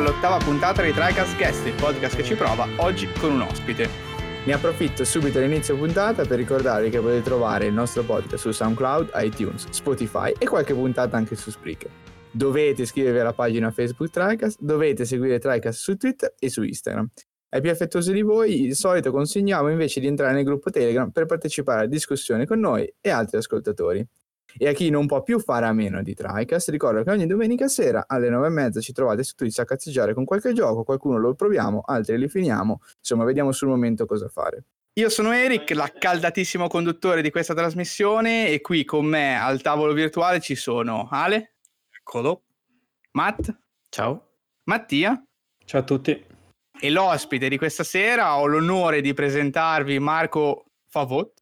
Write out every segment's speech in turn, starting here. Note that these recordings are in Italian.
all'ottava puntata di TriCast Guest, il podcast che ci prova oggi con un ospite. Ne approfitto subito all'inizio puntata per ricordarvi che potete trovare il nostro podcast su SoundCloud, iTunes, Spotify e qualche puntata anche su Spreaker. Dovete iscrivervi alla pagina Facebook TriCast, dovete seguire TriCast su Twitter e su Instagram. Ai più affettuosi di voi, di solito consigliamo invece di entrare nel gruppo Telegram per partecipare a discussioni con noi e altri ascoltatori. E a chi non può più fare a meno di TriCast, ricordo che ogni domenica sera alle 9.30 ci trovate su Twitch a cazzeggiare con qualche gioco, qualcuno lo proviamo, altri li finiamo, insomma vediamo sul momento cosa fare. Io sono Eric, l'accaldatissimo conduttore di questa trasmissione e qui con me al tavolo virtuale ci sono Ale. Eccolo. Matt. Ciao. Mattia. Ciao a tutti. E l'ospite di questa sera ho l'onore di presentarvi Marco Favot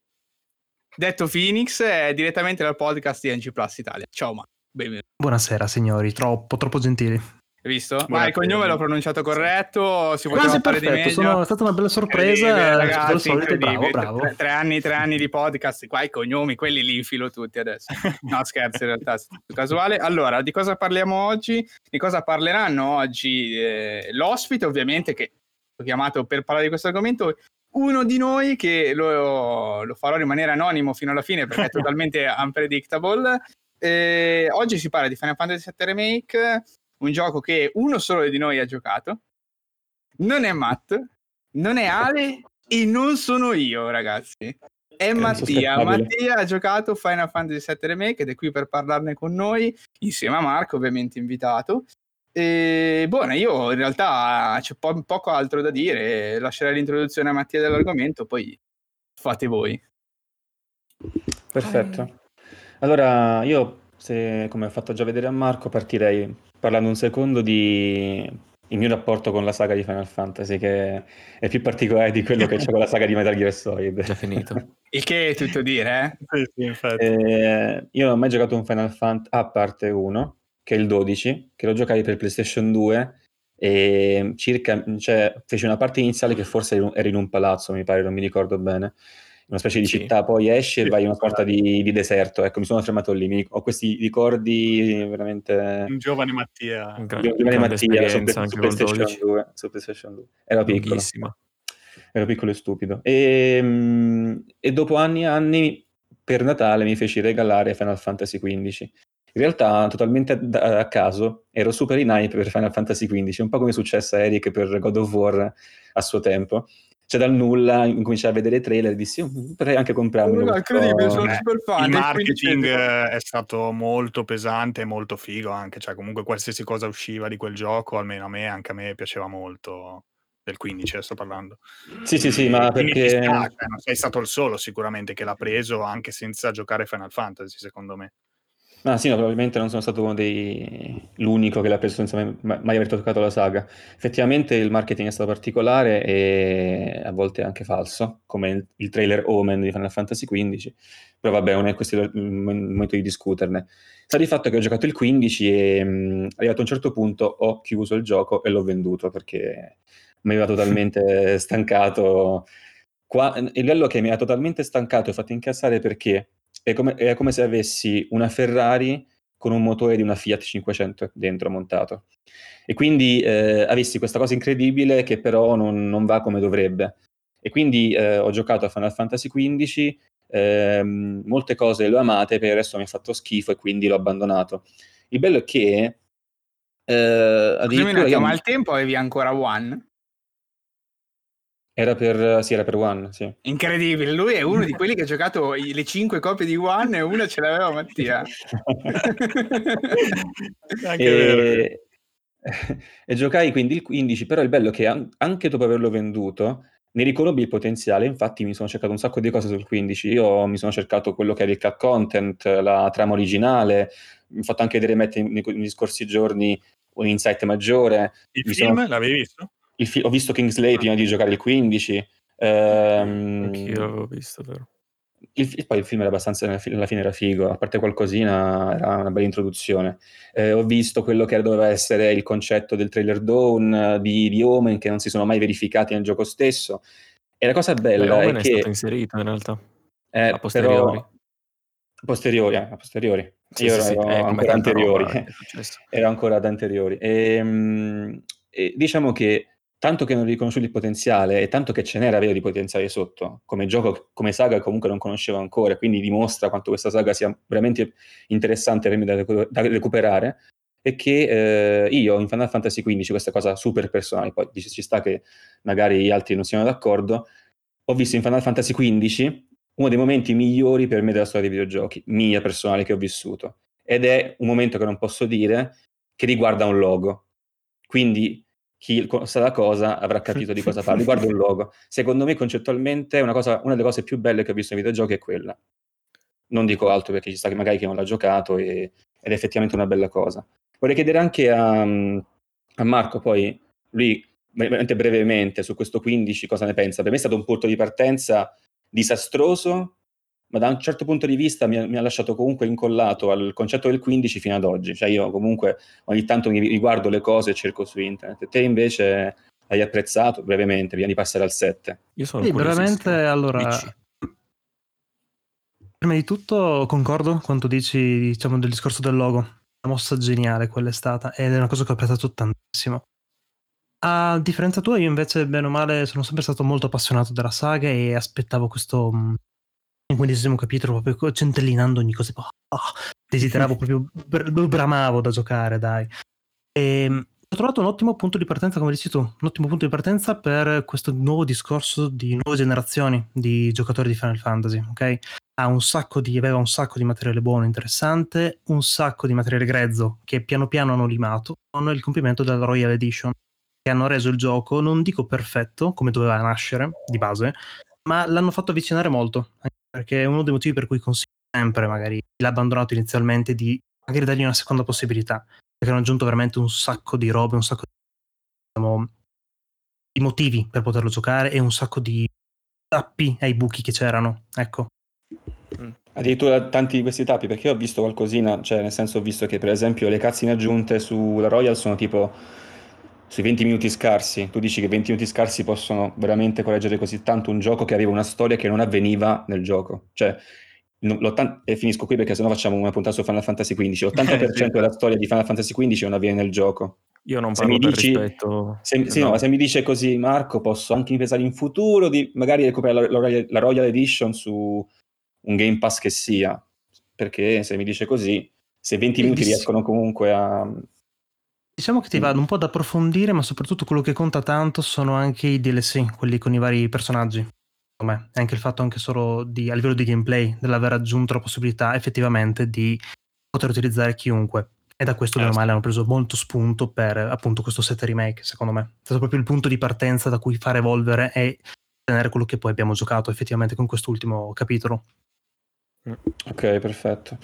detto Phoenix, è direttamente dal podcast di NG Plus Italia. Ciao, ma benvenuto. Buonasera, signori, troppo, troppo gentili. Hai visto? Ma il cognome l'ho pronunciato corretto, si Quasi perfetto, sono stata una bella sorpresa, ragazzi, bravo, bravo. Tre, tre, anni, tre anni di podcast, qua i cognomi, quelli li infilo tutti adesso. No, scherzo, in realtà è tutto casuale. Allora, di cosa parliamo oggi? Di cosa parleranno oggi eh, l'ospite, ovviamente, che ho chiamato per parlare di questo argomento, uno di noi che lo, lo, farò rimanere anonimo fino alla fine perché è totalmente unpredictable. E oggi si parla di Final Fantasy VII Remake, un gioco che uno solo di noi ha giocato. Non è Matt, non è Ale e non sono io, ragazzi. È Mattia. Mattia ha giocato Final Fantasy VII Remake ed è qui per parlarne con noi, insieme a Marco, ovviamente invitato. E buona, io in realtà c'è po- poco altro da dire, lascerei l'introduzione a Mattia dell'argomento, poi fate voi. Perfetto. Allora, io, se, come ho fatto già vedere a Marco, partirei parlando un secondo di il mio rapporto con la saga di Final Fantasy, che è più particolare di quello che c'è con la saga di Metal Gear Solid. Già finito. Il che è tutto dire, eh? Sì, sì, infatti. Eh, io non ho mai giocato un Final Fantasy a parte uno, che è il 12, che lo giocai per PlayStation 2 e circa, cioè, feci una parte iniziale che forse era in un palazzo, mi pare, non mi ricordo bene, una specie di sì. città, poi esci e vai in una sorta di, di, deserto, ecco, mi sono fermato lì, mi, ho questi ricordi veramente... Un giovane Mattia. Un giovane Mattia su, su, PlayStation 2, su, PlayStation 2, Era piccolo. Ero piccolo e stupido. E, mm, e dopo anni e anni, per Natale, mi feci regalare Final Fantasy XV in realtà, totalmente a, a caso, ero super in hype per Final Fantasy XV, un po' come è successo a Eric per God of War a suo tempo. Cioè, dal nulla incominciai a vedere trailer e dissi, oh, potrei anche comprarlo. No, incredibile, sono super fan. Il marketing è stato molto pesante e molto figo anche, cioè comunque qualsiasi cosa usciva di quel gioco, almeno a me, anche a me piaceva molto del 15 sto parlando. Sì, sì, sì, ma perché... Sta, cioè, non sei stato il solo sicuramente che l'ha preso anche senza giocare Final Fantasy, secondo me. Ah sì, no, probabilmente non sono stato uno dei... l'unico che l'ha preso senza mai, mai aver toccato la saga. Effettivamente il marketing è stato particolare e a volte anche falso, come il, trailer Omen di Final Fantasy XV, però vabbè, non è questo il momento di discuterne. Sta di fatto che ho giocato il 15 e mh, arrivato a un certo punto ho chiuso il gioco e l'ho venduto perché mi aveva totalmente stancato. Qua, il livello che mi ha totalmente stancato e fatto incazzare perché è come, è come se avessi una Ferrari con un motore di una Fiat 500 dentro montato. E quindi eh, avessi questa cosa incredibile che però non, non va come dovrebbe. E quindi eh, ho giocato a Final Fantasy XV, ehm, molte cose le ho amate, per il resto mi ha fatto schifo e quindi l'ho abbandonato. Il bello è che... Eh, addirittura io... Ma al tempo avevi ancora One? Era per, sì, era per One, sì. Incredibile, lui è uno di quelli che ha giocato le cinque copie di One e una ce l'aveva Mattia. e... e giocai quindi il 15, però il bello è che anche dopo averlo venduto ne riconobbi il potenziale, infatti mi sono cercato un sacco di cose sul 15, io mi sono cercato quello che era il cut content, la trama originale, mi ho fatto anche vedere nei, nei scorsi giorni un insight maggiore. Il mi film sono... l'avevi visto? Fi- ho visto Kingsley ah. prima di giocare il 15. Ehm, Anch'io l'avevo visto, vero. Il, poi il film era abbastanza, alla fine era figo, a parte qualcosina, era una bella introduzione. Eh, ho visto quello che doveva essere il concetto del trailer Dawn di, di Omen, che non si sono mai verificati nel gioco stesso. E la cosa bella Beh, Omen è, è che... stato inserito in realtà, eh, a posteriori. Però, Posteriori, eh, a posteriori. Sì, Io sì, ero sì, eh, come ancora roba anteriori. è successo. Era ancora ad anteriori. Ehm, E, diciamo che tanto che non riconosciuto il potenziale e tanto che ce n'era vero di potenziale sotto, come gioco, come saga comunque non conoscevo ancora, quindi dimostra quanto questa saga sia veramente interessante da, recu- da recuperare, e che eh, io in Final Fantasy XV, questa cosa super personale, poi dice, ci sta che magari gli altri non siano d'accordo, ho visto in Final Fantasy XV uno dei momenti migliori per me della storia dei videogiochi, mia personale che ho vissuto. Ed è un momento che non posso dire che riguarda un logo. Quindi chi sa la cosa avrà capito di cosa parlo. Riguardo un logo. Secondo me concettualmente una, cosa, una delle cose più belle che ho visto nei videogiochi è quella. Non dico altro perché ci sta che magari chi non l'ha giocato e, ed è effettivamente una bella cosa. Vorrei chiedere anche a, a Marco poi, lui veramente brevemente su questo 15 cosa ne pensa. Per me è stato un punto di partenza disastroso, ma da un certo punto di vista mi ha, mi ha, lasciato comunque incollato al concetto del 15 fino ad oggi. Cioè io comunque ogni tanto mi riguardo le cose e cerco su internet. Te invece hai apprezzato brevemente, prima di passare al 7. Io sono sì, brevemente allora... Dici. Prima di tutto concordo quando dici diciamo, del discorso del logo. Una mossa geniale quella è stata ed è una cosa che ho apprezzato tantissimo. A differenza tua, io invece, bene o male, sono sempre stato molto appassionato della saga e aspettavo questo in quindicesimo capitolo, proprio centellinando ogni cosa. Oh, desideravo proprio, bramavo da giocare, dai. E ho trovato un ottimo punto di partenza, come dici tu, un ottimo punto di partenza per questo nuovo discorso di nuove generazioni di giocatori di Final Fantasy, ok? Ha un sacco di, aveva un sacco di materiale buono, interessante, un sacco di materiale grezzo che piano piano hanno limato con il compimento della Royal Edition, che hanno reso il gioco, non dico perfetto, come doveva nascere di base, ma l'hanno fatto avvicinare molto, perché è uno dei motivi per cui consiglio sempre, magari l'ha abbandonato inizialmente, di magari dargli una seconda possibilità, perché hanno aggiunto veramente un sacco di robe, un sacco di, diciamo, di motivi per poterlo giocare e un sacco di tappi ai buchi che c'erano, ecco. Addirittura tanti di questi tappi, perché ho visto qualcosina, cioè nel senso ho visto che per esempio le cazzine aggiunte sulla Royal sono tipo sui 20 minuti scarsi, tu dici che 20 minuti scarsi possono veramente correggere così tanto un gioco che aveva una storia che non avveniva nel gioco. Cioè, e finisco qui perché sennò facciamo una puntata su Final Fantasy XV. L'80% eh, sì. della storia di Final Fantasy XV non avviene nel gioco. Io non parlo se dici, rispetto. Se, sì, no. No, se mi dice così Marco, posso anche pensare in futuro di magari recuperare la, la, la Royal Edition su un Game Pass che sia. Perché se mi dice così, se 20 minuti riescono comunque a Diciamo che ti vanno un po' ad approfondire, ma soprattutto quello che conta tanto sono anche i DLC, quelli con i vari personaggi. Come anche il fatto anche solo di, a livello di gameplay, dell'aver aggiunto la possibilità effettivamente di poter utilizzare chiunque. E da questo, meno male, hanno preso molto spunto per appunto questo set remake, secondo me. È stato proprio il punto di partenza da cui far evolvere e ottenere quello che poi abbiamo giocato effettivamente con quest'ultimo capitolo. Ok, perfetto.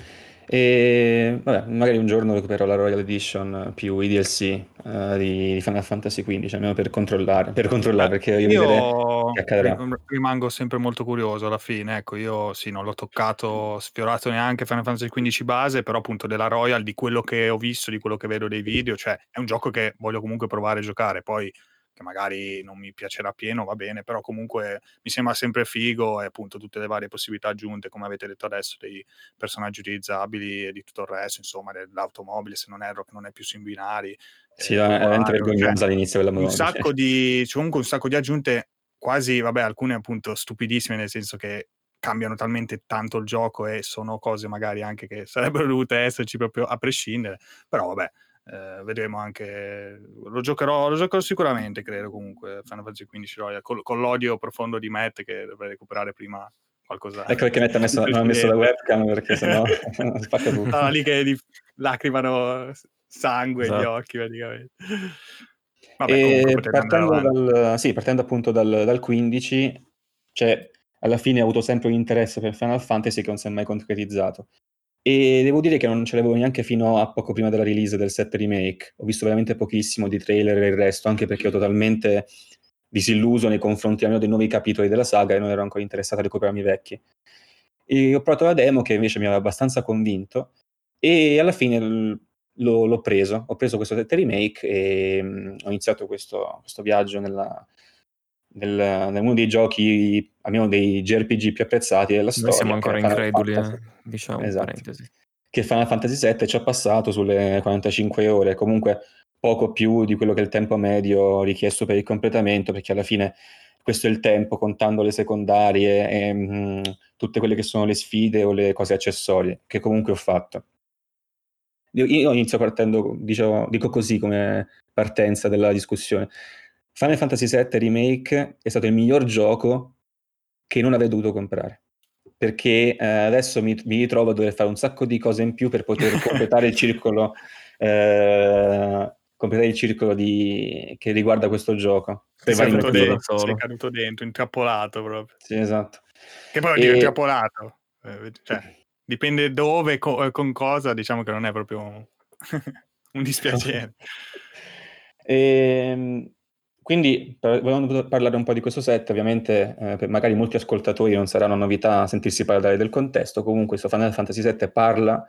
E vabbè, magari un giorno recupero la Royal Edition più i DLC uh, di, Final Fantasy XV, almeno per controllare, per controllare perché io, io che accadrà. rimango sempre molto curioso alla fine. Ecco, io sì, non l'ho toccato, sfiorato neanche Final Fantasy XV base, però appunto della Royal, di quello che ho visto, di quello che vedo dei video, cioè è un gioco che voglio comunque provare a giocare. Poi che magari non mi piacerà pieno, va bene, però comunque mi sembra sempre figo e appunto tutte le varie possibilità aggiunte, come avete detto adesso, dei personaggi utilizzabili e di tutto il resto, insomma, dell'automobile, se non erro, che non è più su binari. Sì, è veramente vergognosa all'inizio della moda. Un sacco di, cioè, comunque un sacco di aggiunte, quasi, vabbè, alcune appunto stupidissime, nel senso che cambiano talmente tanto il gioco e sono cose magari anche che sarebbero dovute esserci proprio a prescindere, però vabbè, eh, vedremo anche lo giocherò, lo giocherò sicuramente credo comunque Final Fantasy XV Royal con, con, l'odio profondo di Matt che dovrei recuperare prima qualcosa ecco perché Matt ha messo, non ha messo la webcam perché sennò spacca tutto. Ah, lì che di, lacrimano sangue esatto. gli occhi praticamente. Vabbè, partendo, dal, sì, partendo appunto dal, dal 15 cioè alla fine ho avuto sempre un interesse per Final Fantasy che non si è mai concretizzato e devo dire che non ce l'avevo neanche fino a poco prima della release del 7 remake. Ho visto veramente pochissimo di trailer e il resto, anche perché ho totalmente disilluso nei confronti dei nuovi capitoli della saga e non ero ancora interessato a recuperarmi i vecchi. E ho provato la demo che invece mi aveva abbastanza convinto e alla fine l'ho, l'ho preso. Ho preso questo 7 remake e mh, ho iniziato questo, questo viaggio nella, nel, nel uno dei giochi, almeno dei JRPG più apprezzati della Noi storia. siamo ancora increduli, eh, diciamo, Esatto. parentesi. Che Final Fantasy VII ci ha passato sulle 45 ore, comunque poco più di quello che è il tempo medio richiesto per il completamento, perché alla fine questo è il tempo, contando le secondarie e mm, tutte quelle che sono le sfide o le cose accessorie, che comunque ho fatto. Io, io inizio partendo, diciamo, dico così come partenza della discussione. Final Fantasy VII Remake è stato il miglior gioco che non avrei dovuto comprare. Perché eh, adesso mi, mi ritrovo a dover fare un sacco di cose in più per poter completare il circolo, eh, completare il circolo di, che riguarda questo gioco. Per Sei vari caduto solo. sei caduto dentro, intrappolato proprio. Sì, esatto. Che poi E- intrappolato. Eh, cioè, dipende dove, co- con cosa, diciamo che non è proprio un, un dispiacere. Ehm, quindi, volevamo parlare un po' di questo set, ovviamente eh, per magari molti ascoltatori non sarà una novità sentirsi parlare del contesto, comunque questo Final Fantasy VII parla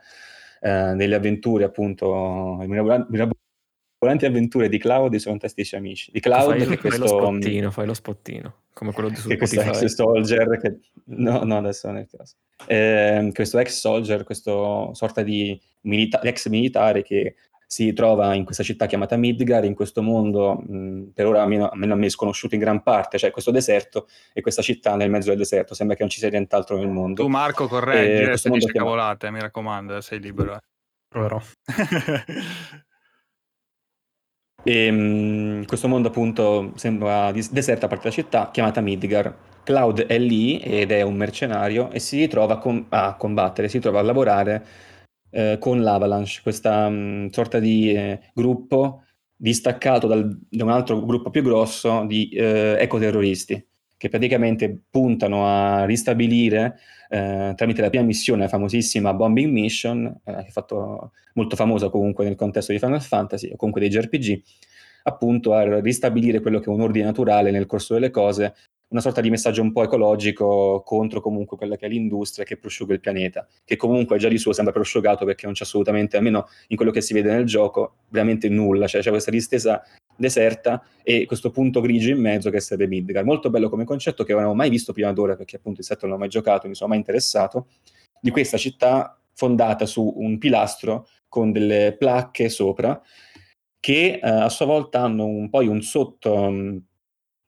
eh, delle avventure, appunto, le mirabol- mirabolanti avventure di Cloud e i suoi fantastici amici. Di Cloud, fai, che fai questo, lo spottino, fai lo spottino, come quello di che questo Spotify. ex soldier, che, no, no, adesso non è il caso. Ehm, questo ex soldier, questo sorta di milita- ex militare che si trova in questa città chiamata Midgar, in questo mondo, mh, per ora almeno, almeno a me sconosciuto in gran parte, cioè questo deserto e questa città nel mezzo del deserto, sembra che non ci sia nient'altro nel mondo. Tu Marco correggi, Eh, questo se mondo dice chiama- cavolate, mi raccomando, eh, sei libero. eh. Proverò. E, mh, questo mondo appunto sembra dis- deserta a parte la città, chiamata Midgar. Cloud è lì ed è un mercenario e si ritrova a, com- a combattere, si trova a lavorare eh, con l'Avalanche, questa mh, sorta di eh, gruppo distaccato dal- da un altro gruppo più grosso di eh, ecoterroristi che praticamente puntano a ristabilire eh, tramite la prima missione, la famosissima Bombing Mission, eh, è fatto molto famosa comunque nel contesto di Final Fantasy o comunque dei JRPG, appunto a ristabilire quello che è un ordine naturale nel corso delle cose, una sorta di messaggio un po' ecologico contro comunque quella che è l'industria che prosciuga il pianeta, che comunque già di suo sembra prosciugato perché non c'è assolutamente, almeno in quello che si vede nel gioco, veramente nulla, cioè c'è questa distesa deserta e questo punto grigio in mezzo che sarebbe Midgar. Molto bello come concetto che non avevo mai visto prima d'ora perché appunto il set non l'ho mai giocato, mi sono mai interessato, di questa città fondata su un pilastro con delle placche sopra che eh, a sua volta hanno un, poi un sotto mh, a-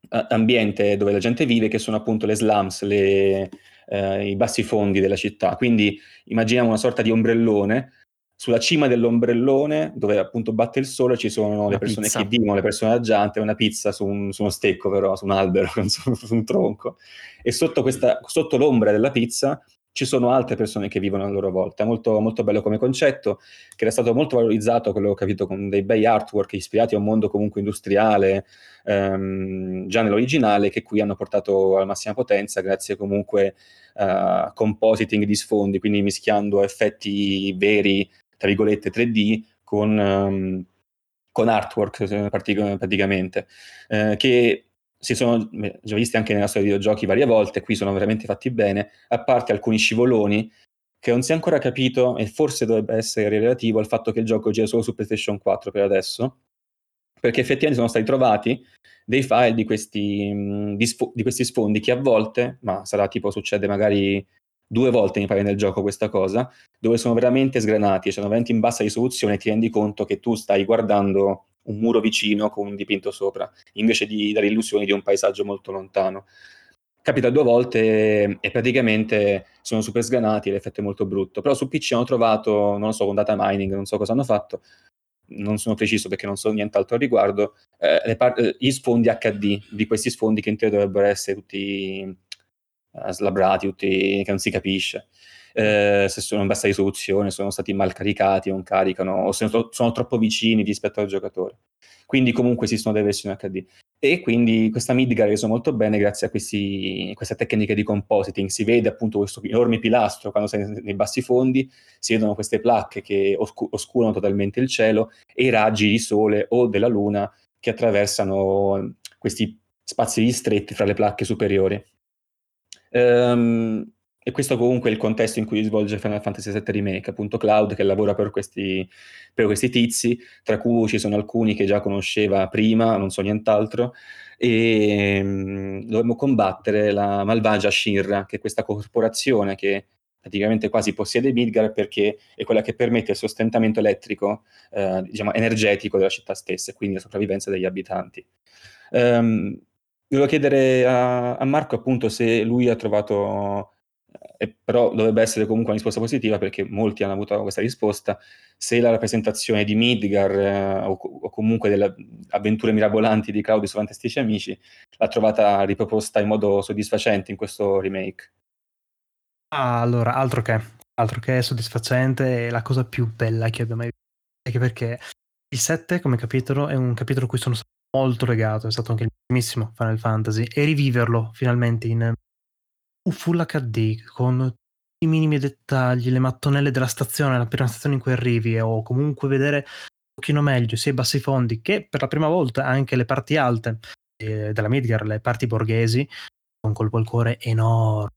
ambiente dove la gente vive che sono appunto le slums, le, eh, i bassi fondi della città. Quindi immaginiamo una sorta di ombrellone. Sulla cima dell'ombrellone, dove appunto batte il sole, ci sono Una le persone pizza. che vivono, le persone adagianti, una pizza su, un- su uno stecco, però, su un albero, su, su un tronco. E sotto, questa, sotto l'ombra della pizza ci sono altre persone che vivono a loro volta. È molto, molto bello come concetto, che era stato molto valorizzato, quello che ho capito, con dei bei artwork ispirati a un mondo comunque industriale, ehm, già nell'originale, che qui hanno portato alla massima potenza, grazie comunque a compositing di sfondi, quindi mischiando effetti veri, tra virgolette, 3D con, ehm, con artwork eh, pratic- praticamente, eh, che si sono già visti anche nella storia dei videogiochi varie volte, qui sono veramente fatti bene, a parte alcuni scivoloni che non si è ancora capito e forse dovrebbe essere relativo al fatto che il gioco gira solo su PlayStation 4 per adesso, perché effettivamente sono stati trovati dei file di questi, di, sfo- di questi sfondi che a volte, ma sarà tipo succede magari due volte mi pare nel gioco questa cosa, dove sono veramente sgranati, sono veramente in bassa risoluzione e ti rendi conto che tu stai guardando un muro vicino con un dipinto sopra, invece di dare illusioni di un paesaggio molto lontano. Capita due volte e praticamente sono super sgranati, l'effetto è molto brutto. Però su PC hanno trovato, non lo so, con data mining, non so cosa hanno fatto, non sono preciso perché non so nient'altro al riguardo, eh, par- eh, gli sfondi HD di questi sfondi che in teoria dovrebbero essere tutti eh, slabrati, tutti che non si capisce. Eh, se sono in bassa risoluzione, sono stati mal caricati, non caricano, o se sono, troppo vicini rispetto al giocatore. Quindi comunque esistono delle versioni HD. E quindi questa Midgar ha reso molto bene grazie a questi, queste tecniche di compositing. Si vede appunto questo enorme pilastro quando sei nei bassi fondi, si vedono queste placche che oscu- oscurano totalmente il cielo e i raggi di sole o della luna che attraversano questi spazi ristretti fra le placche superiori. Ehm, e questo comunque è il contesto in cui svolge Final Fantasy VII Remake, appunto Cloud che lavora per questi, per questi tizi, tra cui ci sono alcuni che già conosceva prima, non so nient'altro, e mh, dovremmo combattere la malvagia Shinra, che è questa corporazione che praticamente quasi possiede Midgar perché è quella che permette il sostentamento elettrico, eh, diciamo energetico della città stessa e quindi la sopravvivenza degli abitanti. Um, volevo chiedere a, a, Marco appunto se lui ha trovato, eh, però dovrebbe essere comunque una risposta positiva perché molti hanno avuto questa risposta, se la rappresentazione di Midgar eh, o, o, comunque delle avventure mirabolanti di Claudio su Fantastici Amici l'ha trovata riproposta in modo soddisfacente in questo remake. Ah, allora, altro che, altro che soddisfacente è la cosa più bella che abbia mai visto. Anche perché il 7 come capitolo è un capitolo a cui sono stato molto legato, è stato anche il primissimo Final Fantasy e riviverlo finalmente in full HD con i minimi dettagli, le mattonelle della stazione, la prima stazione in cui arrivi o comunque vedere un pochino meglio sia i bassi fondi che per la prima volta anche le parti alte eh, della Midgar, le parti borghesi, un colpo al cuore enorme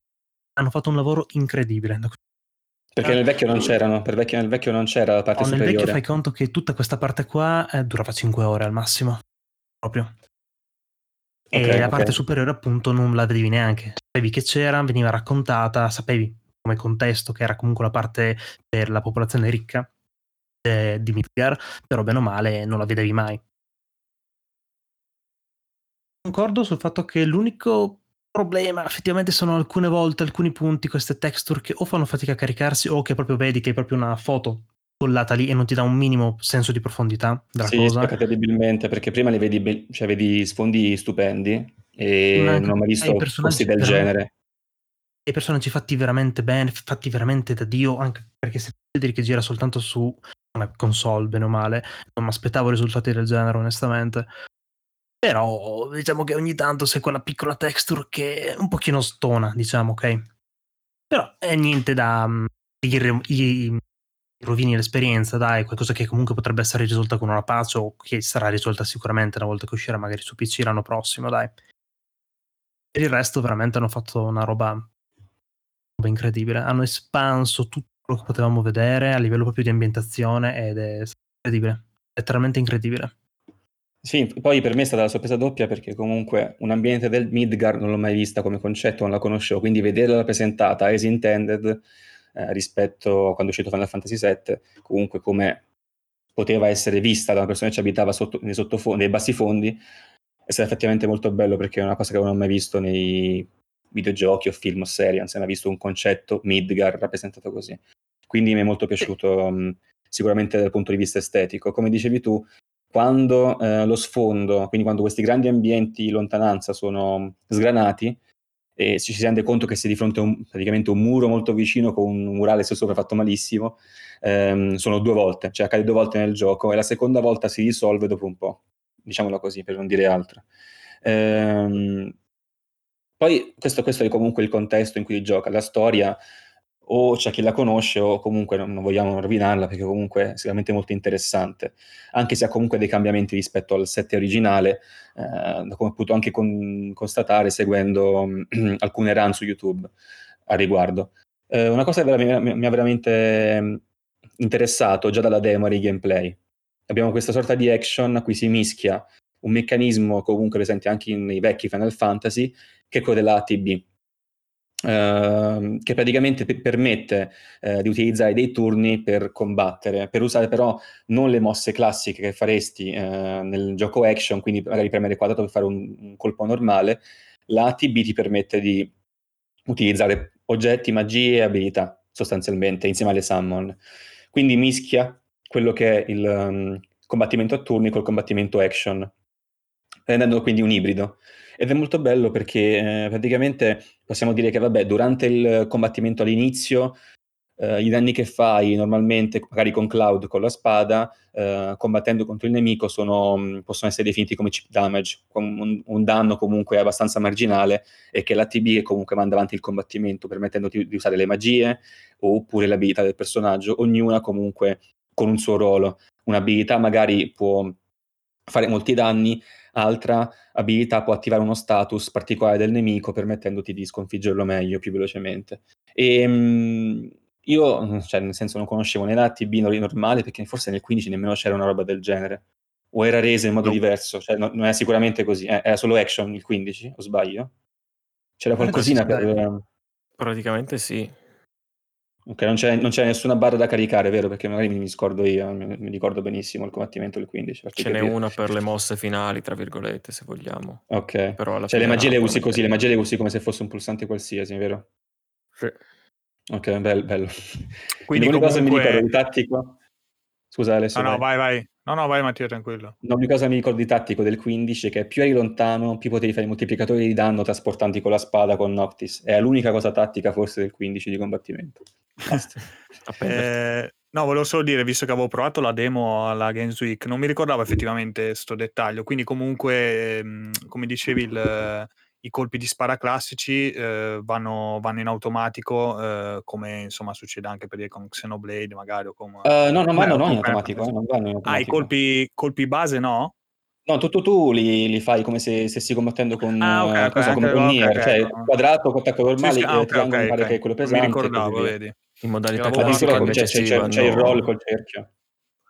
hanno fatto un lavoro incredibile. Perché nel vecchio non c'erano, per vecchio, nel vecchio non c'era la parte oh, superiore. Nel vecchio fai conto che tutta questa parte qua eh, durava 5 ore al massimo, proprio. E okay, la parte okay. superiore appunto non la vedevi neanche. Sapevi che c'era, veniva raccontata, sapevi come contesto che era comunque la parte per la popolazione ricca eh, di Midgar, però bene o male non la vedevi mai. Concordo sul fatto che l'unico problema effettivamente sono alcune volte alcuni punti queste texture che o fanno fatica a caricarsi o che proprio vedi che è proprio una foto collata lì e non ti dà un minimo senso di profondità della sì, cosa. Sì, terribilmente perché prima le vedi, be- cioè vedi sfondi stupendi e non, non ho mai visto posti del genere. E i personaggi fatti veramente bene, fatti veramente da Dio, anche perché se vedi che gira soltanto su una console, bene o male, non mi aspettavo risultati del genere onestamente. Però diciamo che ogni tanto c'è quella piccola texture che un pochino stona, diciamo, ok? Però è niente da... Gli, gli rovini l'esperienza, dai, qualcosa che comunque potrebbe essere risolta con una patch o che sarà risolta sicuramente una volta che uscirà magari su PC l'anno prossimo, dai. Per il resto veramente hanno fatto una roba, roba incredibile. Hanno espanso tutto quello che potevamo vedere a livello proprio di ambientazione ed è incredibile, letteralmente incredibile. Sì, poi per me è stata la sorpresa doppia perché comunque un ambiente del Midgard non l'ho mai vista come concetto, non la conoscevo, quindi vederla rappresentata as intended eh, rispetto a quando è uscito Final Fantasy VII, comunque come poteva essere vista da una persona che ci abitava sotto, nei, nei bassi fondi, è stato effettivamente molto bello perché è una cosa che non ho mai visto nei videogiochi o film o serie, non si è mai visto un concetto Midgard rappresentato così. Quindi mi è molto piaciuto mh, sicuramente dal punto di vista estetico. Come dicevi tu, quando eh, lo sfondo, quindi quando questi grandi ambienti in lontananza sono sgranati e ci si rende conto che si è di fronte a un, praticamente un muro molto vicino con un murale sopra fatto malissimo, ehm, sono due volte, cioè accade due volte nel gioco e la seconda volta si risolve dopo un po', diciamolo così per non dire altro. Ehm, poi questo, questo, è comunque il contesto in cui gioca, la storia o c'è chi la conosce o comunque non, non, vogliamo rovinarla perché comunque è sicuramente molto interessante, anche se ha comunque dei cambiamenti rispetto al set originale, eh, come ho potuto anche con, constatare seguendo alcune run su YouTube a riguardo. Eh, una cosa che mi, mi, ha veramente interessato già dalla demo e gameplay. Abbiamo questa sorta di action a cui si mischia un meccanismo comunque presente anche nei vecchi Final Fantasy, che è quello della ATB, Uh, che praticamente p- permette uh, di utilizzare dei turni per combattere, per usare però non le mosse classiche che faresti uh, nel gioco action, quindi magari premere quadrato per fare un, un colpo normale, la ATB ti permette di utilizzare oggetti, magie e abilità sostanzialmente insieme alle summon. Quindi mischia quello che è il um, combattimento a turni col combattimento action, rendendo quindi un ibrido. Ed è molto bello perché eh, praticamente possiamo dire che, vabbè, durante il combattimento all'inizio, eh, i danni che fai normalmente, magari con Cloud, con la spada, eh, combattendo contro il nemico, sono, mm, possono essere definiti come chip damage, un, un, danno comunque abbastanza marginale e che l'ATB comunque manda avanti il combattimento, permettendoti di usare le magie oppure le abilità del personaggio, ognuna comunque con un suo ruolo. Un'abilità magari può fare molti danni, altra abilità può attivare uno status particolare del nemico permettendoti di sconfiggerlo meglio, più velocemente. E um, io, cioè, nel senso, non conoscevo né l'ATB normale perché forse nel 15 nemmeno c'era una roba del genere. o era resa in modo No. diverso? Cioè, no- non è sicuramente così. Eh, era solo action il 15, o sbaglio? C'era qualcosina per... dai. Praticamente sì. Ok, non c'è, non c'è nessuna barra da caricare, vero? Perché magari mi, scordo io, mi, mi ricordo benissimo il combattimento del 15. farti Ce n'è una per le mosse finali, tra virgolette, se vogliamo. Ok. Però Cioè le magie le usi così, le magie le usi come se fosse un pulsante qualsiasi, vero? Sì. Ok, bello, bello. Quindi l'unica cosa che mi comunque- ricordo di tattico... Scusa Alessio, No, no, vai. vai, vai. No, no, vai Mattia, tranquillo. L'unica cosa mi ricordo di tattico del 15 è che più eri lontano, più potevi fare i moltiplicatori di danno trasportanti con la spada con Noctis. È l'unica cosa tattica forse del 15 di combattimento. Eh, no, volevo solo dire, visto che avevo provato la demo alla Games Week, non mi ricordavo effettivamente questo dettaglio. Quindi, comunque, ehm, come dicevi, il- i colpi di spara classici eh, vanno, vanno in automatico, eh, come insomma succede anche per dire con Xenoblade, magari. O con, Eh, no, non vanno Beh, non in automatico, eh, non vanno in Ah, i automatico. colpi, colpi base no? No, tu, tu, tu li, li fai come se stessi combattendo con, Ah, ok, eh, ok, cosa, come anche- con Nier, cioè no. quadrato, attacco normale, Sì, sì, ah, eh, ok, triangolo ok, mi pare che è quello pesante. mi ricordavo, vedi. In modalità classica c'è, c'è- vanno... c'è il roll col cerchio.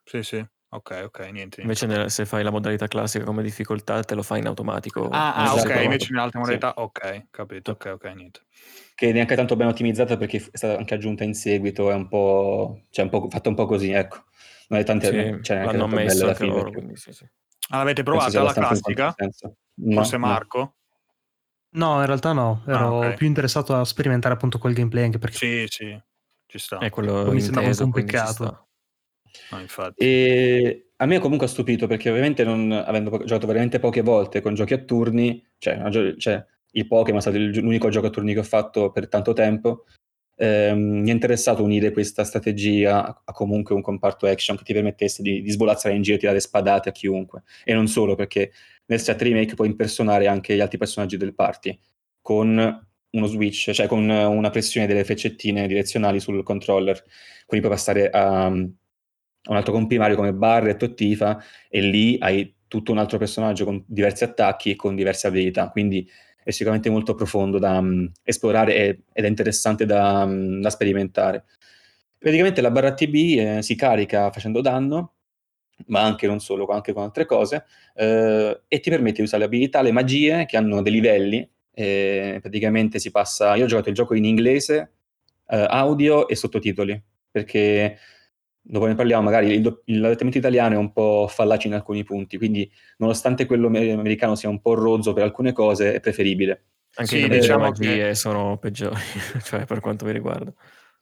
Sì, sì. Ok, ok, niente. niente. Invece nel- se fai la modalità classica come difficoltà te lo fai in automatico. Ah, ah, Esatto. ok, invece in altre Sì. modalità, ok, capito, ok, ok, niente. che neanche tanto ben ottimizzata perché è stata anche aggiunta in seguito, è un po', cioè un po' fatta un po' così, ecco. Non è tante, Sì, cioè, neanche l'hanno alla anche fine, loro, quindi sì, sì. Ah, l'avete provata la classica? No, Forse no. Marco? No, in realtà no, ero Ah, ok. più interessato a sperimentare appunto quel gameplay anche perché Sì, sì, ci sta. È quello Poi mi sembrava un po' un peccato. Infatti. E a me comunque ha stupito perché ovviamente non, avendo po- giocato veramente poche volte con giochi a turni, cioè, gio- cioè, il Pokémon è stato il- l'unico gioco a turni che ho fatto per tanto tempo, ehm, mi è interessato unire questa strategia a, a comunque un comparto action che ti permettesse di, di svolazzare in giro e tirare spadate a chiunque. E non solo, perché nel set remake puoi impersonare anche gli altri personaggi del party con uno switch, cioè con una pressione delle freccettine direzionali sul controller. Quindi puoi passare a un altro comprimario come Barret o Tifa e lì hai tutto un altro personaggio con diversi attacchi e con diverse abilità. Quindi è sicuramente molto profondo da mm, esplorare ed è interessante da, mm, da sperimentare. Praticamente la barra TB eh, si carica facendo danno, ma anche non solo, anche con altre cose, eh, e ti permette di usare le abilità, le magie che hanno dei livelli. e praticamente si passa. Io ho giocato il gioco in inglese, eh, audio e sottotitoli, perché dopo ne parliamo, magari il, l'adattamento italiano è un po' fallace in alcuni punti, quindi nonostante quello amer- americano sia un po' rozzo per alcune cose, è preferibile. Anche Sì, diciamo che- sono peggiori, cioè per quanto mi riguarda.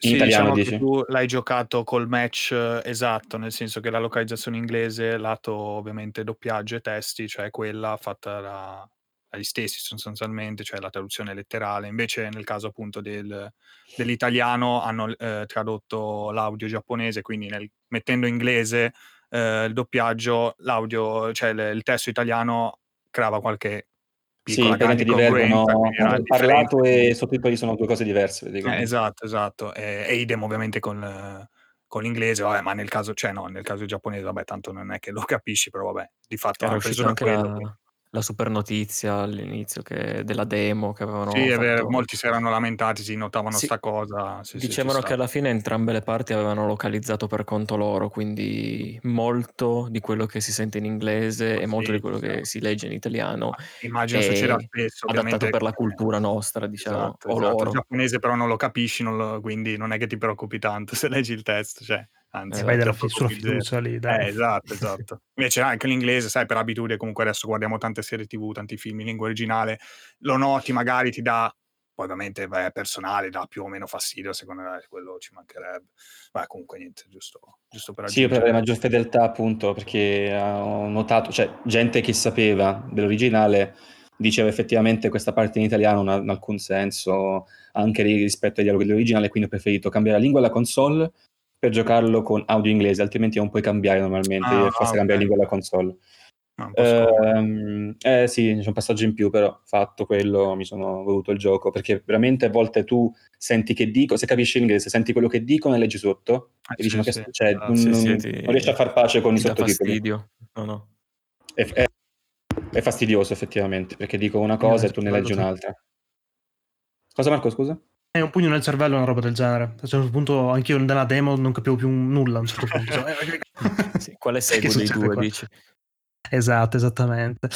In Sì, italiano diciamo che dici? tu l'hai giocato col match eh, esatto, nel senso che la localizzazione inglese, lato ovviamente doppiaggio e testi, cioè quella fatta da- dagli stessi sostanzialmente, cioè la traduzione letterale. Invece nel caso appunto del- dell'italiano hanno eh, tradotto l'audio giapponese, quindi nel- mettendo inglese eh, il doppiaggio, l'audio, cioè il, il testo italiano creava qualche Sì, piccola grande praticamente divergono. Parlato differente. e sottotitoli sono due cose diverse. Eh, esatto, esatto. E, e idem ovviamente con, con l'inglese, vabbè, ma nel caso, cioè no, nel caso giapponese, vabbè, tanto non è che lo capisci, però vabbè, di fatto Era preso anche quello. quindi- la, super notizia all'inizio che- della demo che avevano Sì, è vero, fatto. molti si erano lamentati, si notavano Sì. sta cosa. Sì, sì, Dicevano sta. che alla fine entrambe le parti avevano localizzato per conto loro, quindi molto di quello che si sente in inglese e molto Sì, di quello sì. che si legge in italiano Immagino succeda spesso, adattato per la cultura nostra, diciamo, Esatto, o esatto. Il giapponese però non lo capisci, non lo- quindi non è che ti preoccupi tanto se leggi il testo, cioè, anzi, Eh, vai ti della fi- sulla fiducia lì, dai. Eh, esatto, esatto. Invece anche l'inglese, sai, per abitudine comunque adesso guardiamo tante serie tv, tanti film in lingua originale, lo noti, magari ti dà, poi ovviamente beh, è personale, dà più o meno fastidio, secondo me quello ci mancherebbe. Ma comunque niente, giusto, giusto per Sì, io per avere aggiungere. maggior fedeltà, appunto, perché ho notato, cioè, gente che sapeva dell'originale diceva effettivamente questa parte in italiano non ha alcun senso anche ri- rispetto ai dialoghi dell'originale, quindi ho preferito cambiare la lingua alla console per giocarlo con audio inglese, altrimenti non puoi cambiare normalmente, Ah, devi ah, forse ok. cambiare lingua alla console. Scomodo. Ehm, eh sì, c'è un passaggio in più, però fatto quello mi sono voluto il gioco, perché veramente a volte tu senti che dico, se capisci l'inglese, senti quello che dicono e leggi sotto, Eh, e dici sì, che cioè, Ah, non, sì, ti- non riesci a far pace con i sottotitoli. No, no. È, è- è fastidioso effettivamente, perché dico una cosa e tu ne leggi un'altra. Cosa Marco, scusa? È un pugno nel cervello una roba del genere. A un certo punto anch'io nella demo non capivo più nulla a un certo punto. Cioè, eh, Sì, quale Che segue dei due, qua? dici? Esatto, esattamente.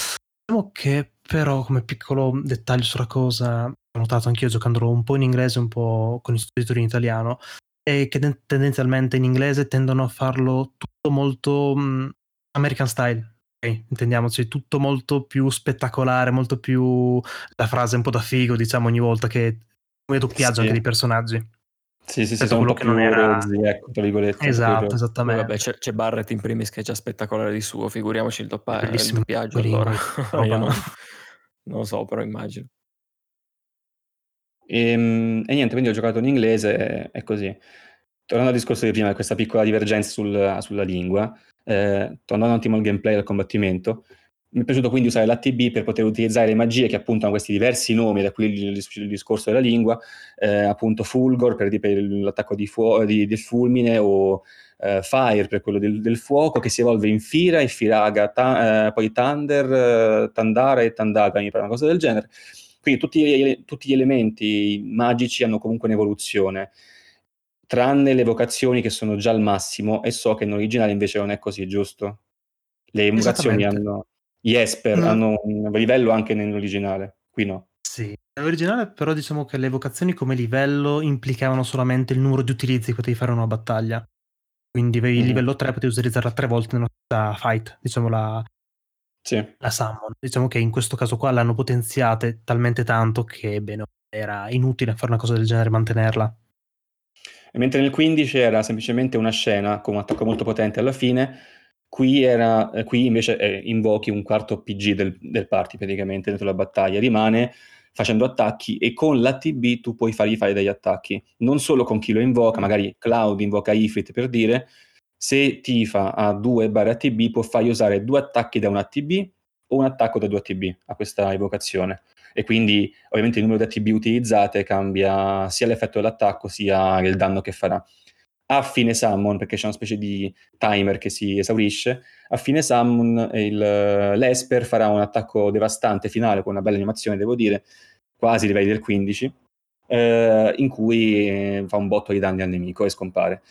Diciamo che però come piccolo dettaglio sulla cosa, ho notato anch'io giocandolo un po' in inglese, un po' con i sottotitoli in italiano, è che ten- tendenzialmente in inglese tendono a farlo tutto molto mh, American style. Intendiamoci, tutto molto più spettacolare, molto più la frase un po' da figo, diciamo, ogni volta che come doppiaggio Sì. anche dei personaggi. Sì, sì, sì, a sono un po' quello che più non era- rozzi, ecco, tra virgolette. Esatto, proprio. esattamente. Vabbè, c'è, c'è Barrett in primis che è già spettacolare di suo, figuriamoci il, doppa- il Bellissimo doppiaggio in allora. Io roba- non, lo so, però immagino. Ehm, E, niente, quindi ho giocato in inglese, è così. Tornando al discorso di prima, questa piccola divergenza sul- sulla lingua, eh, tornando un attimo al gameplay e al combattimento, mi è piaciuto quindi usare l'ATB per poter utilizzare le magie che appunto hanno questi diversi nomi, da qui il, il- discorso della lingua, eh, appunto Fulgor per, per l'attacco di fuo- di- del fulmine o eh, Fire per quello del, del fuoco, che si evolve in Fira, in Firaga, ta- eh, poi Thunder, eh, Tandara e Tandaga, mi pare una cosa del genere. Quindi tutti gli, tutti gli elementi magici hanno comunque un'evoluzione, tranne le vocazioni che sono già al massimo e so che in originale invece non è così, giusto? Le vocazioni hanno... Gli Esper Mm. hanno un livello anche nell'originale, qui no. Sì, nell'originale però diciamo che le vocazioni come livello implicavano solamente il numero di utilizzi che potevi fare in una battaglia. Quindi avevi il Mhm. livello 3, potevi utilizzarla tre volte nella stessa fight, diciamo la, Sì. la summon. Diciamo che in questo caso qua l'hanno potenziate talmente tanto che bene, era inutile fare una cosa del genere e mantenerla. E mentre nel 15 era semplicemente una scena con un attacco molto potente alla fine, qui, era, eh, qui invece eh, invochi un quarto PG del, del party praticamente dentro la battaglia, rimane facendo attacchi e con l'ATB tu puoi fargli fare degli attacchi, non solo con chi lo invoca, magari Cloud invoca Ifrit per dire, se Tifa ha 2 barre ATB può fargli usare due attacchi da un ATB o un attacco da due ATB a questa evocazione e quindi ovviamente il numero di ATB utilizzate cambia sia l'effetto dell'attacco sia il danno che farà. A fine summon, perché c'è una specie di timer che si esaurisce, a fine summon il, l'Esper farà un attacco devastante finale con una bella animazione, devo dire, quasi livelli del 15, eh, in cui eh, fa un botto di danni al nemico e scompare.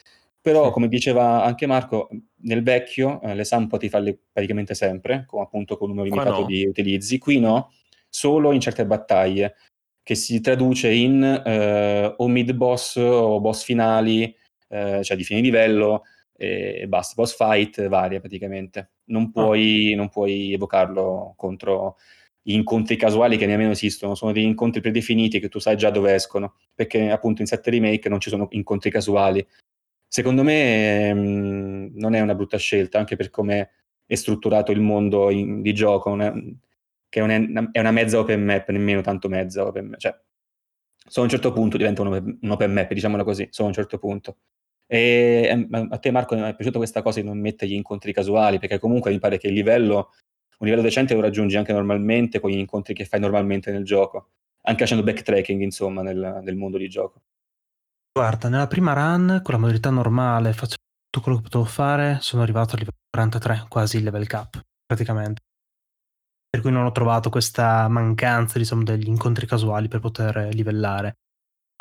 Però, come diceva anche Marco, nel vecchio eh, le summon potevi farle praticamente sempre, con, appunto con un numero limitato no. di utilizzi. Qui no, solo in certe battaglie, che si traduce in eh, o mid boss o boss finali, eh, cioè di fine livello e basta, boss fight varia praticamente. Non puoi, non puoi evocarlo contro gli incontri casuali che nemmeno esistono, sono degli incontri predefiniti che tu sai già dove escono, perché appunto in 7 remake non ci sono incontri casuali. Secondo me ehm, non è una brutta scelta, anche per come è strutturato il mondo in- di gioco, è- che è, una- è una mezza open map, nemmeno tanto mezza open map, cioè solo a un certo punto diventa un open, map, diciamolo così, solo a un certo punto. E a te Marco è piaciuta questa cosa di non mettere gli incontri casuali, perché comunque mi pare che il livello, un livello decente lo raggiungi anche normalmente con gli incontri che fai normalmente nel gioco, anche facendo backtracking insomma nel, nel mondo di gioco. Guarda, nella prima run, con la modalità normale, faccio tutto quello che potevo fare, sono arrivato a livello 43, quasi il level cap, praticamente. Per cui non ho trovato questa mancanza, diciamo, degli incontri casuali per poter livellare.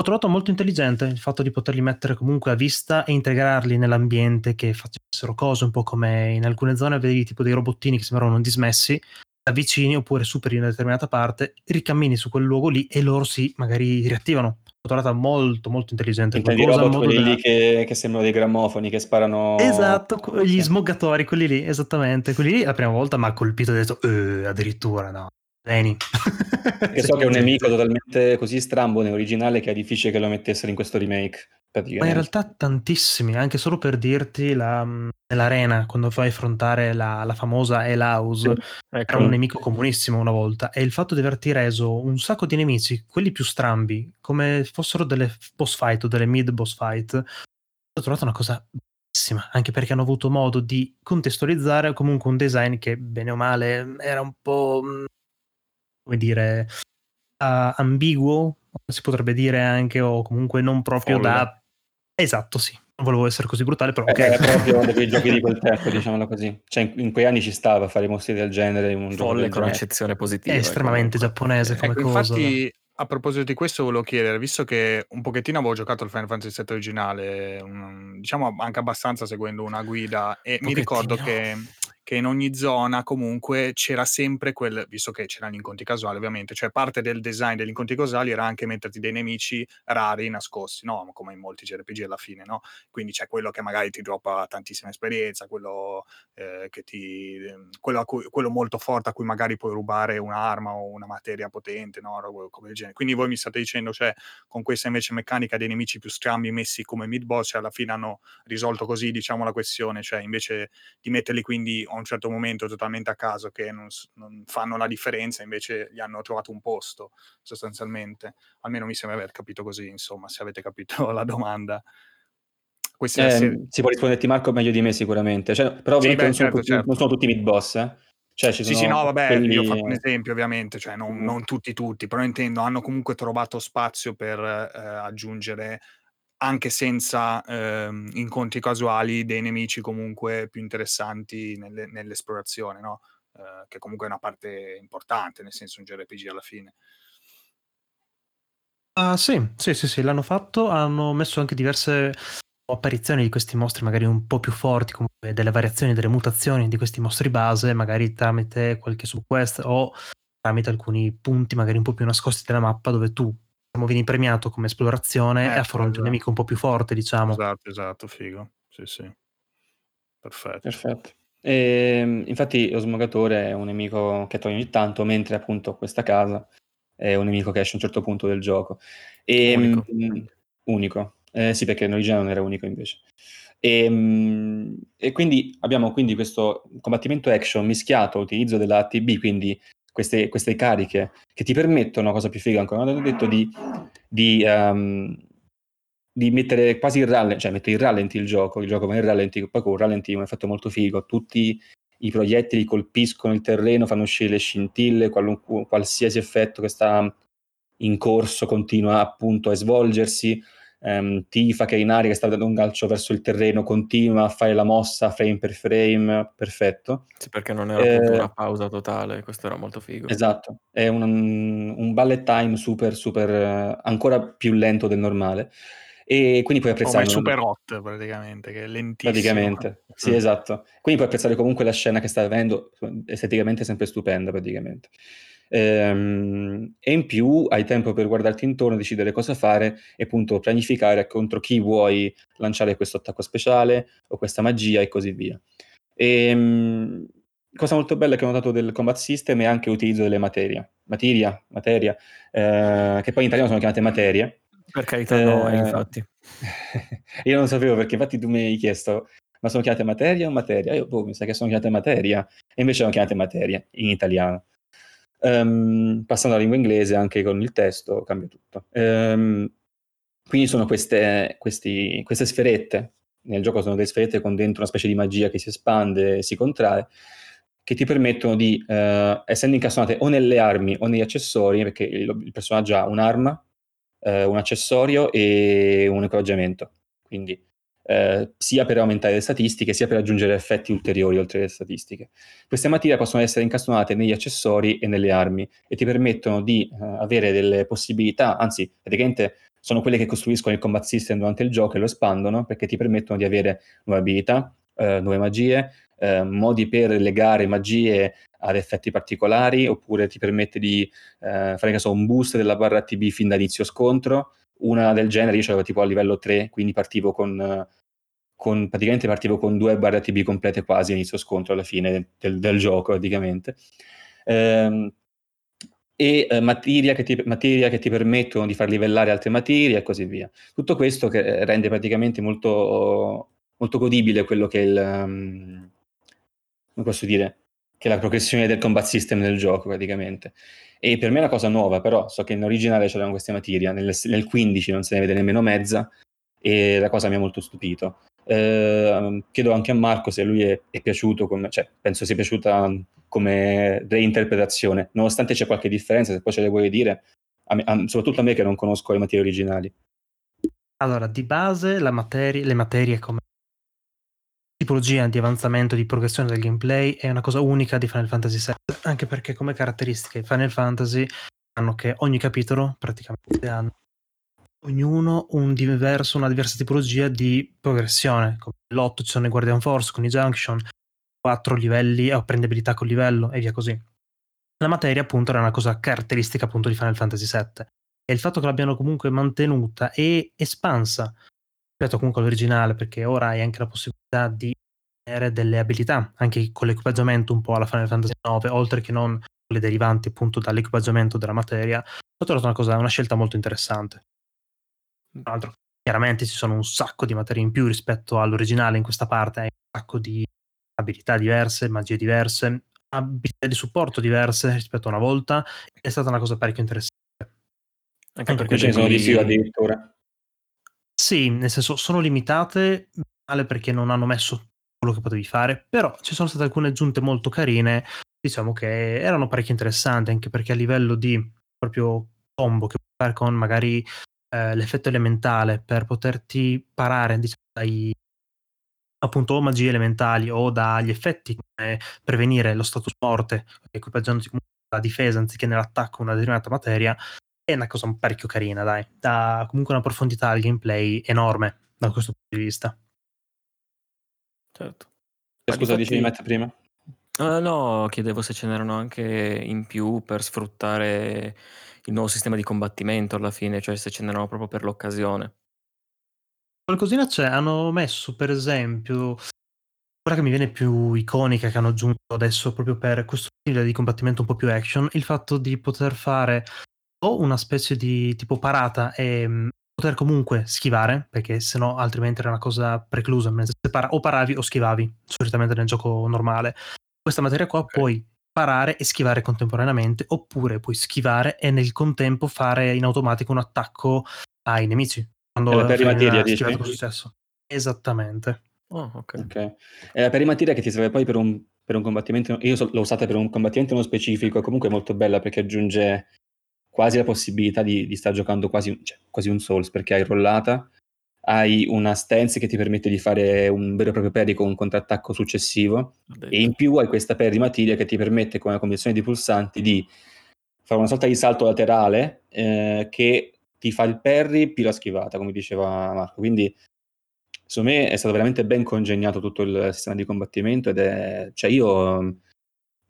Ho trovato molto intelligente il fatto di poterli mettere comunque a vista e integrarli nell'ambiente che facessero cose, un po' come in alcune zone avevi tipo dei robottini che sembravano dismessi, avvicini oppure superi una determinata parte, ricammini su quel luogo lì e loro si magari riattivano. L'ho trovata molto molto intelligente Intendi cosa, robot quelli da- lì che, che sembrano dei grammofoni, che sparano... Esatto, gli smoggatori, quelli lì, esattamente. Quelli lì la prima volta mi ha colpito e ho detto, "Eh, addirittura no. Vieni. Che so che è un nemico totalmente così strambone originale che è difficile che lo mettessero in questo remake. Ma in realtà tantissimi, anche solo per dirti la, nell'arena, quando fai affrontare la, la famosa Elaus, Sì. era Ecco, un nemico comunissimo una volta, e il fatto di averti reso un sacco di nemici, quelli più strambi, come fossero delle boss fight o delle mid boss fight, ho trovato una cosa bellissima, anche perché hanno avuto modo di contestualizzare comunque un design che, bene o male, era un po', mh, come dire, ah, ambiguo, si potrebbe dire anche, o comunque non proprio Folle. da... Esatto, sì. Non volevo essere così brutale, però Eh, ok. Era proprio uno dei giochi di quel tempo, diciamolo così. Cioè, in, in quei anni ci stava a fare mostri del genere in un gioco folle con genere. accezione positiva. È estremamente comunque. giapponese come Ecco, cosa. infatti, a proposito di questo, volevo chiedere, visto che un pochettino avevo giocato il Final Fantasy VII originale, un- diciamo anche abbastanza seguendo una guida, e mi ricordo che. Che in ogni zona comunque c'era sempre quel, visto che c'erano gli incontri casuali ovviamente, cioè parte del design degli incontri casuali era anche metterti dei nemici rari nascosti, no? Come in molti JRPG alla fine, no? Quindi c'è quello che magari ti droppa tantissima esperienza, quello, eh, che ti, quello, cui, quello, molto forte a cui magari puoi rubare un'arma o una materia potente, no? Come del genere. Quindi voi mi state dicendo, cioè, con questa invece meccanica dei nemici più strambi messi come mid boss, cioè alla fine hanno risolto così, diciamo, la questione, cioè invece di metterli quindi un certo momento totalmente a caso che non, non fanno la differenza, invece gli hanno trovato un posto sostanzialmente. Almeno mi sembra aver capito così, insomma, se avete capito la domanda. Eh, serie... Si può risponderti Marco meglio di me sicuramente, cioè, però sì, beh, non, sono certo, tutti, certo. non, sono tutti, mid boss, eh? Cioè, sì, sì, no, vabbè, quelli... io ho fatto un esempio ovviamente, cioè non, non, tutti tutti, però intendo, hanno comunque trovato spazio per eh, aggiungere anche senza eh, incontri casuali dei nemici comunque più interessanti nelle, nell'esplorazione, no? Eh, che comunque è una parte importante, nel senso un JRPG alla fine. Uh, sì, sì, sì, sì, l'hanno fatto, hanno messo anche diverse apparizioni di questi mostri magari un po' più forti, comunque delle variazioni, delle mutazioni di questi mostri base, magari tramite qualche subquest o tramite alcuni punti magari un po' più nascosti della mappa dove tu vieni premiato come esplorazione eh, e affronti esatto. un nemico un po' più forte, diciamo. Esatto, esatto, figo. Sì, sì. Perfetto. Perfetto. E, ehm, infatti lo smogatore è un nemico che trovi ogni tanto, mentre appunto questa casa è un nemico che esce a un certo punto del gioco. E, unico. Mh, mm, unico. Eh, sì, perché in origine non era unico invece. E, mh, e, quindi abbiamo quindi questo combattimento action mischiato all'utilizzo della ATB, quindi queste, queste, cariche che ti permettono, cosa più figa ancora, ho detto, di, di, um, di mettere quasi il rallenti, cioè mettere il rallenti il gioco, il gioco con il rallenti, poi con il rallenti è un effetto molto figo, tutti i proiettili colpiscono il terreno, fanno uscire le scintille, qualsiasi effetto che sta in corso continua appunto a svolgersi, um, Tifa che è in aria, che sta dando un calcio verso il terreno, continua a fare la mossa frame per frame, perfetto. Sì, perché non era eh, una pausa totale, questo era molto figo. Esatto, è un, un bullet time super, super, uh, ancora più lento del normale. E quindi puoi apprezzare... Come super hot praticamente, che è lentissimo. Praticamente, sì, mm. esatto. Quindi puoi apprezzare comunque la scena che sta avendo, esteticamente sempre stupenda praticamente. Ehm, e in più hai tempo per guardarti intorno, decidere cosa fare e appunto pianificare contro chi vuoi lanciare questo attacco speciale o questa magia e così via. Ehm, cosa molto bella che ho notato del combat system è anche l'utilizzo delle materie. Materia, materia, eh, che poi in italiano sono chiamate materie. Per carità, eh, no, infatti. io non sapevo perché infatti tu mi hai chiesto ma sono chiamate materia o materia? Io boh, mi sa che sono chiamate materia e invece sono chiamate materia in italiano. Um, passando alla lingua inglese, anche con il testo, cambia tutto. Um, quindi sono queste, questi, queste sferette, nel gioco sono delle sferette con dentro una specie di magia che si espande e si contrae, che ti permettono di, uh, essendo incastonate o nelle armi o negli accessori, perché il, il personaggio ha un'arma, uh, un accessorio e un equipaggiamento. Quindi eh, sia per aumentare le statistiche sia per aggiungere effetti ulteriori oltre le statistiche. Queste materie possono essere incastonate negli accessori e nelle armi e ti permettono di eh, avere delle possibilità, anzi praticamente sono quelle che costruiscono il combat system durante il gioco e lo espandono perché ti permettono di avere nuove abilità, eh, nuove magie, eh, modi per legare magie ad effetti particolari oppure ti permette di eh, fare so, un boost della barra TB fin da inizio scontro una del genere, io c'avevo tipo a livello 3, quindi partivo con, con praticamente partivo con due barre ATB complete quasi inizio scontro alla fine del, del gioco praticamente. Ehm, e eh, materia, che ti, materia che ti permettono di far livellare altre materie e così via. Tutto questo che rende praticamente molto, molto godibile quello che è il... Um, come posso dire? Che è la progressione del combat system nel gioco praticamente. E per me è una cosa nuova, però so che in originale c'erano queste materie, nel, nel 15 non se ne vede nemmeno mezza, e la cosa mi ha molto stupito. Eh, chiedo anche a Marco se lui è, è piaciuto, come, cioè penso sia piaciuta come reinterpretazione, nonostante c'è qualche differenza, se poi ce le vuoi dire, a me, a, soprattutto a me che non conosco le materie originali. Allora, di base materia, le materie come tipologia di avanzamento, di progressione del gameplay è una cosa unica di Final Fantasy VII, anche perché come caratteristiche Final Fantasy hanno che ogni capitolo praticamente hanno ognuno un diverso, una diversa tipologia di progressione. Come l'8 ci sono i Guardian Force con i Junction, 4 livelli e prendibilità col livello e via così. La materia appunto era una cosa caratteristica appunto di Final Fantasy VII e il fatto che l'abbiano comunque mantenuta e espansa rispetto comunque all'originale perché ora hai anche la possibilità di avere delle abilità anche con l'equipaggiamento un po' alla Final Fantasy IX oltre che non le derivanti appunto dall'equipaggiamento della materia ho trovato una, cosa, una scelta molto interessante tra l'altro chiaramente ci sono un sacco di materie in più rispetto all'originale in questa parte hai un sacco di abilità diverse magie diverse abilità di supporto diverse rispetto a una volta. È stata una cosa parecchio interessante. Anche perché ce ne sono di più addirittura. Sì, nel senso sono limitate male perché non hanno messo quello che potevi fare, però ci sono state alcune aggiunte molto carine, diciamo che erano parecchio interessanti, anche perché a livello di proprio combo che puoi fare con magari eh, l'effetto elementale per poterti parare diciamo, dai appunto o magie elementali o dagli effetti come prevenire lo status morte, equipaggiandoti comunque la difesa anziché nell'attacco una determinata materia, è una cosa parecchio carina, dai. Dà comunque una profondità al gameplay enorme da questo punto di vista. Certo. Eh, scusa, dicevi Matt prima? Uh, no, chiedevo se ce n'erano anche in più per sfruttare il nuovo sistema di combattimento alla fine, cioè se ce n'erano proprio per l'occasione. Qualcosina c'è, hanno messo per esempio, quella che mi viene più iconica che hanno aggiunto adesso proprio per questo stile di combattimento un po' più action, il fatto di poter fare o una specie di tipo parata e mh, poter comunque schivare, perché se no altrimenti era una cosa preclusa, para- o paravi o schivavi, solitamente nel gioco normale. Questa materia qua Ok. puoi parare e schivare contemporaneamente, oppure puoi schivare e nel contempo fare in automatico un attacco ai nemici. Quando È la fai perimateria, una dici? schivata con successo. Esattamente. Oh, ok. Ok. È la perimateria che ti serve poi per un, per un combattimento. Io so- l'ho usata per un combattimento non specifico, e comunque è molto bella perché aggiunge quasi la possibilità di, di stare giocando quasi, cioè, quasi un Souls perché hai rollata, hai una stance che ti permette di fare un vero e proprio parry con un contrattacco successivo e in più hai questa parry materia che ti permette con una combinazione di pulsanti di fare una sorta di salto laterale eh, che ti fa il parry più la schivata, come diceva Marco. Quindi secondo me è stato veramente ben congegnato tutto il sistema di combattimento ed è... cioè io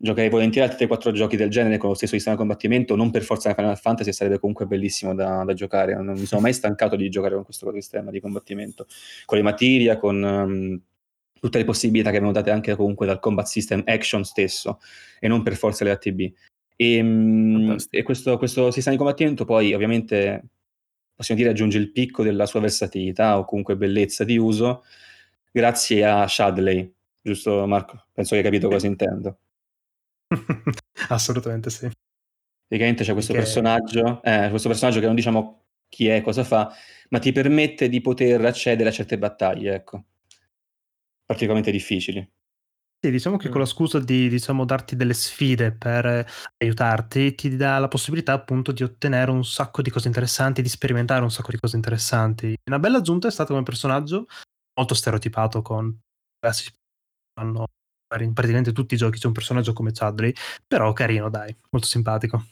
giocherei volentieri altri 3-4 giochi del genere con lo stesso sistema di combattimento, non per forza Final Fantasy, sarebbe comunque bellissimo da, da giocare. Non mi sono mai stancato di giocare con questo sistema di combattimento, con le materia, con um, tutte le possibilità che abbiamo date anche comunque dal combat system action stesso e non per forza le ATB. E, Fantastico. e questo, questo sistema di combattimento poi ovviamente possiamo dire aggiunge il picco della sua versatilità o comunque bellezza di uso grazie a Shadley, giusto Marco? Penso che hai capito cosa intendo. Assolutamente sì. Praticamente c'è questo Perché- personaggio, eh, questo personaggio che non diciamo chi è, cosa fa, ma ti permette di poter accedere a certe battaglie, ecco. Particolarmente difficili. Sì, diciamo che con la scusa di diciamo, darti delle sfide per eh, aiutarti, ti dà la possibilità appunto di ottenere un sacco di cose interessanti, di sperimentare un sacco di cose interessanti. Una bella aggiunta è stata come personaggio molto stereotipato con classici hanno in praticamente tutti i giochi c'è un personaggio come Chadley, però carino, dai, molto simpatico.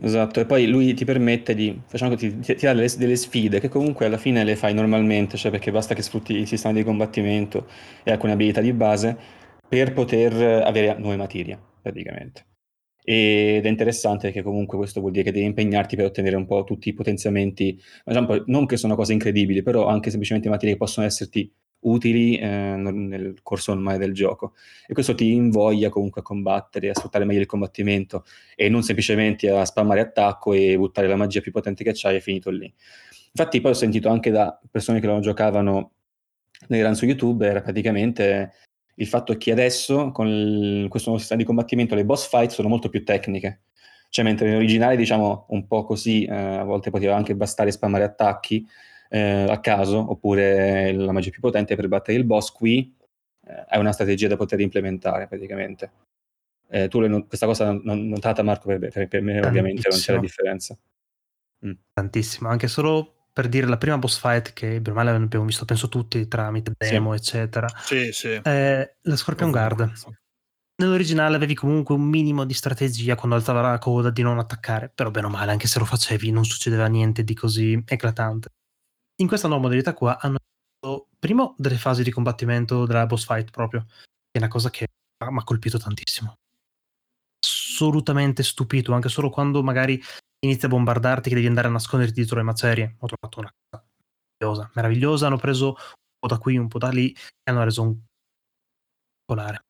Esatto, e poi lui ti permette di, facciamo così, ti, ti dà delle, delle sfide che comunque alla fine le fai normalmente, cioè perché basta che sfrutti il sistema di combattimento e alcune abilità di base per poter avere nuove materie, praticamente. Ed è interessante perché comunque questo vuol dire che devi impegnarti per ottenere un po' tutti i potenziamenti, non che sono cose incredibili, però anche semplicemente materie che possono esserti utili eh, nel corso normale del gioco. E questo ti invoglia comunque a combattere, a sfruttare meglio il combattimento e non semplicemente a spammare attacco e buttare la magia più potente che c'hai e finito lì. Infatti poi ho sentito anche da persone che lo giocavano nei run su YouTube, era praticamente il fatto che adesso con il- questo nuovo sistema di combattimento le boss fight sono molto più tecniche. Cioè, mentre nell'originale, diciamo, un po' così, eh, a volte poteva anche bastare spammare attacchi eh, a caso, oppure la magia più potente per battere il boss, qui eh, hai una strategia da poter implementare praticamente. Eh, tu not- questa cosa l'hai not- notata, Marco, per, per- per me ovviamente non c'è la differenza. Tantissimo, anche solo per dire la prima boss fight che bene o male abbiamo visto penso tutti tramite Sì. demo eccetera Sì, sì. eh, la Scorpion Ovunque. Guard nell'originale avevi comunque un minimo di strategia quando alzava la coda di non attaccare però bene o male anche se lo facevi non succedeva niente di così eclatante in questa nuova modalità qua hanno primo delle fasi di combattimento della boss fight proprio è una cosa che mi ha colpito tantissimo. Assolutamente stupito, anche solo quando magari inizia a bombardarti che devi andare a nasconderti dietro le macerie. Ho trovato una cosa meravigliosa, meravigliosa. Hanno preso un po' da qui, un po' da lì e hanno reso un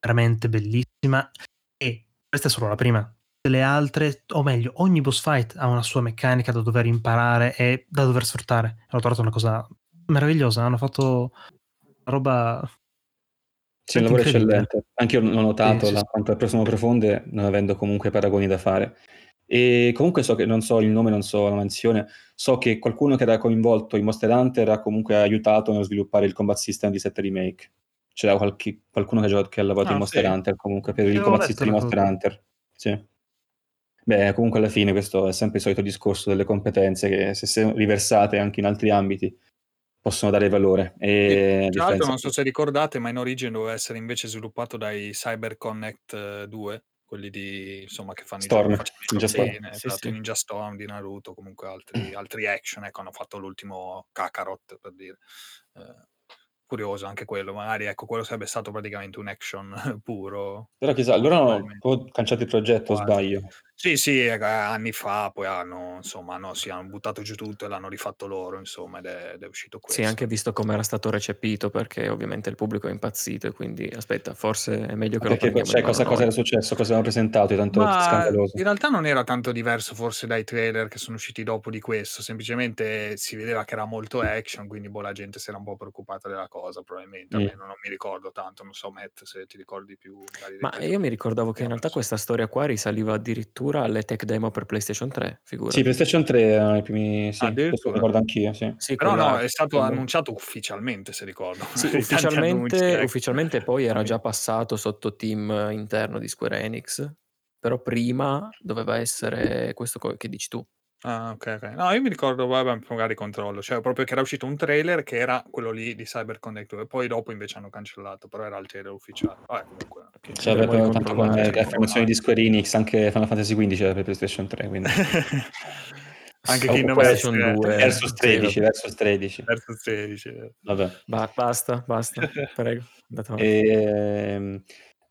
veramente bellissima. E questa è solo la prima. Le altre, o meglio, ogni boss fight ha una sua meccanica da dover imparare e da dover sfruttare. Ho trovato una cosa meravigliosa. Hanno fatto una roba sì, un lavoro eccellente. Anche io l'ho notato, Sì, sì, la, sì. quanto al sono profonde, non avendo comunque paragoni da fare. E comunque so che, non so il nome, non so la mansione, so che qualcuno che era coinvolto in Monster Hunter ha comunque aiutato nello sviluppare il combat system di 7 Remake. C'era qualche- qualcuno che ha, giocato- che ha lavorato Ah, in Monster sì. Hunter comunque per il Avevo combat system di Monster. Hunter. Sì. Beh, comunque alla fine questo è sempre il solito discorso delle competenze che se sono riversate anche in altri ambiti possono dare valore. E Tra l'altro, non so se ricordate, ma in origine doveva essere invece sviluppato dai Cyber Connect eh, 2, quelli di insomma che fanno Storm, i Ninja Storm. Sì, esatto, sì. Ninja Storm di Naruto, comunque altri, altri action, ecco, hanno fatto l'ultimo Kakarot per dire. Eh, curioso anche quello, magari ecco, quello sarebbe stato praticamente un action puro. Però chissà, loro hanno cancellato il progetto, o Quasi. sbaglio? Sì, sì, eh, anni fa poi hanno, insomma, no, sì, hanno buttato giù tutto e l'hanno rifatto loro, insomma, ed è, ed è uscito questo. Sì, anche visto come era stato recepito, perché ovviamente il pubblico è impazzito e quindi aspetta, forse è meglio che lo Perché prendiamo cioè, in cosa, mano cosa noi. era successo? Cosa avevano presentato di tanto Ma scandaloso? in realtà non era tanto diverso forse dai trailer che sono usciti dopo di questo, semplicemente si vedeva che era molto action, quindi boh, la gente si era un po' preoccupata della cosa, probabilmente, Mm. almeno non mi ricordo tanto, non so Matt se ti ricordi più. magari dei Ma io mi ricordavo che in realtà questa storia qua risaliva addirittura alle tech demo per PlayStation 3, figurati. Sì, PlayStation 3 erano i primi... Sì, addirittura? ricordo anch'io, sì. Sì, Però quella- no, è stato quella- annunciato ufficialmente, se ricordo. Sì, ufficialmente, ecco. ufficialmente poi era già passato sotto team interno di Square Enix, però prima doveva essere questo che dici tu. Ah, ok, ok. No, io mi ricordo, vabbè, magari controllo, cioè proprio che era uscito un trailer che era quello lì di Cyber Connect e poi dopo invece hanno cancellato, però era il trailer ufficiale. Vabbè, comunque. Cioè, Potremmo aveva tanto come ricontrollare. le affermazioni di Square Enix, anche Final Fantasy XV c'era per PlayStation 3, quindi... Anche Oh, Kingdom Hearts PlayStation 3. 2. Versus Sì, 13, vabbè. versus 13. Versus 16. eh. Vabbè. Ba- basta, basta, prego. andate avanti. Ehm,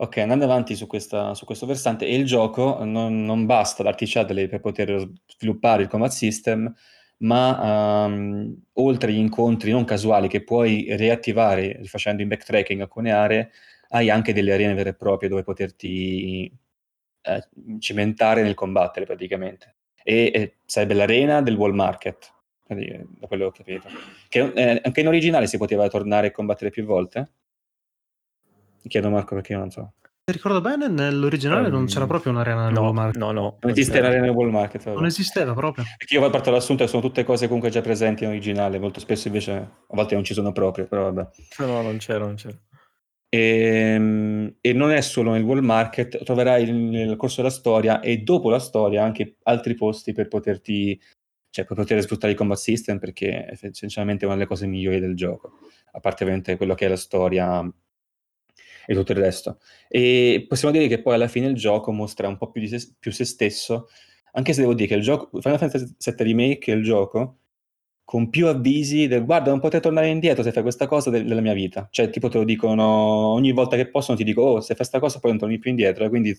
ok, andando avanti su, questa- su questo versante, il gioco non, non basta darti chatele per poter sviluppare il combat system, ma ehm, oltre agli incontri non casuali che puoi riattivare facendo in backtracking alcune aree, hai anche delle arene vere e proprie dove poterti eh, cimentare nel combattere praticamente. E, e sarebbe l'arena del Wall Market, da quello che ho capito. Che eh, anche in originale si poteva tornare e combattere più volte? Chiedo Marco perché io non so. Se ricordo bene, nell'originale non Ehm, c'era proprio un'arena nel No, Walmart. no, no. Non esiste c'era. l'arena del Wall Market, vabbè. Non esisteva proprio. Perché io parto dall'assunto che sono tutte cose comunque già presenti in originale, molto spesso invece a volte non ci sono proprio, però vabbè. No, no, non c'era, non c'era. E, e non è solo nel Wall Market, troverai nel corso della storia e dopo la storia anche altri posti per poterti, cioè per poter sfruttare il combat system perché è essenzialmente una delle cose migliori del gioco, a parte ovviamente quello che è la storia e tutto il resto. E possiamo dire che poi alla fine il gioco mostra un po' più, di se, più se stesso, anche se devo dire che il gioco, Final Fantasy VII Remake è il gioco con più avvisi del guarda non potrai tornare indietro se fai questa cosa de- della mia vita. Cioè tipo te lo dicono ogni volta che possono ti dico oh se fai questa cosa poi non torni più indietro. E quindi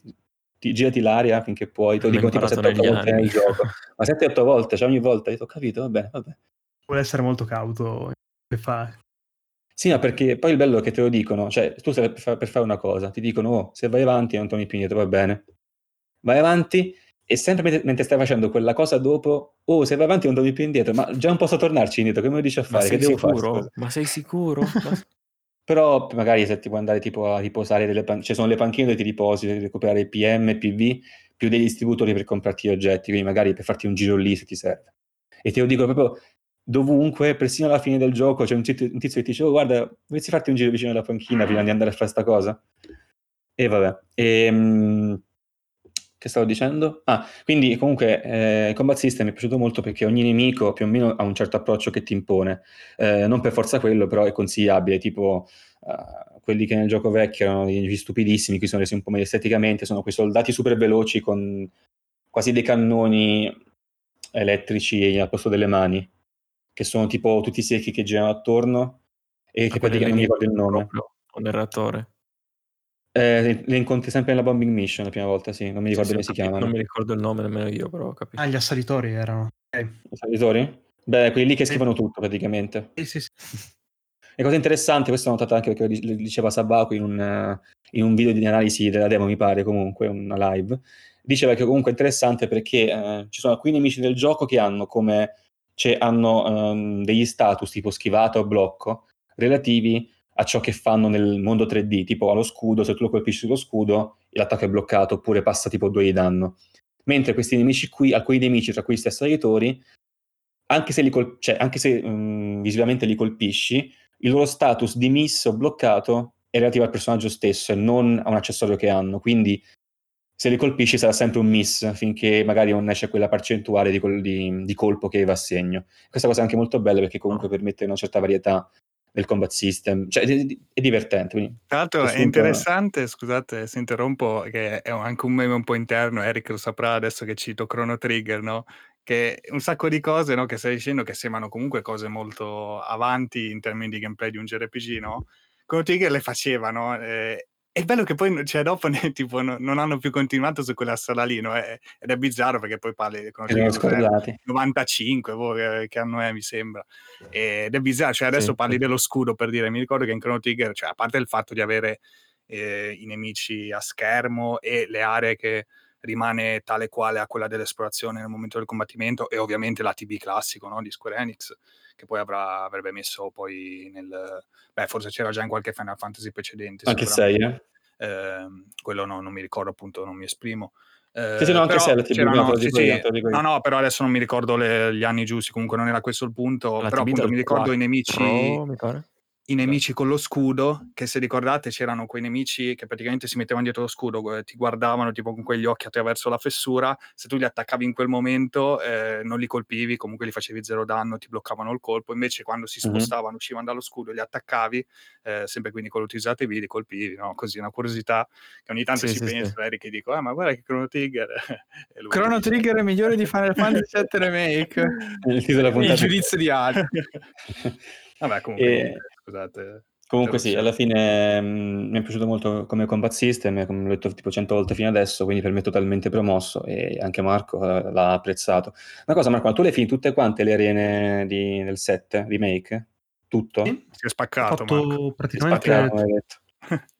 ti, girati l'aria finché puoi te lo dicono tipo imparato 7-8 negli volte nel gioco. Ma 7-8 volte cioè ogni volta ho capito? Vabbè vabbè. Vuole essere molto cauto che fa. Sì ma perché poi il bello è che te lo dicono cioè tu stai per, fa- per fare una cosa ti dicono oh se vai avanti non torni più indietro va bene vai avanti e sempre mentre, mentre stai facendo quella cosa dopo oh se vai avanti non torni più indietro ma già non posso tornarci indietro come mi dici a Ma fare che sei fare sicuro? cosa? Ma sei sicuro? Ma- Però magari se ti puoi andare tipo a riposare delle panchine, ci sono le panchine dove ti riposi per recuperare il PM, PV, più dei distributori per comprarti gli oggetti, quindi magari per farti un giro lì se ti serve. E te lo dico proprio dovunque, persino alla fine del gioco c'è un tizio, un tizio che ti dice, oh guarda, vorresti farti un giro vicino alla panchina prima di andare a fare sta cosa? E vabbè. Ehm, che stavo dicendo? Ah, quindi comunque eh, il combat system mi è piaciuto molto perché ogni nemico più o meno ha un certo approccio che ti impone. Eh, non per forza quello, però è consigliabile, tipo eh, quelli che nel gioco vecchio erano degli stupidissimi, qui sono resi un po' meglio esteticamente, sono quei soldati super veloci con quasi dei cannoni elettrici al posto delle mani, che sono tipo tutti secchi che girano attorno e che quelli praticamente non mi ricordo il nome. un narratore. Eh, le incontri sempre nella bombing mission la prima volta, sì, non mi ricordo Sì, come sì, si ho capito, chiamano. Non mi ricordo il nome nemmeno io, però ho capito. Ah, gli assalitori erano. Ok. I salitori? Beh, quelli lì che scrivono tutto praticamente. Sì, sì, sì. E cosa interessante, questo l'ho notato anche perché lo dic- lo diceva Sabaku in un, in un video di analisi della demo, mi pare, comunque, una live. Diceva che comunque è interessante perché eh, ci sono alcuni nemici del gioco che hanno come cioè, hanno ehm, degli status tipo schivata o blocco relativi a ciò che fanno nel mondo 3D, tipo allo scudo, se tu lo colpisci sullo scudo, l'attacco è bloccato oppure passa tipo 2 di danno. Mentre questi nemici qui, alcuni nemici, tra cui gli assalitori, anche se, li col- cioè, anche se mm, visivamente li colpisci, il loro status di miss o bloccato è relativo al personaggio stesso e non a un accessorio che hanno. Quindi se li colpisci sarà sempre un miss finché magari non esce quella percentuale di, col- di- di colpo che va a segno. Questa cosa è anche molto bella perché comunque permette una certa varietà del combat system, cioè è, divertente. quindi Tra l'altro è interessante, scusate se interrompo, che è anche un meme un po' interno, Eric lo saprà adesso che cito Chrono Trigger, no? Che un sacco di cose no, che stai dicendo che sembrano comunque cose molto avanti in termini di gameplay di un JRPG, no? Chrono Trigger le facevano. Eh, è bello che poi, cioè, dopo ne- tipo, no- non hanno più continuato su quella strada lì, no? Eh, ed è bizzarro perché poi parli scordati. 95, boh, che, che anno è mi sembra. Ed è bizzarro, cioè adesso Sì, parli sì. dello scudo per dire, mi ricordo che in Chrono Trigger, cioè a parte il fatto di avere eh, i nemici a schermo e le aree che rimane tale quale a quella dell'esplorazione nel momento del combattimento e ovviamente l'ATB classico no, di Square Enix che poi avrà, avrebbe messo poi nel beh forse c'era già in qualche Final Fantasy precedente Anche sicuramente. 6, eh? Ehm, quello no, non mi ricordo appunto non mi esprimo Eh, Sì, sì, no, anche se la TB, no, sì, sì. no no però adesso non mi ricordo le- gli anni giusti comunque non era questo il punto La però TB appunto mi ricordo i 4, nemici mi pare. I nemici con lo scudo, che se ricordate c'erano quei nemici che praticamente si mettevano dietro lo scudo, ti guardavano tipo con quegli occhi attraverso la fessura, se tu li attaccavi in quel momento eh, non li colpivi, comunque li facevi zero danno, ti bloccavano il colpo, invece quando si spostavano, uscivano dallo scudo, li attaccavi, eh, sempre quindi con l'utilizzate V, li colpivi, no? così una curiosità che ogni tanto Sì, si sì, pensa, sì. Eric, e dico, ah ma guarda che Chrono Trigger. Chrono Trigger è migliore di Final Fantasy VII Remake. Il Il giudizio di altri. Vabbè, comunque, E- scusate. Comunque sì, alla fine mh, mi è piaciuto molto come combat system, come l'ho detto tipo 100 volte fino adesso, quindi per me è totalmente promosso e anche Marco eh, l'ha apprezzato. Una cosa Marco, ma tu le hai finite tutte quante le arene di- del 7 remake? Tutto? Sì. Si è Ho spaccato, Marco. fatto Ti praticamente spaccato, come hai detto.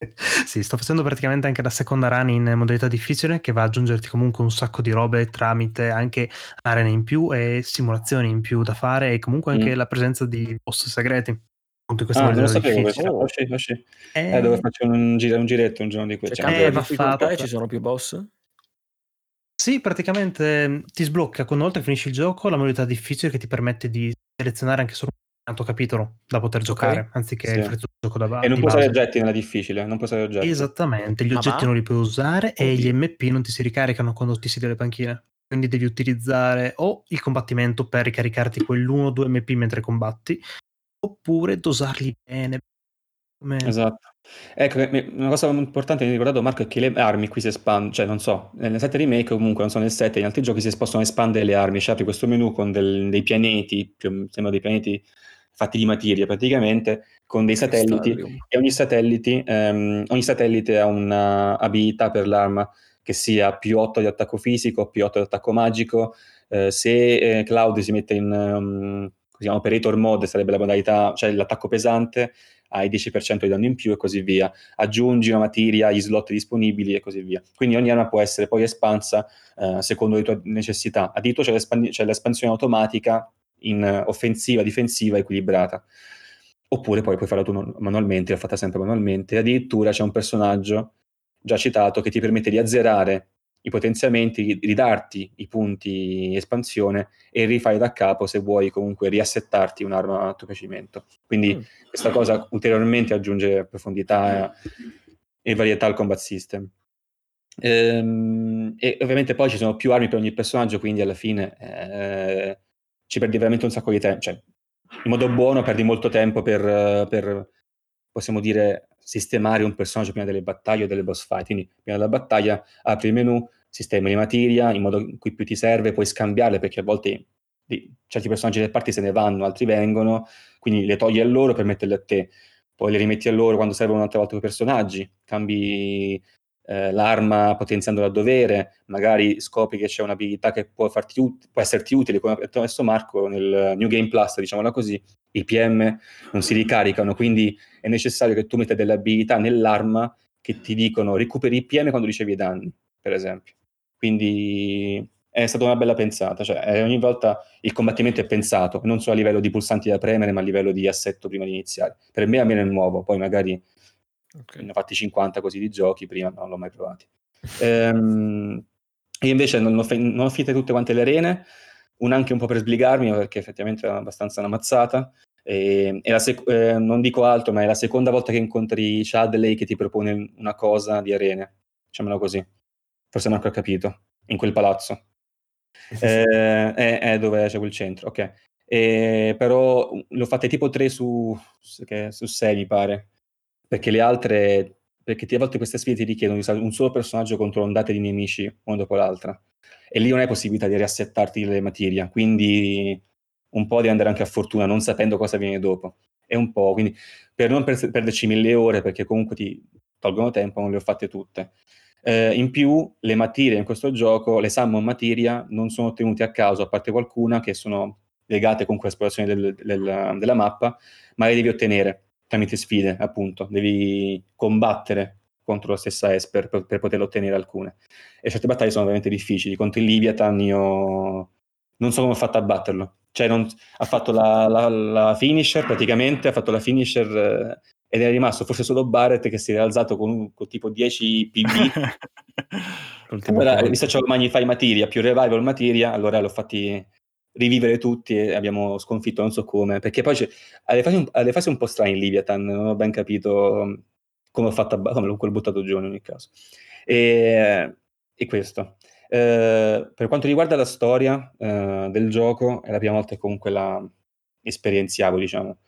Sì, sto facendo praticamente anche la seconda run in modalità difficile che va ad aggiungerti comunque un sacco di robe tramite anche arene in più e simulazioni in più da fare e comunque anche Mm. la presenza di boss segreti. Appunto in questa Ah, non lo modalità sapevo difficile. questo. Oh, sì, oh, sì. Eh, Eh, dove faccio un, giro- un giretto un giorno di Cioè, questi. Eh, va fatto. e ci sono più boss? Sì, praticamente mh, ti sblocca quando volta che finisci il gioco la modalità difficile che ti permette di selezionare anche solo altro capitolo da poter giocare, anziché Sì. il free gioco da ba- E non puoi usare base. oggetti nella difficile, non puoi usare oggetti. Esattamente, gli Ma oggetti va? non li puoi usare e Oddio. gli MP non ti si ricaricano quando ti siedi alle panchine. Quindi devi utilizzare o il combattimento per ricaricarti quell'uno o due MP mentre combatti, oppure dosarli bene. Come... Esatto. Ecco, una cosa importante che mi ricordato Marco è che le armi qui si espandono, cioè non so, nel 7 remake comunque, non so nel 7, in altri giochi si possono espandere le armi, cioè apri questo menu con del- dei pianeti, più, sembra dei pianeti fatti di materia praticamente, con dei satelliti e ogni, satelliti, ehm, ogni satellite ha una abilità per l'arma che sia più 8 di attacco fisico, più 8 di attacco magico, eh, se eh, Cloud si mette in um, operator mode sarebbe la modalità, cioè l'attacco pesante, hai 10% di danno in più e così via. Aggiungi una materia agli slot disponibili e così via. Quindi ogni arma può essere poi espansa eh, secondo le tue necessità. Addirittura c'è, c'è l'espansione automatica in eh, offensiva, difensiva, equilibrata. Oppure poi puoi farla tu manualmente, l'ho fatta sempre manualmente. Addirittura c'è un personaggio già citato che ti permette di azzerare i potenziamenti, ri- ridarti i punti espansione e rifare da capo se vuoi comunque riassettarti un'arma a tuo piacimento. Quindi Mm. questa cosa ulteriormente aggiunge profondità e varietà al combat system. Ehm, e ovviamente poi ci sono più armi per ogni personaggio, quindi alla fine eh, ci perdi veramente un sacco di tempo. Cioè, in modo buono perdi molto tempo per, per, possiamo dire, sistemare un personaggio prima delle battaglie o delle boss fight. Quindi prima della battaglia apri il menu, sistemi le materia in modo in cui più ti serve, puoi scambiarle perché a volte di- certi personaggi del party se ne vanno, altri vengono, quindi le togli a loro per metterle a te. poi le rimetti a loro quando servono un'altra volta i personaggi, cambi eh, l'arma potenziandola a dovere, magari scopri che c'è un'abilità che può, farti ut- può esserti utile, come ha detto adesso Marco nel New Game Plus, diciamola così, i PM non si ricaricano, quindi è necessario che tu metta delle abilità nell'arma che ti dicono recuperi i PM quando ricevi i danni, per esempio. Quindi è stata una bella pensata, cioè ogni volta il combattimento è pensato, non solo a livello di pulsanti da premere, ma a livello di assetto prima di iniziare. Per me almeno è nuovo, poi magari okay. ne ho fatti 50 così di giochi, prima non l'ho mai provati. ehm, io invece non ho, non ho finite tutte quante le arene, una anche un po' per sbrigarmi, perché effettivamente è abbastanza una mazzata. E, e sec- eh, non dico altro, ma è la seconda volta che incontri Chadley che ti propone una cosa di arene, diciamolo così. Forse Marco ha capito, in quel palazzo. eh, è, è, dove c'è quel centro, ok. E, però l'ho fatte tipo 3 su, su 6, mi pare perché le altre, perché a volte queste sfide ti richiedono di usare un solo personaggio contro ondate di nemici una dopo l'altra, e lì non hai possibilità di riassettarti le materie, quindi un po' di andare anche a fortuna, non sapendo cosa viene dopo. È un po', quindi per non per- perderci mille ore, perché comunque ti tolgono tempo, non le ho fatte tutte. Eh, in più, le materie in questo gioco, le summon materia, non sono ottenute a caso, a parte qualcuna che sono legate comunque all'esplorazione del, del, della mappa, ma le devi ottenere tramite sfide, appunto, devi combattere contro la stessa Esper per, per poter ottenere alcune. E certe battaglie sono veramente difficili. Contro il Liviathan io non so come ho fatto a batterlo. Cioè, non, ha fatto la, la, la, finisher praticamente, ha fatto la finisher eh, ed è rimasto forse solo Barrett che si è alzato con, con tipo 10 PV. allora, visto che c'è Magnify Materia più Revival Materia, allora l'ho fatti rivivere tutti e abbiamo sconfitto non so come, perché poi c'è, alle, fasi un, po' strane in Liviathan, non ho ben capito um, come ho fatto a come l'ho buttato giù in ogni caso. E, e questo. Eh, per quanto riguarda la storia eh, del gioco, è la prima volta che comunque la esperienziavo, diciamo.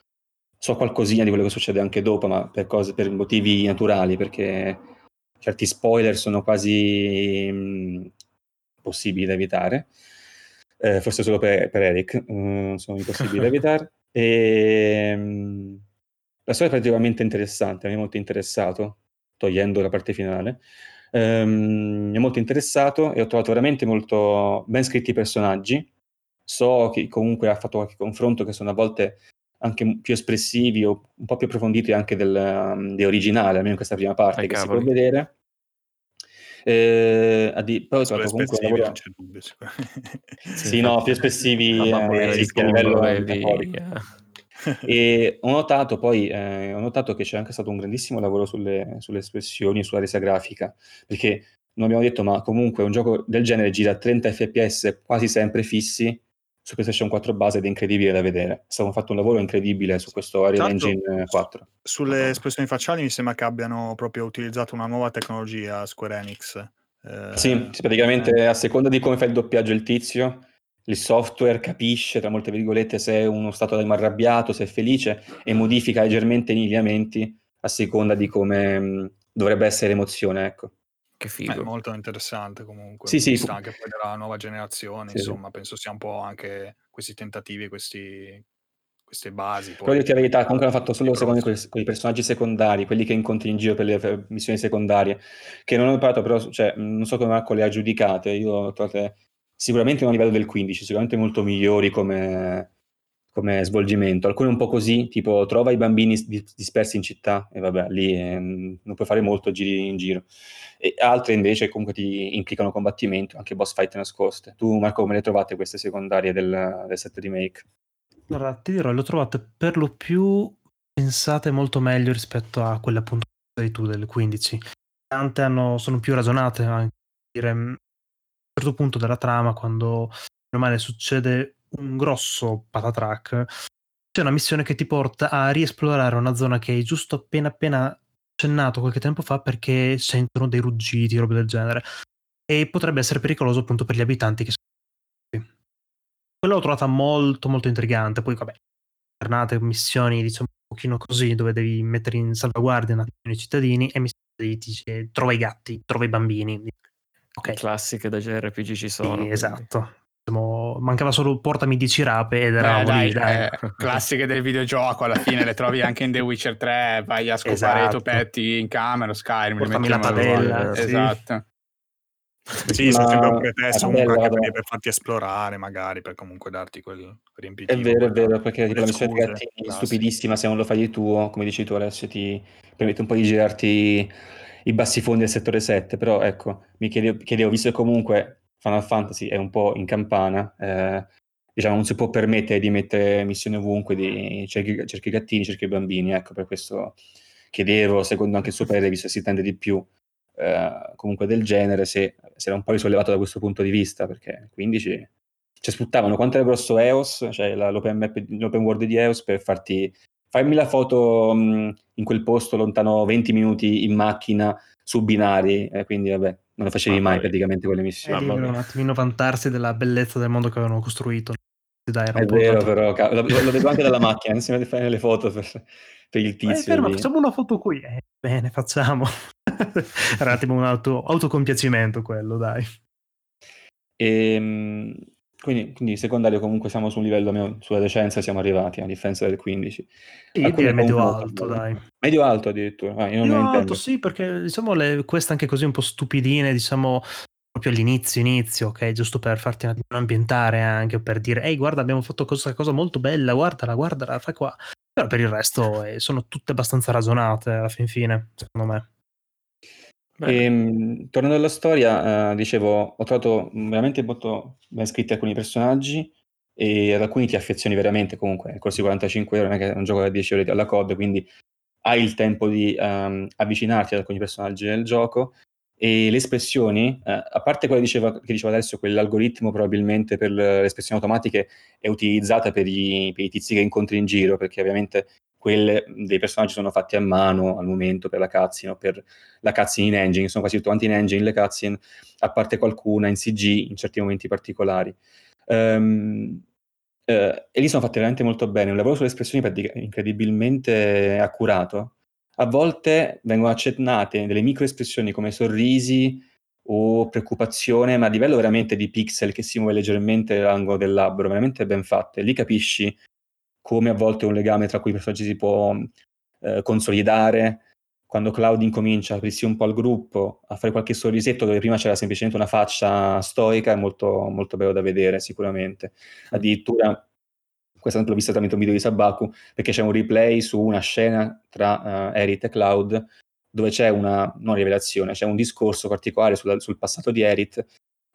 So qualcosina di quello che succede anche dopo, ma per, cose, per motivi naturali, perché certi spoiler sono quasi mh, possibili da evitare eh, forse solo per, per Eric, mm, sono impossibili da evitare. E, um, la storia è particolarmente interessante, mi è molto interessato, togliendo la parte finale. Um, mi è molto interessato e ho trovato veramente molto ben scritti i personaggi. So che comunque ha fatto qualche confronto che sono a volte anche più espressivi o un po' più approfonditi anche del, um, di originale, almeno in questa prima parte Ai che cavoli. si può vedere. Eh, a di- poi ho trovato comunque un lavoro... Dubbio, sì, no, più espressivi eh, a livello e ho notato poi eh, ho notato che c'è anche stato un grandissimo lavoro sulle, sulle espressioni, sulla resa grafica, perché non abbiamo detto, ma comunque un gioco del genere gira a 30 fps quasi sempre fissi su PlayStation 4 base ed è incredibile da vedere. È stato fatto un lavoro incredibile su questo Unreal Engine 4. Sulle espressioni facciali mi sembra che abbiano proprio utilizzato una nuova tecnologia Square Enix. Eh, sì, praticamente eh. a seconda di come fa il doppiaggio il tizio, il software capisce, tra molte virgolette, se è uno stato d'animo arrabbiato, se è felice e modifica leggermente i lineamenti a seconda di come mh, dovrebbe essere l'emozione, ecco. Che figo. È molto interessante comunque. Sì, sì. Sta anche poi della nuova generazione, sì, insomma, sì. penso sia un po' anche questi tentativi, questi, queste basi. Poi, Però dirti la verità, comunque hanno fatto solo secondo me quei, personaggi secondari, quelli che incontri in giro per le missioni secondarie, che non ho imparato però, cioè, non so come Marco le ha giudicate, io ho trovate sicuramente a un livello del 15, sicuramente molto migliori come, come svolgimento. Alcune un po' così, tipo trova i bambini dispersi in città e vabbè, lì eh, non puoi fare molto giri in giro. E altre invece comunque ti implicano combattimento, anche boss fight nascoste. Tu Marco come le trovate queste secondarie del, del set remake? Allora, ti dirò, le ho trovate per lo più pensate molto meglio rispetto a quelle appunto che tu del 15. Tante hanno, sono più ragionate, anche dire, a un certo punto della trama, quando normale succede un grosso patatrack, c'è una missione che ti porta a riesplorare una zona che hai giusto appena appena accennato qualche tempo fa perché sentono dei ruggiti, robe del genere. E potrebbe essere pericoloso appunto per gli abitanti che sono qui. Quello l'ho trovata molto molto intrigante. Poi vabbè, giornate, missioni diciamo un pochino così dove devi mettere in salvaguardia un attimo i cittadini e missioni dice trova i gatti, trova i bambini. Ok. Classiche da JRPG ci sono. Sì, esatto Mancava solo portami 10 rape ed eravamo Beh, dai, lì, dai. eh, classiche del videogioco alla fine le trovi anche in The Witcher 3 vai a scopare i Esatto. topetti in camera Skyrim Portami la padella, sì. esatto Sì, sono Ma- sempre un pretesto eh, comunque bello, anche per, farti esplorare, magari, per comunque darti quel riempitivo. È vero, è vero, perché tipo la missione scuse gattini è stupidissima se non lo fai di tuo, come dici tu Alessio, ti permette un po' di girarti i bassi fondi del settore 7, però ecco, mi chiedevo, chiedevo, visto che comunque Final Fantasy è un po' in campana, eh, diciamo non si può permettere di mettere missioni ovunque, di cerchi, cerchi gattini, cerchi bambini, ecco, per questo chiedevo, secondo anche il suo parere, visto che si tende di più eh, comunque del genere, se, se era un po' risollevato da questo punto di vista, perché 15 cioè sfruttavano quanto era grosso EOS, cioè la- l'open, map, l'open world di EOS per farti fammi la foto mh, in quel posto lontano 20 minuti in macchina su binari, eh, quindi vabbè, non lo facevi Mamma mai praticamente quelle E missioni. Mamma volevano un attimino vantarsi della bellezza del mondo che avevano costruito. Era È vero, però, ca- lo, lo vedo anche dalla macchina, insieme a fare le foto per, per il Eh, tizio. ferma, lì. facciamo una foto qui. Eh, bene, facciamo. Era un attimo un auto, autocompiacimento quello, dai. Ehm, quindi, quindi secondario comunque siamo su un livello almeno sulla decenza siamo arrivati, a differenza del 15. Sì, direi medio alto, dai. Medio alto addirittura, ah, io Medio alto, sì, perché diciamo le queste anche così un po' stupidine, diciamo proprio all'inizio, inizio, ok? Giusto per farti un attimo ambientare anche, per dire, ehi, guarda, abbiamo fatto questa cosa molto bella, guardala, guardala, fai qua. Però per il resto eh, sono tutte abbastanza ragionate alla fin fine, secondo me. Bene. Ehm, tornando alla storia, eh, dicevo, ho trovato veramente molto ben scritti alcuni personaggi e ad alcuni ti affezioni veramente comunque. Il corso di 45 euro non è che è un gioco da 10 ore alla COD, quindi hai il tempo di ehm, avvicinarti ad alcuni personaggi del gioco e le espressioni, eh, a parte quella diceva, che diceva adesso, quell'algoritmo probabilmente per le espressioni automatiche è utilizzata per i, per i tizi che incontri in giro, perché ovviamente quelle dei personaggi sono fatti a mano al momento per la cutscene o per la cutscene in engine, sono quasi quante in engine le cutscene, a parte qualcuna in CG in certi momenti particolari. Ehm, eh, e lì sono fatte veramente molto bene, un lavoro sulle espressioni incredibilmente accurato. A volte vengono accennate delle microespressioni come sorrisi o preoccupazione, ma a livello veramente di pixel che si muove leggermente l'angolo del labbro, veramente ben fatte. Lì capisci come a volte un legame tra cui i personaggi si può eh, consolidare. Quando Cloud incomincia a aprirsi un po' al gruppo, a fare qualche sorrisetto dove prima c'era semplicemente una faccia stoica, è molto, molto bello da vedere sicuramente. Addirittura, questa l'ho vista tramite un video di Sabaku, perché c'è un replay su una scena tra uh, Erit e Cloud, dove c'è una, non rivelazione, c'è un discorso particolare sul, sul passato di Erit,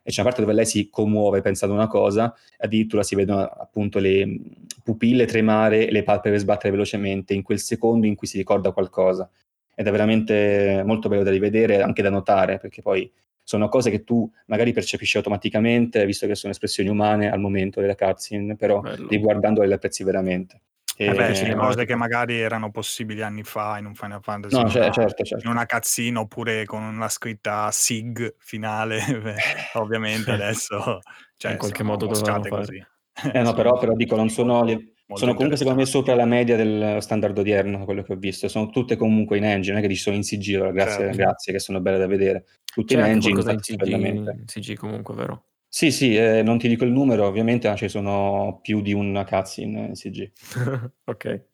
e c'è una parte dove lei si commuove pensando una cosa, addirittura si vedono appunto le pupille tremare e le palpebre sbattere velocemente in quel secondo in cui si ricorda qualcosa. Ed è veramente molto bello da rivedere, anche da notare, perché poi sono cose che tu magari percepisci automaticamente, visto che sono espressioni umane al momento della cutscene, però Bello. riguardandole le apprezzi veramente. E- Eh beh, Eh, sì, cose no. che magari erano possibili anni fa in un Final Fantasy. No, in cioè, una- certo, certo. In una cutscene oppure con una scritta SIG finale, beh, ovviamente adesso cioè, In qualche modo dovevano così. Eh no, però, però dico, non sono, le- sono comunque secondo me sopra la media del standard odierno, quello che ho visto. Sono tutte comunque in engine, non è che ci sono in CG, grazie, Certo. grazie, che sono belle da vedere. Tutte C'è in anche engine, in CG, in CG comunque, vero? Sì, sì, eh, non ti dico il numero, ovviamente, ma ci sono più di una cutscene in CG. ok. Sempre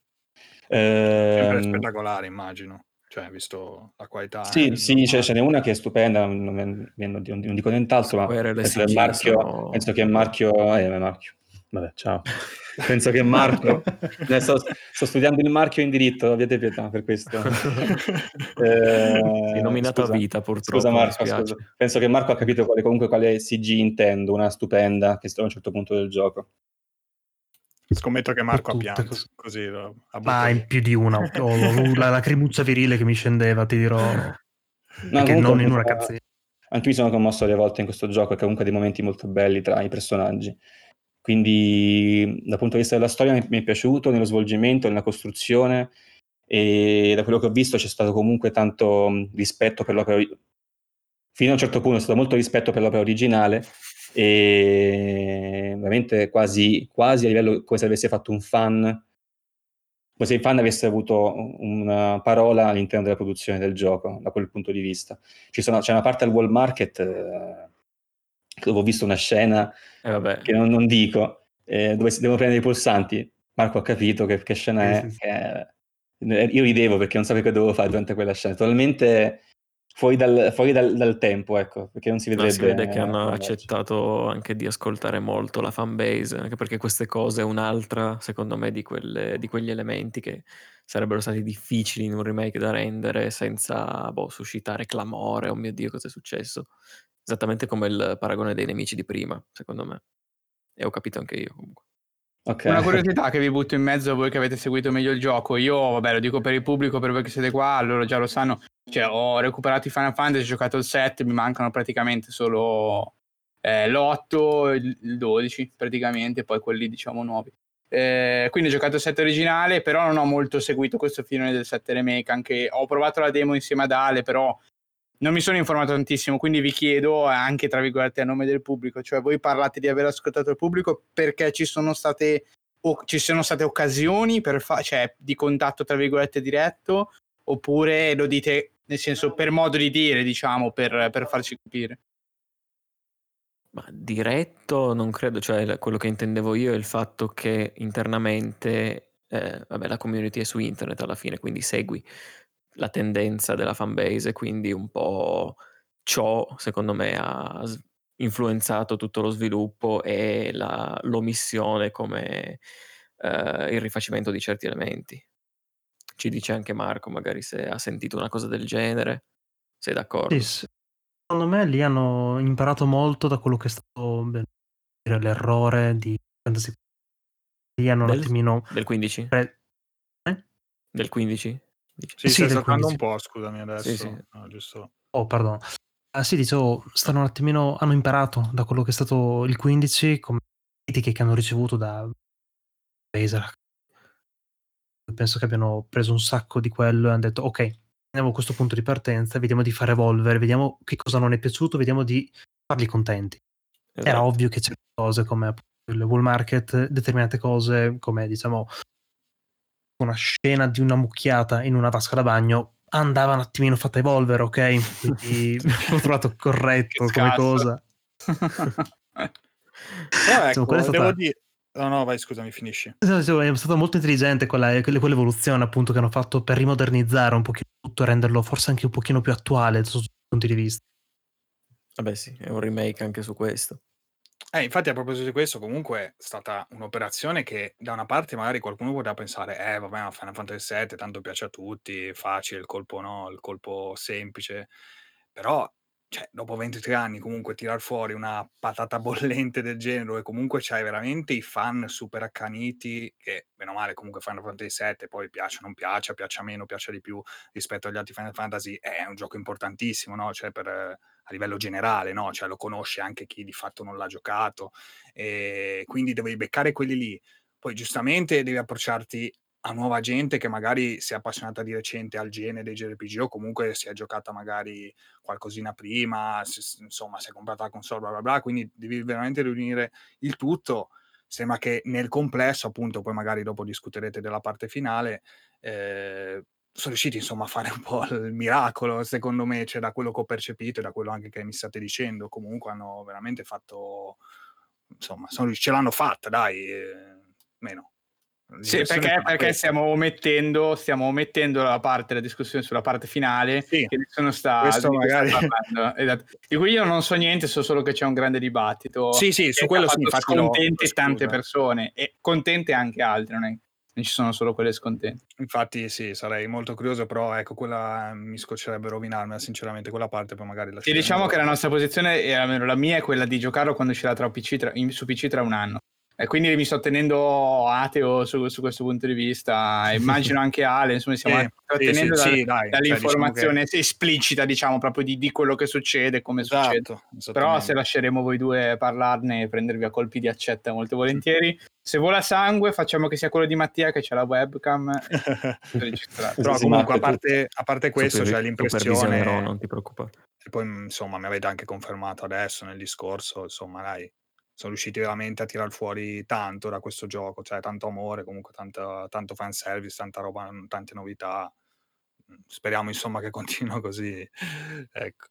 Ehm, spettacolare, immagino. Cioè, visto la qualità. Sì, eh, sì, c'è, ce n'è una che è stupenda, non, non- non- dico nient'altro, ma penso che CG Marchio, sono- penso che Marchio, eh, Marchio, vabbè, ciao. Penso che Marco, sto, sto studiando il marchio in diritto, abbiate pietà per questo. Eh, nominato a scusa. vita, purtroppo, Scusa mi Marco, scusa. penso che Marco ha capito quale, comunque quale CG intendo, una stupenda che si trova a un certo punto del gioco. Scommetto che Marco ha pianto. così. Ma in più di una. Ho, la lacrimuzza virile che mi scendeva, ti dirò. No, comunque, non in una cazzina. Anche io sono commosso alle volte in questo gioco, che comunque ha dei momenti molto belli tra i personaggi. Quindi, dal punto di vista della storia, mi, è piaciuto nello svolgimento, nella costruzione, e da quello che ho visto c'è stato comunque tanto rispetto per l'opera. Fino a un certo punto c'è stato molto rispetto per l'opera originale, e veramente quasi, quasi a livello come se avesse fatto un fan, come se il fan avesse avuto una parola all'interno della produzione del gioco, da quel punto di vista. Sono- c'è una parte al Wall Market eh, Ho visto una scena E vabbè. che non, non dico, eh, dove si devono prendere i pulsanti. Marco ha capito che, che scena Sì, è. sì, sì. che- io ridevo perché non sapevo che dovevo fare durante quella scena. Totalmente fuori dal, fuori dal, dal tempo, ecco, perché non si No, vedrebbe. si vede che hanno eh, accettato anche di ascoltare molto la fanbase, anche perché queste cose è un'altra, secondo me, di, quelle- di quegli elementi che sarebbero stati difficili in un remake da rendere senza boh, suscitare clamore, oh mio Dio, cosa è successo? Esattamente come il paragone dei nemici di prima, secondo me. E ho capito anche io comunque. Ok. Una curiosità che vi butto in mezzo voi che avete seguito meglio il gioco. Io, vabbè, lo dico per il pubblico, per voi che siete qua, loro già lo sanno. Cioè, ho recuperato i Final Fantasy, ho giocato il 7, mi mancano praticamente solo eh, l'8, il il 12 praticamente, poi quelli diciamo nuovi. Eh, quindi ho giocato il 7 originale, però non ho molto seguito questo filone del 7 remake. Anche ho provato la demo insieme ad Ale, però non mi sono informato tantissimo. Quindi vi chiedo, anche tra virgolette, a nome del pubblico, cioè voi parlate di aver ascoltato il pubblico perché ci sono state, o ci sono state occasioni fa- cioè, di contatto tra virgolette diretto, oppure lo dite nel senso per modo di dire, diciamo, per, per farci capire. Ma diretto non credo, cioè quello che intendevo io è il fatto che internamente, eh, vabbè, la community è su internet alla fine, quindi segui la tendenza della fanbase e quindi un po' ciò, secondo me, ha influenzato tutto lo sviluppo e la- l'omissione come eh, il rifacimento di certi elementi. Ci dice anche Marco, magari se ha sentito una cosa del genere, sei d'accordo? Sì. Secondo me lì hanno imparato molto da quello che è stato beh, l'errore di Fantasy. Lì hanno un Del- attimino Del 15? pre- eh? Del 15? Dici? Sì, Sì, del saltando un 15. po', scusami adesso. Sì, sì. No, giusto. Oh, perdono. Ah, sì, dicevo, stanno un attimino, hanno imparato da quello che è stato il 15, come critiche che hanno ricevuto da Razer. Penso che abbiano preso un sacco di quello e hanno detto, ok, andiamo a questo punto di partenza, vediamo di far evolvere, vediamo che cosa non è piaciuto, vediamo di farli contenti. Era Esatto. ovvio che certe cose come il wall market, determinate cose come diciamo una scena di una mucchiata in una vasca da bagno andava un attimino fatta evolvere, ok? Quindi l'ho trovato corretto Che come cosa. Però ecco, Insomma, quella stata- devo dire... No, no, vai, scusami, finisci. È stata molto intelligente quella, quelle- quell'evoluzione appunto che hanno fatto per rimodernizzare un pochino tutto, renderlo forse anche un pochino più attuale sotto tutti i punti di vista. Vabbè sì, è un remake anche su questo. Eh, infatti a proposito di questo, comunque è stata un'operazione che da una parte magari qualcuno poteva pensare, eh vabbè, ma Final Fantasy VII tanto piace a tutti, facile, il colpo no, il colpo semplice, però cioè, dopo 23 anni comunque tirar fuori una patata bollente del genere dove comunque c'hai veramente i fan super accaniti che, meno male, comunque Final Fantasy VII poi piace o non piace, piace meno, piace di più rispetto agli altri Final Fantasy, è un gioco importantissimo, no? Cioè per, a livello generale, no? Cioè lo conosce anche chi di fatto non l'ha giocato, e quindi devi beccare quelli lì. Poi giustamente devi approcciarti a nuova gente che magari si è appassionata di recente al genere dei JRPG o comunque si è giocata magari qualcosina prima, si- insomma si è comprata la console, bla bla bla, quindi devi veramente riunire il tutto. Sembra che nel complesso, appunto, poi magari dopo discuterete della parte finale, eh, sono riusciti insomma a fare un po' il miracolo, secondo me, cioè da quello che ho percepito e da quello anche che mi state dicendo, comunque hanno veramente fatto, insomma, sono ce l'hanno fatta, dai, eh, meno. Sì, perché, perché stiamo omettendo, stiamo omettendo la parte della discussione sulla parte finale Sì, che nessuno sta, questo sta magari- parlando. Esatto. Di cui io non so niente, so solo che c'è un grande dibattito. Sì, sì, su quello fatto infatti scontente l'ho tante persone e contente anche altre, non, è, non ci sono solo quelle scontente. Infatti sì, sarei molto curioso, però ecco, quella mi scoccerebbe rovinarmela, sinceramente, quella parte poi magari Sì, lasceremo. diciamo che la nostra posizione, e almeno la mia, è quella di giocarlo quando uscirà tra PC tra- su PC tra un anno. E quindi mi sto tenendo ateo su, su questo punto di vista. Immagino anche Ale, insomma, stiamo Sì, sì, trattenendo sì, da- sì, dai, cioè, dall'informazione esplicita, diciamo, proprio di, di quello che succede, come succede. Esatto, Però esattamente. se lasceremo voi due parlarne e prendervi a colpi di accetta molto volentieri. Se vola sangue, facciamo che sia quello di Mattia che c'ha la webcam. Però Sì, comunque, a parte, a parte questo, c'è l'impressione... supervisionerò, non ti preoccupare. E poi, insomma, mi avete anche confermato adesso nel discorso, insomma, dai, sono riusciti veramente a tirar fuori tanto da questo gioco, cioè tanto amore, comunque tanta, tanto fanservice, tanta roba, tante novità. Mm, Speriamo, insomma, che continuino così. ecco.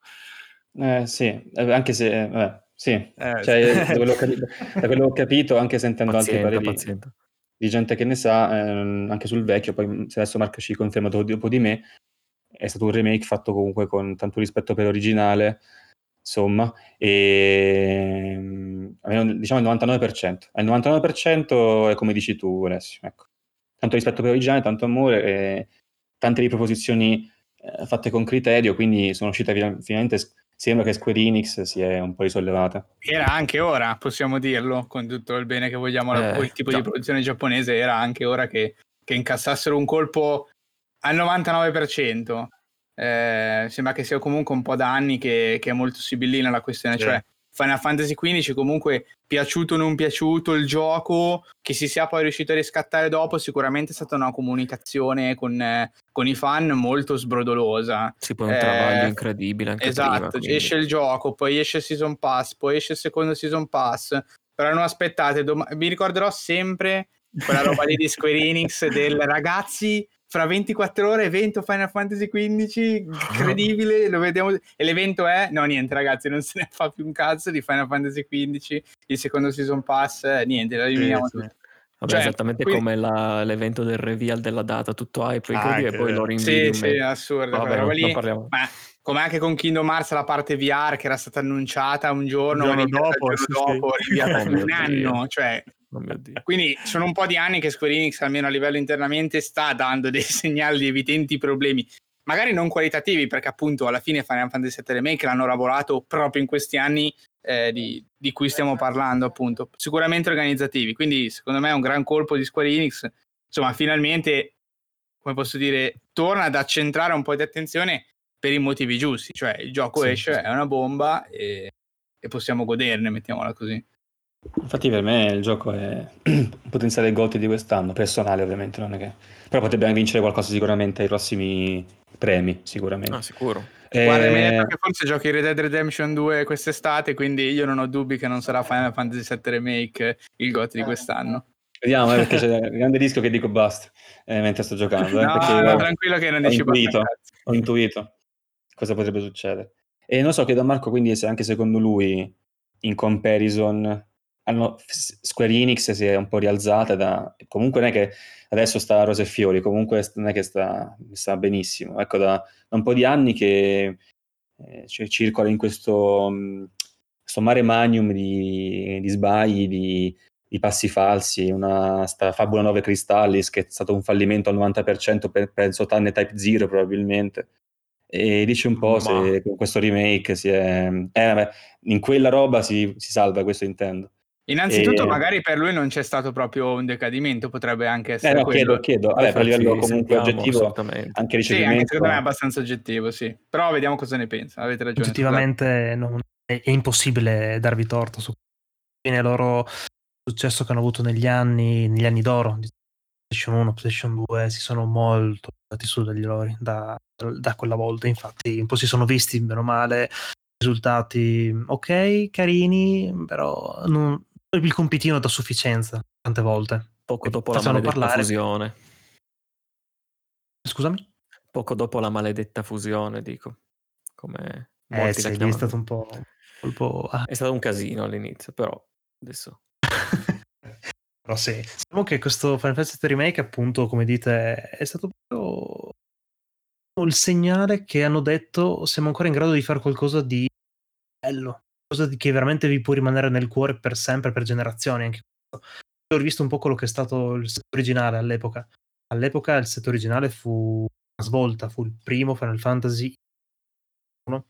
Eh, sì, eh, anche se, eh, vabbè, Sì, Eh, cioè, da, quello che ho capito, da quello ho capito, anche sentendo altri pareri pazienta. di gente che ne sa, ehm, anche sul vecchio, poi se adesso Marco ci conferma dopo, dopo di me, è stato un remake fatto comunque con tanto rispetto per l'originale, insomma, e mm, almeno, diciamo il 99%. Il 99% è come dici tu, Alessio, ecco. Tanto rispetto per l'originale, tanto amore, e tante riproposizioni eh, fatte con criterio, quindi sono uscite fina- finalmente, sembra che Square Enix si è un po' risollevata. Era anche ora, possiamo dirlo, con tutto il bene che vogliamo Eh, quel tipo già. di produzione giapponese, era anche ora che, che incassassero un colpo al 99%. Eh, sembra che sia comunque un po' da anni che, che è molto sibillina la questione, Sì. cioè Final Fantasy XV comunque piaciuto o non piaciuto il gioco, che si sia poi riuscito a riscattare dopo, sicuramente è stata una comunicazione con, eh, con i fan molto sbrodolosa. Sì, poi un Eh, travaglio incredibile prima. Esatto, quindi- esce il gioco, poi esce il season pass, poi esce il secondo season pass. Però non aspettate, dom- mi ricorderò sempre quella roba lì di Square Enix del ragazzi fra 24 ore evento Final Fantasy XV incredibile lo vediamo. E l'evento è no niente ragazzi non se ne fa più un cazzo di Final Fantasy XV il secondo season pass niente lo eliminiamo Sì, sì. tutto Vabbè, cioè, esattamente quindi- come la- l'evento del reveal della data, tutto hype, Ah, anche e poi lo vero. rinvii sì un sì assurdo Vabbè, non- lì. non parliamo. ma come anche con Kingdom Hearts la parte VR che era stata annunciata un giorno, Il giorno dopo, giorno sì, dopo, rinviata Oh un anno cioè Oh quindi sono un po' di anni che Square Enix, almeno a livello internamente, sta dando dei segnali di evidenti problemi. Magari non qualitativi, perché appunto alla fine Final Fantasy VII Remake l'hanno lavorato proprio in questi anni eh, di, di cui stiamo parlando, appunto. Sicuramente organizzativi. Quindi, secondo me, è un gran colpo di Square Enix. Insomma, finalmente, come posso dire, torna ad accentrare un po' di attenzione per i motivi giusti. Cioè, il gioco Sì, esce, sì. è una bomba e, e possiamo goderne, mettiamola così. Infatti per me il gioco è un potenziale GOTY di quest'anno, personale ovviamente, non è che... Però potrebbe anche vincere qualcosa sicuramente ai prossimi premi, sicuramente. Ah, sicuro. Eh, Guarda, mi hai detto che forse giochi Red Dead Redemption 2 quest'estate, quindi io non ho dubbi che non sarà Final Fantasy VII Remake il GOT di quest'anno. Vediamo, eh, perché c'è il grande rischio che dico basta eh, mentre sto giocando. eh, no, perché, no, guarda, tranquillo che non dici basta. ho intuito cosa potrebbe succedere. E non so, chiedo a Marco quindi se anche secondo lui, in comparison, hanno, Square Enix si è un po' rialzata da... Comunque non è che adesso sta a rose e fiori, comunque non è che sta, sta benissimo. Ecco, da, da un po' di anni che eh, cioè, circola in questo, mh, questo mare magnum di, di sbagli, di, di passi falsi, una sta Fabula 9 Cristallis che è stato un fallimento al 90% per, penso Tanne Type 0 probabilmente e dici un po' Ma- se con questo remake si è eh, vabbè, in quella roba si, si salva questo intendo Innanzitutto, E- magari per lui non c'è stato proprio un decadimento, potrebbe anche eh essere no quello. chiedo chiedo vabbè, per livello comunque oggettivo anche Sì, ricevimento anche secondo me è abbastanza oggettivo, sì. Però vediamo cosa ne pensa. Avete ragione. Oggettivamente non- è, è impossibile darvi torto su Bene, loro il successo che hanno avuto negli anni, negli anni d'oro di PlayStation 1, PlayStation 2 si sono molto dati su dagli loro da, da quella volta. Infatti, un po' si sono visti bene o male risultati ok, carini, però non, il compitino da sufficienza tante volte. Poco dopo la maledetta parlare. fusione. Scusami? Poco dopo la maledetta fusione, dico. Come Eh sì, è stato un po', un po' ah, È stato un casino all'inizio, però adesso... Però sì. Diciamo che questo Final Fantasy Remake, appunto, come dite, è stato proprio il segnale che hanno detto siamo ancora in grado di fare qualcosa di bello, qualcosa di- che veramente vi può rimanere nel cuore per sempre, per generazioni. Anche questo. Ho rivisto un po' quello che è stato il set originale all'epoca. All'epoca il set originale fu una svolta, fu il primo Final Fantasy 1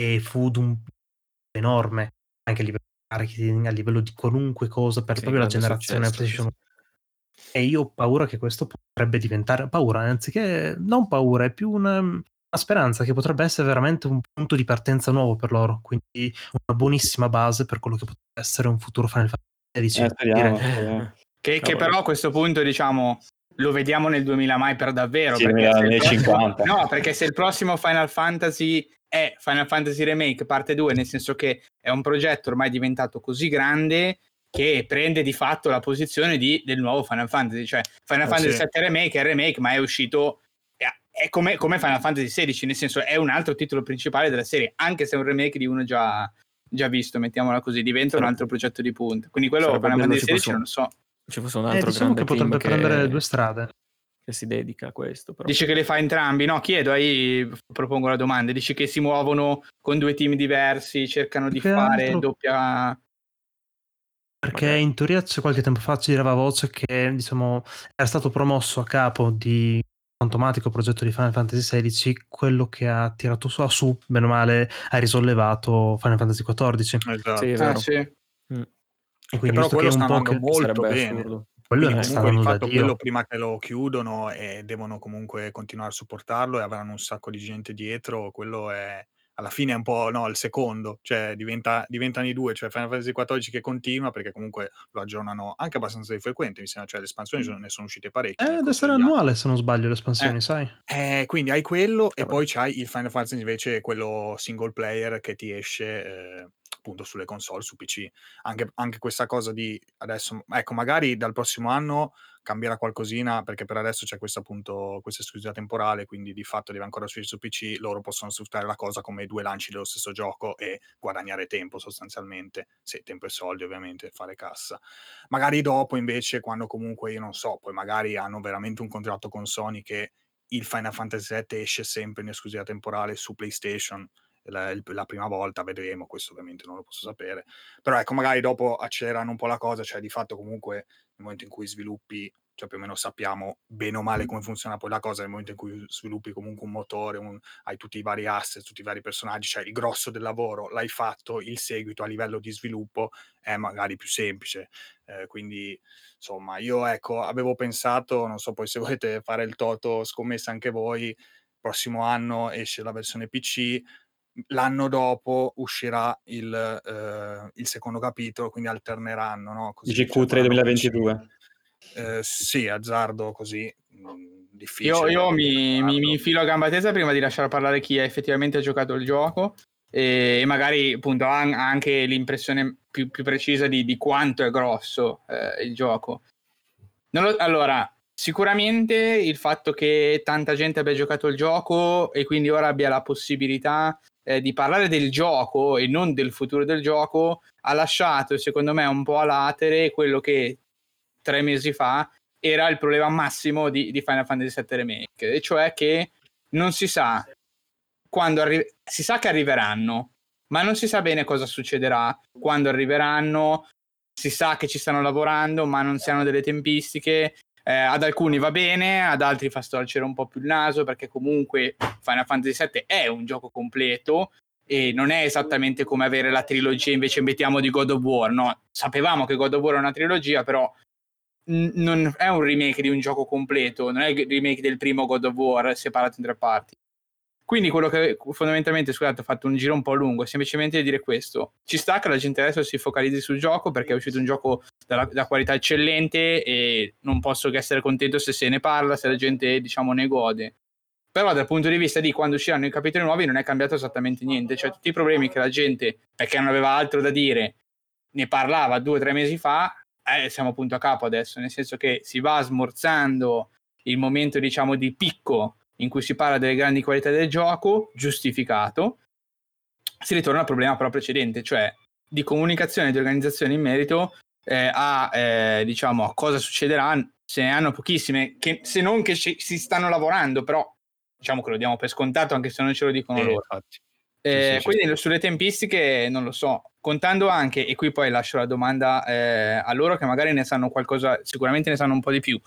e fu di un enorme anche a livello di marketing, a livello di qualunque cosa per Sì, proprio la generazione PlayStation 1. E io ho paura che questo potrebbe diventare paura, anziché non paura, è più una, una speranza che potrebbe essere veramente un punto di partenza nuovo per loro. Quindi una buonissima base per quello che potrebbe essere un futuro Final Fantasy Eh, XVI. speriamo. Che, che però a questo punto, diciamo, lo vediamo nel 2000 mai per davvero. Sì, perché nel se il prossimo- 50. No, perché se il prossimo Final Fantasy è Final Fantasy Remake parte 2, nel senso che è un progetto ormai diventato così grande che prende di fatto la posizione di- del nuovo Final Fantasy. Cioè, Final Eh, Fantasy sì. 7 Remake è il remake, ma è uscito... è- come, come Final Fantasy XVI, nel senso è un altro titolo principale della serie, anche se è un remake di uno già, già visto, mettiamola così, diventa un altro progetto di punta. Quindi quello sarebbe Final Fantasy XVI non lo so. Ci fosse un Eh, altro diciamo grande che potrebbe team prendere che, due strade. che si dedica a questo. Però. Dici che le fa entrambi? No, chiedo, ahí propongo la domanda. Dici che si muovono con due team diversi, cercano di che fare altro- doppia... Perché in teoria c'è qualche tempo fa girava voce che diciamo era stato promosso a capo di automatico progetto di Final Fantasy XVI quello che ha tirato su, su bene o male ha risollevato Final Fantasy XIV Esatto. Sì, è Ah, vero. sì. e quindi però quello sta un po' andando che molto bene. assurdo. quello Quindi comunque da fatto quello prima che lo chiudono e devono comunque continuare a supportarlo e avranno un sacco di gente dietro, quello è alla fine è un po' no, il secondo, cioè diventa, diventano i due, cioè Final Fantasy XIV che continua perché comunque lo aggiornano anche abbastanza di frequente, mi sembra, cioè le espansioni sono- ne sono uscite parecchie. eh, corso essere annuale se non sbaglio le espansioni Eh. sai Eh, quindi hai quello e Vabbè. poi c'hai il Final Fantasy invece quello single player che ti esce eh, appunto sulle console, su PC. Anche, anche questa cosa di adesso, ecco, magari dal prossimo anno cambierà qualcosina perché per adesso c'è questa appunto questa esclusività temporale, quindi di fatto deve ancora uscire su PC, loro possono sfruttare la cosa come due lanci dello stesso gioco e guadagnare tempo sostanzialmente, sì, tempo e soldi ovviamente, fare cassa. Magari dopo invece quando comunque io non so, poi magari hanno veramente un contratto con Sony che il Final Fantasy VII esce sempre in esclusiva temporale su PlayStation la, la prima volta, vedremo, questo ovviamente non lo posso sapere, però ecco, magari dopo accelerano un po' la cosa, cioè di fatto comunque nel momento in cui sviluppi, cioè più o meno sappiamo bene o male come funziona poi la cosa, nel momento in cui sviluppi comunque un motore, un- hai tutti i vari asset, tutti i vari personaggi, cioè il grosso del lavoro l'hai fatto, il seguito a livello di sviluppo è magari più semplice, eh, quindi insomma io ecco avevo pensato, non so poi se volete fare il toto scommessa anche voi, prossimo anno esce la versione PC, l'anno dopo uscirà il, eh, il secondo capitolo, quindi alterneranno, no? Così, Dici cioè, Q3 faranno 2022. Eh, sì, azzardo così, difficile. Io, io mi, mi, mi infilo a gamba tesa prima di lasciare parlare chi effettivamente ha giocato il gioco e, magari appunto ha ha anche l'impressione più, più precisa di, di quanto è grosso eh, il gioco. Non lo- allora, sicuramente il fatto che tanta gente abbia giocato il gioco e quindi ora abbia la possibilità eh, di parlare del gioco e non del futuro del gioco ha lasciato secondo me un po' a latere quello che tre mesi fa era il problema massimo di, di Final Fantasy VII Remake, e cioè che non si sa quando arri- si sa che arriveranno, ma non si sa bene cosa succederà quando arriveranno. Si sa che ci stanno lavorando, ma non si hanno delle tempistiche. Eh, ad alcuni va bene, ad altri fa storcere un po' più il naso perché comunque Final Fantasy VII è un gioco completo e non è esattamente come avere la trilogia invece mettiamo di God of War, no? Sapevamo che God of War è una trilogia, però non è un remake di un gioco completo, non è il remake del primo God of War separato in tre parti. Quindi quello che fondamentalmente, scusate, ho fatto un giro un po' lungo, è semplicemente di dire questo. Ci sta che la gente adesso si focalizzi sul gioco perché è uscito un gioco dalla, da qualità eccellente e non posso che essere contento se se ne parla, se la gente diciamo ne gode. Però dal punto di vista di quando usciranno i capitoli nuovi non è cambiato esattamente niente, cioè tutti i problemi che la gente, perché non aveva altro da dire, ne parlava due o tre mesi fa, eh, siamo appunto a capo adesso, nel senso che si va smorzando il momento diciamo di picco in cui si parla delle grandi qualità del gioco, giustificato, si ritorna al problema però precedente, cioè di comunicazione e di organizzazione in merito eh, a, eh, diciamo, a cosa succederà, se ne hanno pochissime, che, se non che ci, si stanno lavorando, però diciamo che lo diamo per scontato anche se non ce lo dicono Eh, loro. Eh, sì, sì, quindi sì. sulle tempistiche non lo so, contando anche, e qui poi lascio la domanda eh, a loro che magari ne sanno qualcosa, sicuramente ne sanno un po' di più.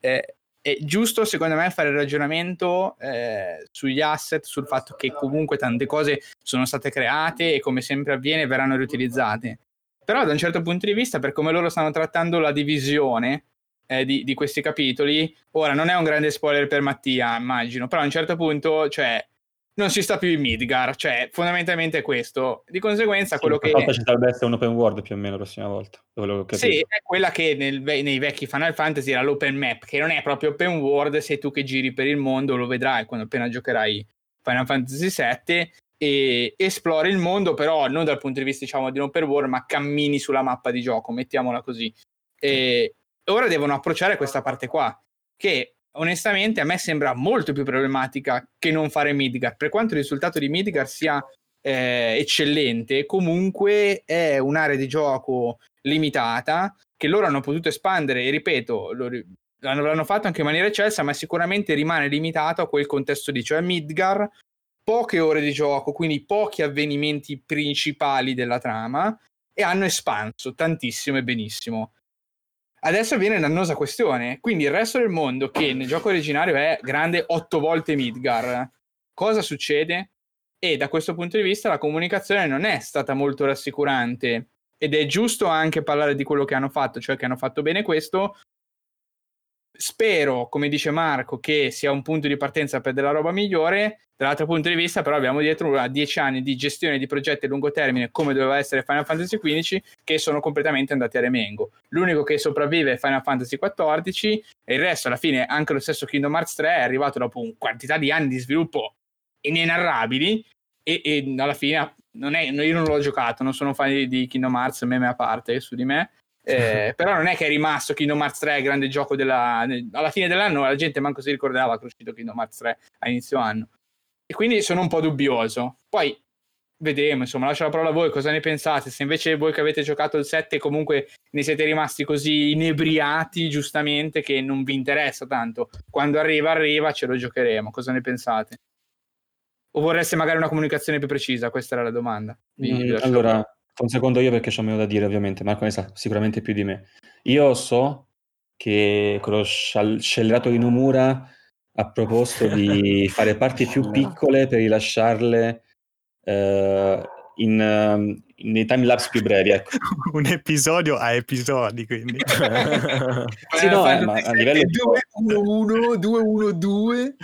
Eh, è giusto secondo me fare il ragionamento eh, sugli asset, sul fatto che comunque tante cose sono state create e come sempre avviene verranno riutilizzate. Però da un certo punto di vista, per come loro stanno trattando la divisione eh, di, di questi capitoli, ora non è un grande spoiler per Mattia, immagino, però a un certo punto, cioè, non si sta più in Midgar, cioè fondamentalmente è questo. Di conseguenza quello che... Volta ci sarebbe essere un open world più o meno la prossima volta. Sì, è quella che nel nei vecchi Final Fantasy era l'open map, che non è proprio open world, sei tu che giri per il mondo, lo vedrai quando appena giocherai Final Fantasy VII e esplori il mondo, però non dal punto di vista diciamo di un open world, ma cammini sulla mappa di gioco, mettiamola così. E ora devono approcciare questa parte qua, che onestamente a me sembra molto più problematica che non fare Midgar, per quanto il risultato di Midgar sia eh, eccellente, comunque è un'area di gioco limitata che loro hanno potuto espandere e ripeto, lo, l'hanno, l'hanno fatto anche in maniera eccelsa, ma sicuramente rimane limitato a quel contesto lì, cioè Midgar, poche ore di gioco, quindi pochi avvenimenti principali della trama e hanno espanso tantissimo e benissimo. Adesso viene l'annosa questione, quindi il resto del mondo che nel gioco originario è grande otto volte Midgar, cosa succede? E da questo punto di vista la comunicazione non è stata molto rassicurante ed è giusto anche parlare di quello che hanno fatto, cioè che hanno fatto bene questo. Spero, come dice Marco, che sia un punto di partenza per della roba migliore. Dall'altro punto di vista, però, abbiamo dietro dieci anni di gestione di progetti a lungo termine, come doveva essere Final Fantasy XV, che sono completamente andati a remengo. L'unico che sopravvive è Final Fantasy XIV, e il resto, alla fine, anche lo stesso Kingdom Hearts 3 è arrivato dopo un quantità di anni di sviluppo inenarrabili, e, e alla fine non è, io non l'ho giocato, non sono fan di, di Kingdom Hearts, meme a parte su di me. Eh, però non è che è rimasto Kingdom Hearts 3 grande gioco della, alla fine dell'anno la gente manco si ricordava che è uscito Kingdom Hearts 3 a inizio anno. E quindi sono un po' dubbioso. Poi vedremo insomma lascio la parola a voi cosa ne pensate? Se invece voi che avete giocato il 7 comunque ne siete rimasti così inebriati giustamente che non vi interessa tanto. Quando arriva arriva ce lo giocheremo. Cosa ne pensate? O vorreste magari una comunicazione più precisa? Questa era la domanda. Vi, mm, vi allora, un secondo io perché c'ho meno da dire ovviamente, Marco ne sa sicuramente più di me. Io so che quello scellerato di Nomura ha proposto di fare parti più piccole per rilasciarle eh, in, um, nei timelapse più brevi. Ecco. un episodio a episodi, quindi. sì, no, eh, ma a livello di... 2-1-1, 2-1-2.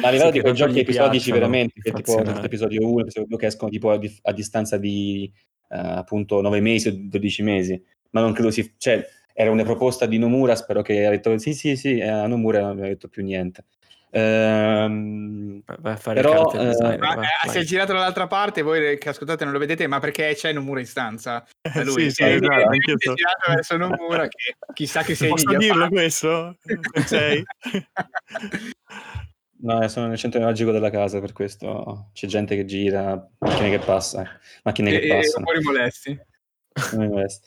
Ma a livello sì, di quei giochi episodici veramente, che tipo episodio 1, episodio 2 che escono tipo a, a distanza di appunto 9 mesi o 12 mesi, ma non credo si... Cioè, era una proposta di Nomura, spero che ha detto sì, sì, sì, a Nomura non abbiamo detto più niente. Ehm, vai a fare però, eh, design, ma, eh, si è girato dall'altra parte, voi che ascoltate non lo vedete, ma perché c'è Nomura in stanza? Da lui sì, sì, è esatto, si è girato verso Nomura che chissà che sei Posso dirlo fa. questo? sei? No, sono nel centro neurologico della casa, per questo c'è gente che gira, macchine che passano, macchine e, che passano. E molesti.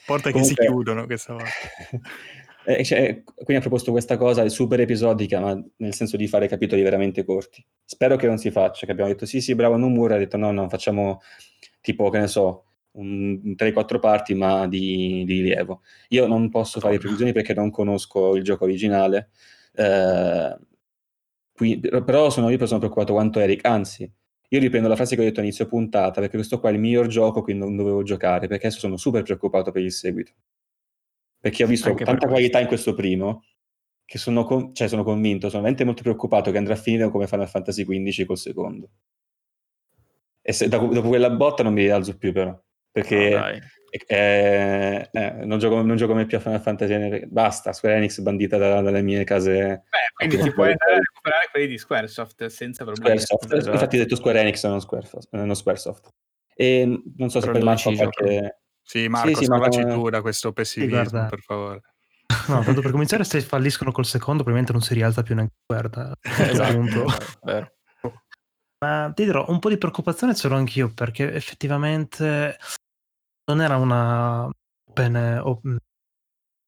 Porte Comunque... che si chiudono questa volta. Eh, cioè, quindi ha proposto questa cosa super episodica, ma nel senso di fare capitoli veramente corti. Spero che non si faccia, che abbiamo detto sì, sì, bravo Nomura, ha detto no, no, facciamo tipo, che ne so, un 3-4 parti, ma di, di, rilievo. Io non posso fare previsioni perché non conosco il gioco originale, eh, qui, però sono io sono preoccupato quanto Eric, anzi, io riprendo la frase che ho detto a inizio puntata, perché questo qua è il miglior gioco, quindi non dovevo giocare, perché adesso sono super preoccupato per il seguito. Perché ho visto Anche tanta qualità in questo primo che sono, con- cioè sono convinto, sono veramente molto preoccupato che andrà a finire come Final Fantasy XV col secondo. E se, dopo, dopo, quella botta non mi rialzo più però, perché oh, eh, eh, non, gioco, non, gioco, mai più a Final Fantasy, basta, Square Enix bandita da, dalle mie case. Beh, quindi ti puoi andare a recuperare quelli di Squaresoft senza problemi. Squaresoft, infatti ho detto Square Enix, non, Squaresoft, non Squaresoft. E non so se per Marco qualche... Sì, Marco, sì, sì, ma... tu da questo pessimismo, sì, per favore. No, tanto per cominciare, se falliscono col secondo, probabilmente non si rialza più neanche guarda. esatto. Ma ti dirò, un po' di preoccupazione ce l'ho anch'io, perché effettivamente non era una open, open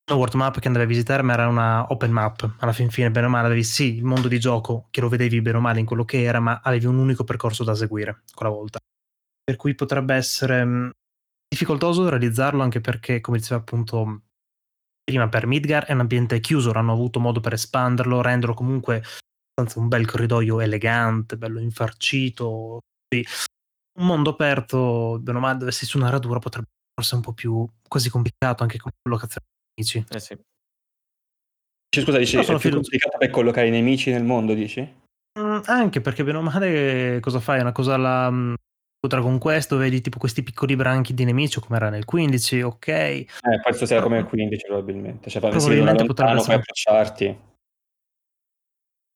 una world map che andavi a visitare, ma era una open map. Alla fin fine, bene o male, avevi sì il mondo di gioco che lo vedevi bene o male in quello che era, ma avevi un unico percorso da seguire quella volta. Per cui potrebbe essere difficoltoso realizzarlo anche perché, come diceva appunto prima, per Midgar è un ambiente chiuso, hanno avuto modo per espanderlo, renderlo comunque un bel corridoio elegante, bello infarcito. Un mondo aperto, bene o male, dovessi su una radura potrebbe essere un po' più quasi complicato anche con collocazione dei nemici. Eh sì. Scusa, dici, è più filo... complicato per collocare i nemici nel mondo, dici? Mm, anche perché bene o male cosa fai? Una cosa alla Dragon Quest vedi tipo questi piccoli branchi di nemici come era nel 15, ok. Eh, questo sarà come nel 15 probabilmente. Cioè, probabilmente potrebbe essere... approcciarti.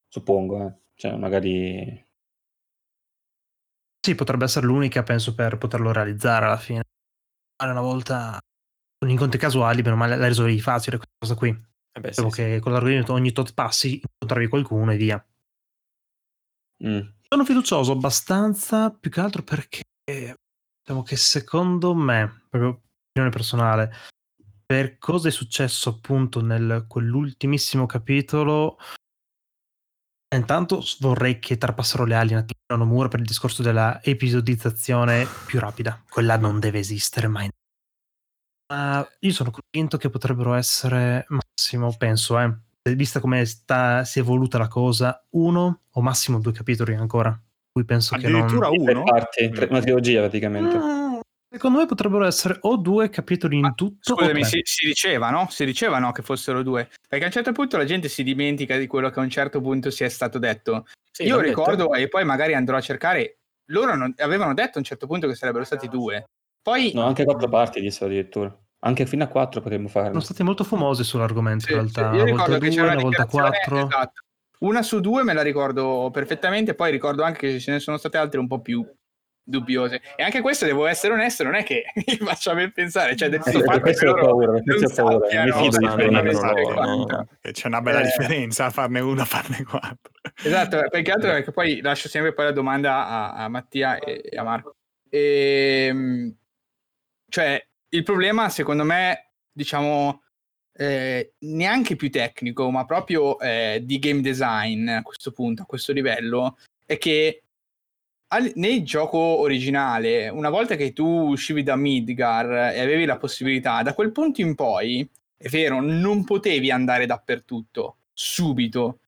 Suppongo, eh. Cioè, magari... Sì, potrebbe essere l'unica, penso, per poterlo realizzare alla fine. Una volta con incontri casuali, meno male l'hai risolvi facile questa cosa qui. Eh beh, sì, che sì. con l'argomento ogni tot passi incontravi qualcuno e via. Mm. Sono fiducioso abbastanza, più che altro perché diciamo che secondo me, proprio opinione personale, per cosa è successo appunto nel quell'ultimissimo capitolo, intanto vorrei che trapassero le ali un attimo a Nomura per il discorso della episodizzazione più rapida. Quella non deve esistere mai. Ma io sono convinto che potrebbero essere massimo, penso, eh, vista come sta, si è evoluta la cosa, uno o massimo due capitoli ancora. Cui penso che non... Addirittura Tre uno? parti, tre- una trilogia praticamente. Mm, Secondo me potrebbero essere o due capitoli in Ma, tutto Scusami, si, si diceva, no? Si diceva no che fossero due. Perché a un certo punto la gente si dimentica di quello che a un certo punto si è stato detto. Sì, Io ricordo, detto. e poi magari andrò a cercare, loro non- avevano detto a un certo punto che sarebbero stati due. Poi No, anche quattro parti dissero addirittura. Anche fino a quattro potremmo farne. Sono stati molto famosi sull'argomento Sì, in sì, realtà. io Una ricordo volta che due, c'era una volta quattro. esatto. Una su due me la ricordo perfettamente, poi ricordo anche che ce ne sono state altre un po' più dubbiose. E anche questo, devo essere onesto, non è che mi faccia ben pensare. Cioè, del tutto per fatto questo che loro paura, questo ho paura, mi fido di quanto. no? C'è una bella Eh. differenza a farne uno, a farne quattro. Esatto, perché altro perché poi lascio sempre poi la domanda a, a Mattia e, e a Marco. Ehm, cioè, il problema secondo me, diciamo, eh, neanche più tecnico, ma proprio eh, di game design a questo punto, a questo livello, è che al- nel gioco originale, una volta che tu uscivi da Midgar e avevi la possibilità, da quel punto in poi, è vero, non potevi andare dappertutto subito,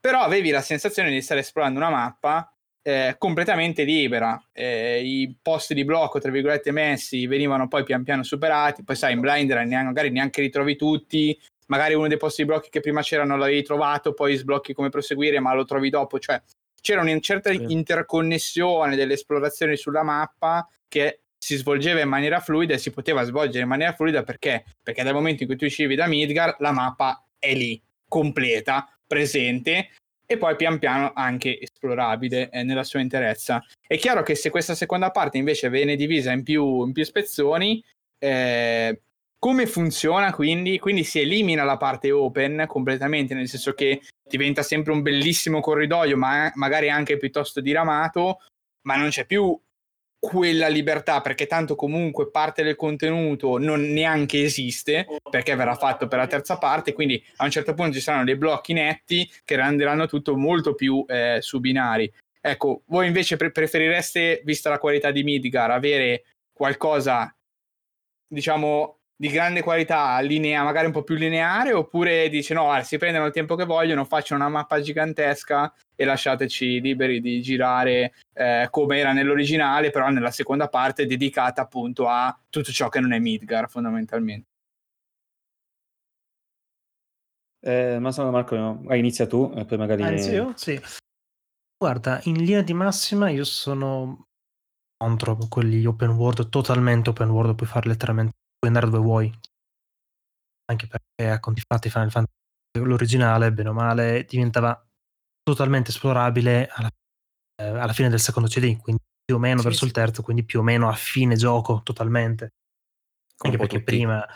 però avevi la sensazione di stare esplorando una mappa eh, completamente libera. Eh, I posti di blocco, tra virgolette, messi venivano poi pian piano superati. Poi, sai, in Blinder neanche, magari neanche ritrovi tutti. Magari uno dei posti di blocchi che prima c'era non l'avevi trovato, poi sblocchi come proseguire, ma lo trovi dopo. Cioè, c'era una certa interconnessione delle esplorazioni sulla mappa che si svolgeva in maniera fluida e si poteva svolgere in maniera fluida perché? Perché dal momento in cui tu uscivi da Midgar, la mappa è lì, completa, presente e poi pian piano anche esplorabile eh, nella sua interezza. È chiaro che se questa seconda parte invece viene divisa in più, in più spezzoni, eh, come funziona quindi? Quindi si elimina la parte open completamente, nel senso che diventa sempre un bellissimo corridoio, ma magari anche piuttosto diramato, ma non c'è più quella libertà perché tanto comunque parte del contenuto non neanche esiste perché verrà fatto per la terza parte quindi a un certo punto ci saranno dei blocchi netti che renderanno tutto molto più eh, su binari ecco voi invece pre- preferireste vista la qualità di Midgar avere qualcosa diciamo di grande qualità linea magari un po' più lineare oppure dice no guarda, si prendono il tempo che vogliono facciano una mappa gigantesca e lasciateci liberi di girare eh, come era nell'originale, però nella seconda parte dedicata appunto a tutto ciò che non è Midgar fondamentalmente. Eh, ma sono Marco, no? Ah, inizia tu e poi magari... Inizio io? Sì. Guarda, in linea di massima io sono contro quelli open world, totalmente open world, puoi fare letteralmente, puoi andare dove vuoi. Anche perché a conti fatti Final Fantasy l'originale, bene o male, diventava totalmente esplorabile alla, eh, alla fine del secondo CD, quindi più o meno Sì, verso sì. il terzo, quindi più o meno a fine gioco totalmente. Come Anche perché tutti. prima...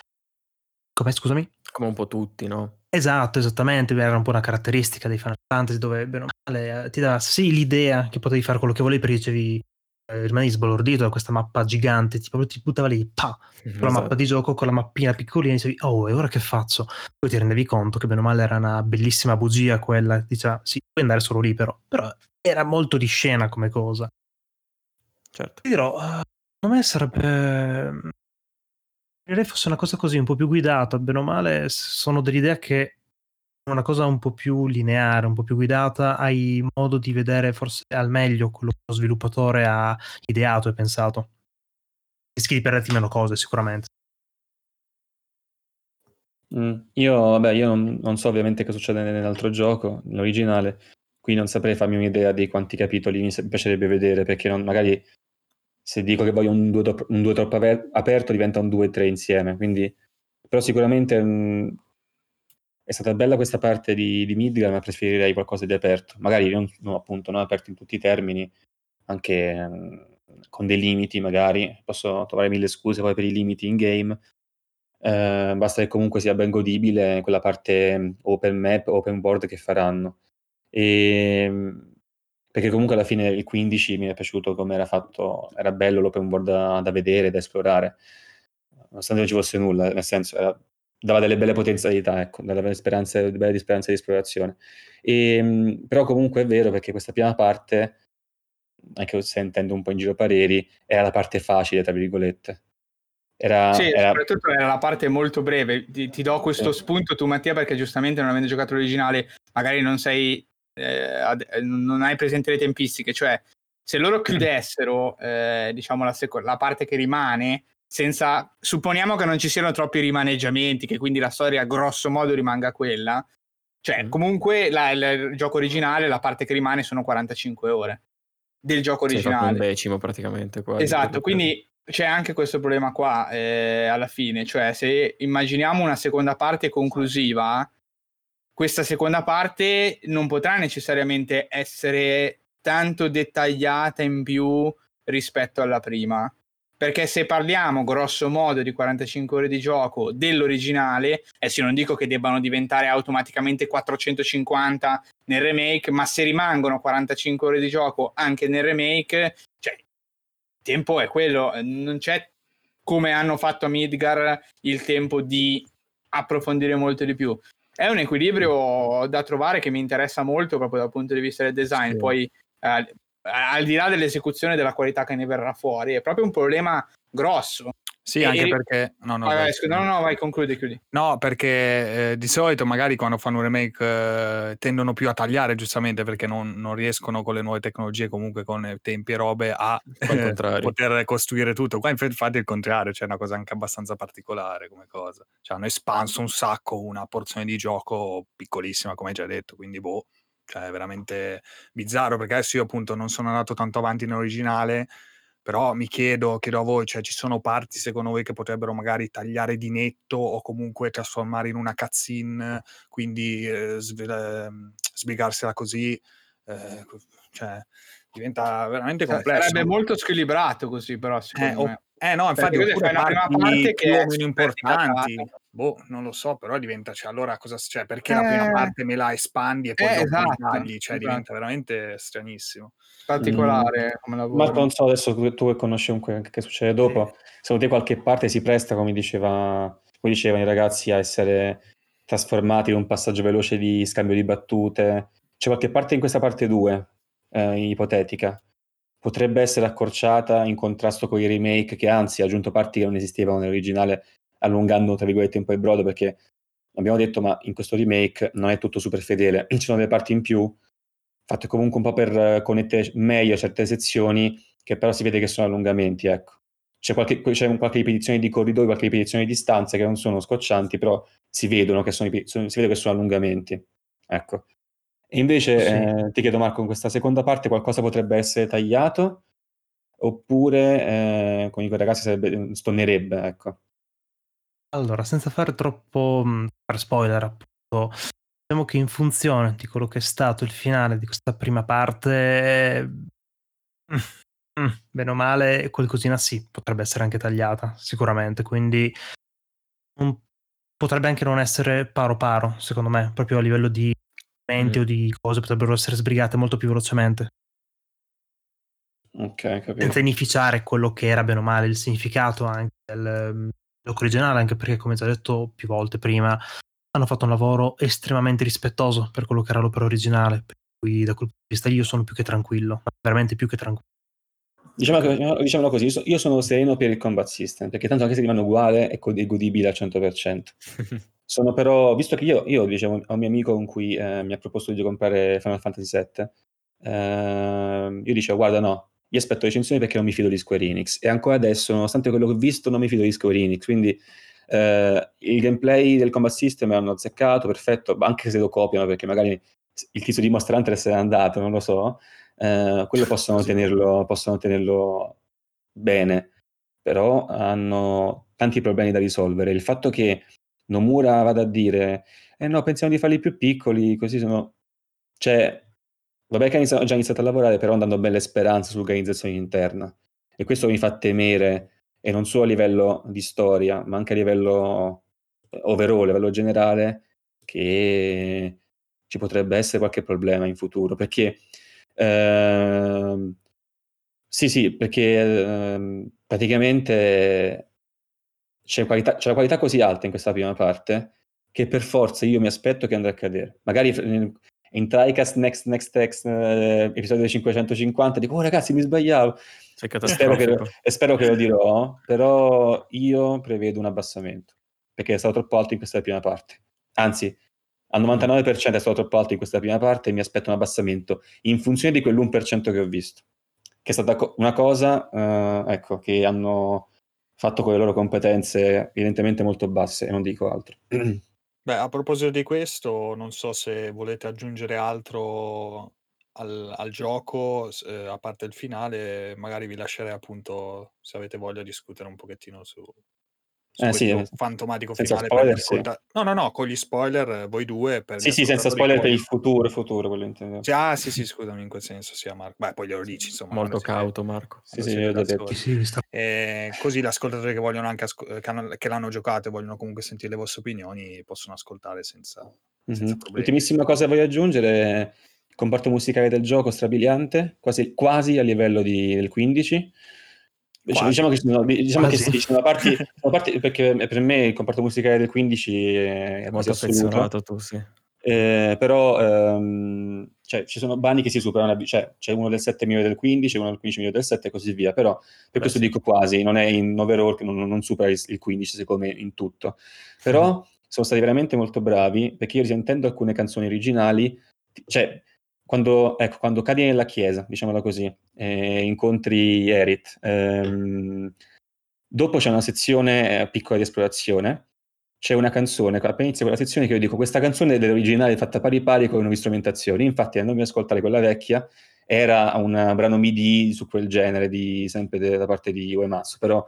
Come, scusami? Come un po' tutti, no? Esatto, esattamente, era un po' una caratteristica dei Final Fantasy dove bene o male eh, ti dava sì l'idea che potevi fare quello che volevi perché dicevi rimanevi sbalordito da questa mappa gigante, ti, proprio ti buttava lì, pa, con la Esatto. mappa di gioco con la mappina piccolina e dicevi oh e ora che faccio? Poi ti rendevi conto che bene o male era una bellissima bugia quella, diceva sì, puoi andare solo lì però, però era molto di scena come cosa. Certo. Ti dirò, eh, secondo me sarebbe. Direi fosse una cosa così, un po' più guidata, bene o male, sono dell'idea che una cosa un po' più lineare, un po' più guidata, hai modo di vedere forse al meglio quello che lo sviluppatore ha ideato e pensato. Rischi di perderti meno cose, sicuramente. Mm, Io, vabbè, io non, non so ovviamente cosa succede nell'altro gioco, nell'originale, qui non saprei farmi un'idea di quanti capitoli mi piacerebbe vedere, perché non- magari se dico che voglio un 2 un due troppo aperto diventa un 2-3 insieme, quindi però sicuramente mm, è stata bella questa parte di, di Midgar, ma preferirei qualcosa di aperto, magari non, non appunto non aperto in tutti i termini, anche mm, con dei limiti magari, posso trovare mille scuse poi per i limiti in game, eh, basta che comunque sia ben godibile quella parte mm, open map, open world che faranno. E, perché comunque alla fine il 15 mi è piaciuto come era fatto, era bello l'open world da, da vedere, da esplorare, nonostante non ci fosse nulla, nel senso era, dava delle belle potenzialità, ecco, delle belle speranze, delle belle speranze di esplorazione. E, ehm, però comunque è vero perché questa prima parte, anche sentendo un po' in giro pareri, era la parte facile, tra virgolette. Era, sì, era... soprattutto era la parte molto breve. Ti, ti do questo sì. spunto tu, Mattia, perché giustamente non avendo giocato l'originale, magari non sei eh, ad, non hai presente le tempistiche, cioè se loro chiudessero eh, diciamo la, seco- la, parte che rimane senza supponiamo che non ci siano troppi rimaneggiamenti che quindi la storia grosso modo rimanga quella cioè mm. comunque la, il, il, gioco originale la parte che rimane sono 45 ore del gioco originale sì, un decimo praticamente quasi, esatto quindi c'è anche questo problema qua eh, alla fine cioè se immaginiamo una seconda parte conclusiva questa seconda parte non potrà necessariamente essere tanto dettagliata in più rispetto alla prima. Perché se parliamo grosso modo di 45 ore di gioco dell'originale, e se non dico che debbano diventare automaticamente 450 nel remake, ma se rimangono 45 ore di gioco anche nel remake, cioè il tempo è quello, non c'è come hanno fatto a Midgar il tempo di approfondire molto di più è un equilibrio da trovare che mi interessa molto proprio dal punto di vista del design. Sì. Poi, eh, al di là dell'esecuzione e della qualità che ne verrà fuori, è proprio un problema grosso. Sì, anche e... perché... No, no, vai, vai, no, no, vai, concludi, chiudi. No, perché eh, di solito magari quando fanno un remake eh, tendono più a tagliare, giustamente, perché non, non, riescono con le nuove tecnologie, comunque con tempi e robe, a eh, poter costruire tutto. Qua infatti è il contrario, c'è una cosa anche abbastanza particolare come cosa. Cioè hanno espanso un sacco una porzione di gioco piccolissima, come hai già detto, quindi boh, cioè è veramente bizzarro, perché adesso io appunto non sono andato tanto avanti nell'originale, però mi chiedo, chiedo a voi, cioè ci sono parti secondo voi che potrebbero magari tagliare di netto o comunque trasformare in una cutscene, quindi eh, ehm, sbrigarsela così, eh, cioè diventa veramente complesso. Sarebbe molto squilibrato così però, secondo eh, me. Eh no, infatti oppure fai una prima parte che è meno importanti. Boh, non lo so, però diventa, cioè, allora cosa, cioè, perché la prima Eh. parte me la espandi e poi Eh, esatto, tagli? Cioè, esatto. diventa veramente stranissimo. Particolare come Marco, lavoro. non so adesso tu, tu che conosci comunque che succede dopo, secondo te qualche parte si presta, come diceva, come dicevano i ragazzi, a essere trasformati in un passaggio veloce di scambio di battute? C'è qualche parte in questa parte 2, eh, ipotetica, potrebbe essere accorciata in contrasto con i remake che anzi ha aggiunto parti che non esistevano nell'originale allungando tra virgolette un po' il brodo perché abbiamo detto ma in questo remake non è tutto super fedele. Ci sono delle parti in più fatte comunque un po' per eh, connettere meglio certe sezioni che però si vede che sono allungamenti ecco. C'è qualche, c'è qualche ripetizione di corridoi qualche ripetizione di distanze che non sono scoccianti però si vedono che sono, sono si vede che sono allungamenti ecco e invece sì. eh, ti chiedo Marco, in questa seconda parte qualcosa potrebbe essere tagliato oppure, eh, dico ai ragazzi, sarebbe, stonnerebbe, ecco. Allora, senza fare troppo per spoiler, appunto, diciamo che in funzione di quello che è stato il finale di questa prima parte, mm, mm, bene o male, qualcosina sì, potrebbe essere anche tagliata, sicuramente, quindi un, potrebbe anche non essere paro paro, secondo me, proprio a livello di mm. O di cose potrebbero essere sbrigate molto più velocemente. Ok, capito. Senza inficiare quello che era bene o male il significato anche del gioco originale, anche perché, come già detto più volte prima, hanno fatto un lavoro estremamente rispettoso per quello che era l'opera originale. Per cui, da quel punto di vista, io sono più che tranquillo, veramente più che tranquillo. Diciamo, diciamolo così, io sono sereno per il combat system, perché tanto anche se rimane uguale è godibile al 100%. sono però, visto che io, io dicevo a un mio amico con cui eh, mi ha proposto di comprare Final Fantasy VII, eh, io dicevo guarda no, io aspetto recensioni perché non mi fido di Square Enix e ancora adesso, nonostante quello che ho visto, non mi fido di Square Enix, quindi eh, il gameplay del combat system hanno azzeccato, perfetto, anche se lo copiano perché magari il tizio di Monster Hunter se n'è andato, non lo so, eh, quello possono tenerlo, possono tenerlo bene, però hanno tanti problemi da risolvere. Il fatto che Nomura vada a dire, eh no, pensiamo di farli più piccoli, così sono... Cioè, Vabbè che ha già iniziato a lavorare, però andando belle speranze sull'organizzazione interna. E questo mi fa temere, e non solo a livello di storia, ma anche a livello eh, overall, a livello generale, che ci potrebbe essere qualche problema in futuro. Perché Ehm, sì, sì, perché ehm, praticamente c'è, qualità, c'è la qualità così alta in questa prima parte che per forza io mi aspetto che andrà a cadere. Magari in, TriCast Next Next Text eh, episodio 550 dico, oh ragazzi mi sbagliavo. Spero che, e spero che lo dirò, però io prevedo un abbassamento perché è stato troppo alto in questa prima parte. Anzi, al 99% è stato troppo alto in questa prima parte e mi aspetto un abbassamento in funzione di quell'1% che ho visto, che è stata una cosa eh, ecco, che hanno fatto con le loro competenze evidentemente molto basse e non dico altro. Beh, a proposito di questo, non so se volete aggiungere altro al, al gioco, eh, a parte il finale, magari vi lascerei appunto, se avete voglia, discutere un pochettino su, eh, sì, fantomatico finale spoiler, sì. no no no con gli spoiler voi due per sì sì senza spoiler per il futuro futuro quello intendo sì, ah sì sì scusami in quel senso sia Marco beh poi glielo dici insomma molto cauto Marco sì sì io detto. Sì, sta... e così gli ascoltatori che vogliono anche asco... che, hanno... che, l'hanno giocato e vogliono comunque sentire le vostre opinioni possono ascoltare senza, mm-hmm. senza problemi ultimissima cosa che voglio aggiungere il comparto musicale del gioco strabiliante quasi, quasi a livello di... del 15 Quasi. Diciamo che sono, diciamo che sì, sono parti, sono parti, perché per me il comparto musicale del 15 è molto affezionato tu, sì. Eh, però ehm, cioè, ci sono bani che si superano, cioè c'è uno del 7 migliore del 15, uno del 15 migliore del 7 e così via, però per Beh, questo sì. dico quasi, non è in overall che non, non supera il, il, 15 secondo me in tutto. Però mm. sono stati veramente molto bravi perché io risentendo alcune canzoni originali, cioè quando, ecco, quando cadi nella chiesa, diciamola così, e incontri Erit, ehm, dopo c'è una sezione eh, piccola di esplorazione, c'è una canzone, appena inizia quella sezione che io dico questa canzone è dell'originale fatta pari pari con nuove strumentazioni, infatti andandomi ad ascoltare quella vecchia era un brano MIDI su quel genere, di, sempre da parte di Uematsu, però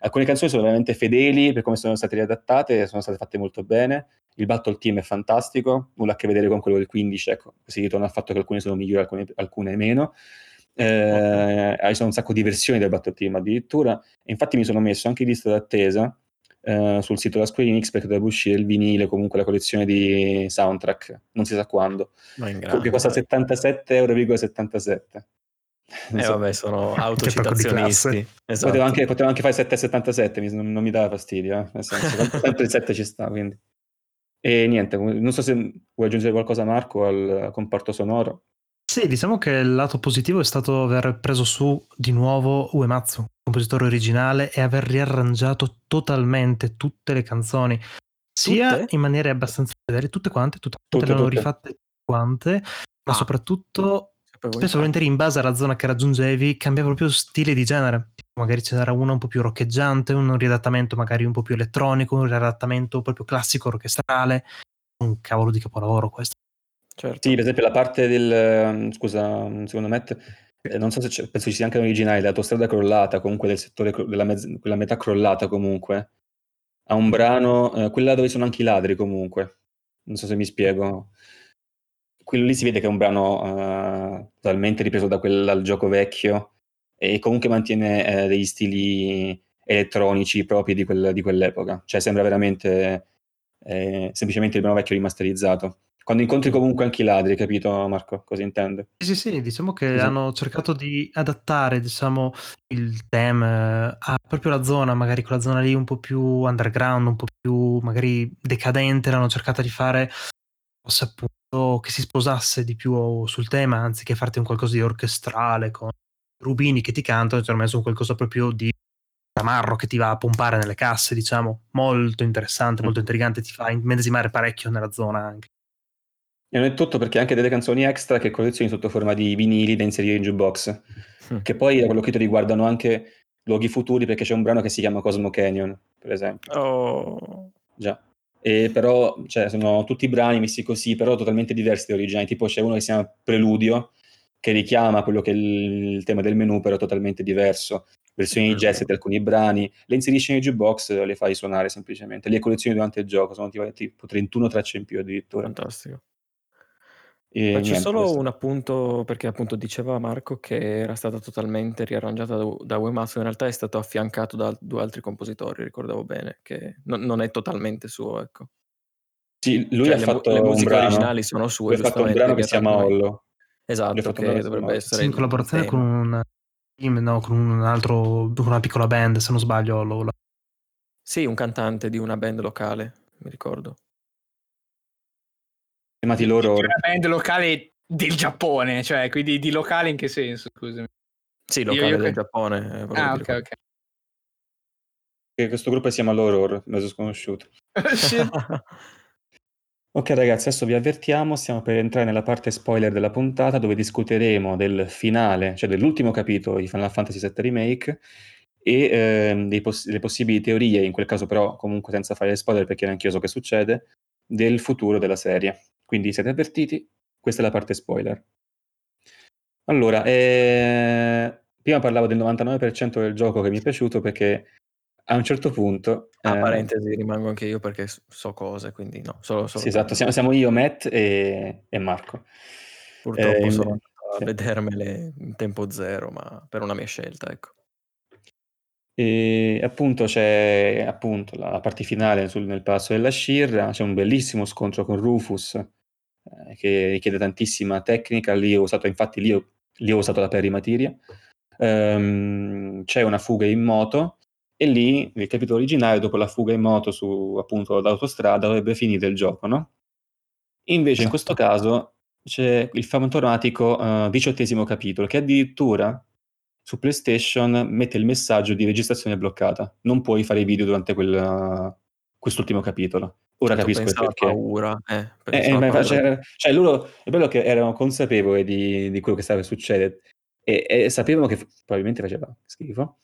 alcune canzoni sono veramente fedeli per come sono state riadattate, sono state fatte molto bene, il battle team è fantastico, nulla a che vedere con quello del 15, ecco, si ritorna al fatto che alcune sono migliori, alcune, alcune meno. Eh, okay. sono un sacco di versioni del battle team addirittura, e infatti mi sono messo anche in lista d'attesa eh, sul sito della Square Enix perché dovrebbe uscire il vinile, comunque la collezione di soundtrack, non si sa quando, che costa 77,77 euro. Eh so. vabbè, sono autocitazionisti. Esatto. Potevo, anche, potevo anche fare 7,77, non, non mi dava fastidio, eh? nel senso, sempre il 7 ci sta, quindi. E niente, non so se vuoi aggiungere qualcosa Marco al comparto sonoro. Sì, diciamo che il lato positivo è stato aver preso su di nuovo Uematsu, compositore originale, e aver riarrangiato totalmente tutte le canzoni, sia tutte? in maniere abbastanza fedeli, tutte quante, tutte, tutte, tutte le hanno rifatte quante, ma ah. soprattutto spesso volentieri in base alla zona che raggiungevi cambia proprio stile di genere. Magari ce n'era uno un po' più roccheggiante, un riadattamento magari un po' più elettronico, un riadattamento proprio classico orchestrale. Un cavolo di capolavoro questo. Certo. Sì, per esempio la parte del... scusa, un secondo Matt, eh, non so se c'è, penso ci sia anche l'originale, l'autostrada crollata, comunque del settore, della mezz- quella metà crollata comunque. Ha un brano, eh, quella dove sono anche i ladri comunque. Non so se mi spiego quello lì si vede che è un brano uh, totalmente ripreso da quel, dal gioco vecchio e comunque mantiene eh, degli stili elettronici propri di, quel, di quell'epoca. Cioè sembra veramente eh, semplicemente il brano vecchio rimasterizzato. Quando incontri comunque anche i ladri, capito Marco? Cosa intende? Sì, sì, diciamo che esatto. hanno cercato di adattare, diciamo, il tema a proprio la zona, magari quella zona lì un po' più underground, un po' più magari decadente, l'hanno cercata di fare fosse appunto che si sposasse di più sul tema anziché farti un qualcosa di orchestrale con rubini che ti cantano, ci hanno messo un qualcosa proprio di tamarro che ti va a pompare nelle casse, diciamo, molto interessante, molto intrigante, ti fa immedesimare parecchio nella zona anche. E non è tutto perché anche delle canzoni extra che collezioni sotto forma di vinili da inserire in jukebox, mm. che poi da quello che ti riguardano anche luoghi futuri perché c'è un brano che si chiama Cosmo Canyon, per esempio. Oh. Già. E però cioè, sono tutti brani messi così, però totalmente diversi da originali. Tipo c'è uno che si chiama Preludio, che richiama quello che è il, il tema del menu, però totalmente diverso. Versioni di jazz di alcuni brani, le inserisci nei jukebox, le fai suonare semplicemente. Le collezioni durante il gioco sono tipo 31 tracce in più addirittura. Fantastico. E Faccio solo questo. un appunto perché appunto diceva Marco che era stata totalmente riarrangiata da, da Uematsu, in realtà è stato affiancato da due altri compositori, ricordavo bene, che non, non è totalmente suo, ecco. Sì, lui cioè, ha le, fatto le musiche brano, originali sono sue, ha fatto un brano che si chiama Ollo. Esatto, che dovrebbe essere Sì, in collaborazione con un team, no, con un altro, con una piccola band, se non sbaglio. lo- lo- Sì, un cantante di una band locale, mi ricordo. Chiamati Di loro una band locale del Giappone, cioè, quindi di locale in che senso, scusami? Sì, Io- locale io del che- Giappone. eh, Ah, ok, ok. che questo gruppo si chiama L'Horror, mezzo sconosciuto. Ok ragazzi, adesso vi avvertiamo, stiamo per entrare nella parte spoiler della puntata dove discuteremo del finale, cioè dell'ultimo capitolo di Final Fantasy VII Remake e ehm, dei poss- delle possibili teorie, in quel caso però comunque senza fare spoiler perché neanche io so che succede, del futuro della serie. Quindi siete avvertiti, questa è la parte spoiler. Allora, eh, prima parlavo del 99% del gioco che mi è piaciuto perché a un certo punto... A eh, parentesi rimango anche io perché so cose, quindi no, solo, solo Sì, esatto, siamo, siamo io, Matt e, e Marco. Purtroppo Ehm, sono andato a vedermele in tempo zero, ma per una mia scelta, ecco. E appunto c'è appunto la, la parte finale sul- nel palazzo della Shirra, c'è un bellissimo scontro con Rufus eh, che richiede tantissima tecnica, lì ho usato, infatti lì ho, lì ho usato la perimateria. Ehm, c'è una fuga in moto e lì nel capitolo originale dopo la fuga in moto su appunto l'autostrada dovrebbe finire il gioco, no? Invece in questo caso c'è il fantomatico eh, diciottesimo capitolo che addirittura su PlayStation mette il messaggio di registrazione bloccata. Non puoi fare video durante quel, quest'ultimo capitolo. Ora Certo, capisco il perché. paura, eh, Eh, eh, ma paura. cioè, cioè, loro è bello che erano consapevoli di, di quello che stava succedendo e, e sapevano che probabilmente faceva schifo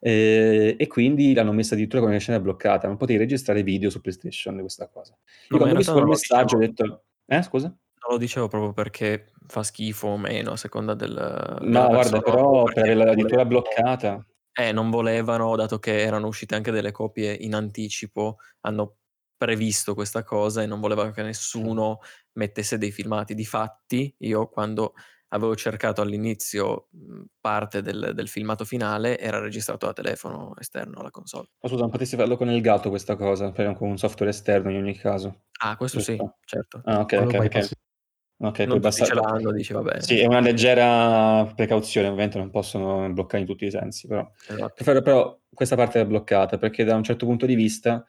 eh, e quindi l'hanno messa addirittura come scena bloccata. Non potevi registrare video su PlayStation di questa cosa. Io No, quando ho visto lo messaggio ho detto, eh scusa? non lo dicevo proprio perché fa schifo o meno a seconda del, della guarda, però per averla addirittura bloccata, eh, non volevano, dato che erano uscite anche delle copie in anticipo, hanno previsto questa cosa e non volevano che nessuno mettesse dei filmati. Difatti, io quando avevo cercato all'inizio mh, parte del, del filmato finale era registrato da telefono esterno alla console. oh, scusa, non potessi farlo con il gatto questa cosa, con un software esterno in ogni caso. Ah, questo sì, Giusto? certo. Ah, ok, quello ok, ok. Non basta- ce l'hanno, dici vabbè. Sì, è una leggera precauzione, ovviamente non possono bloccare in tutti i sensi, però. Esatto. Però, però questa parte è bloccata perché da un certo punto di vista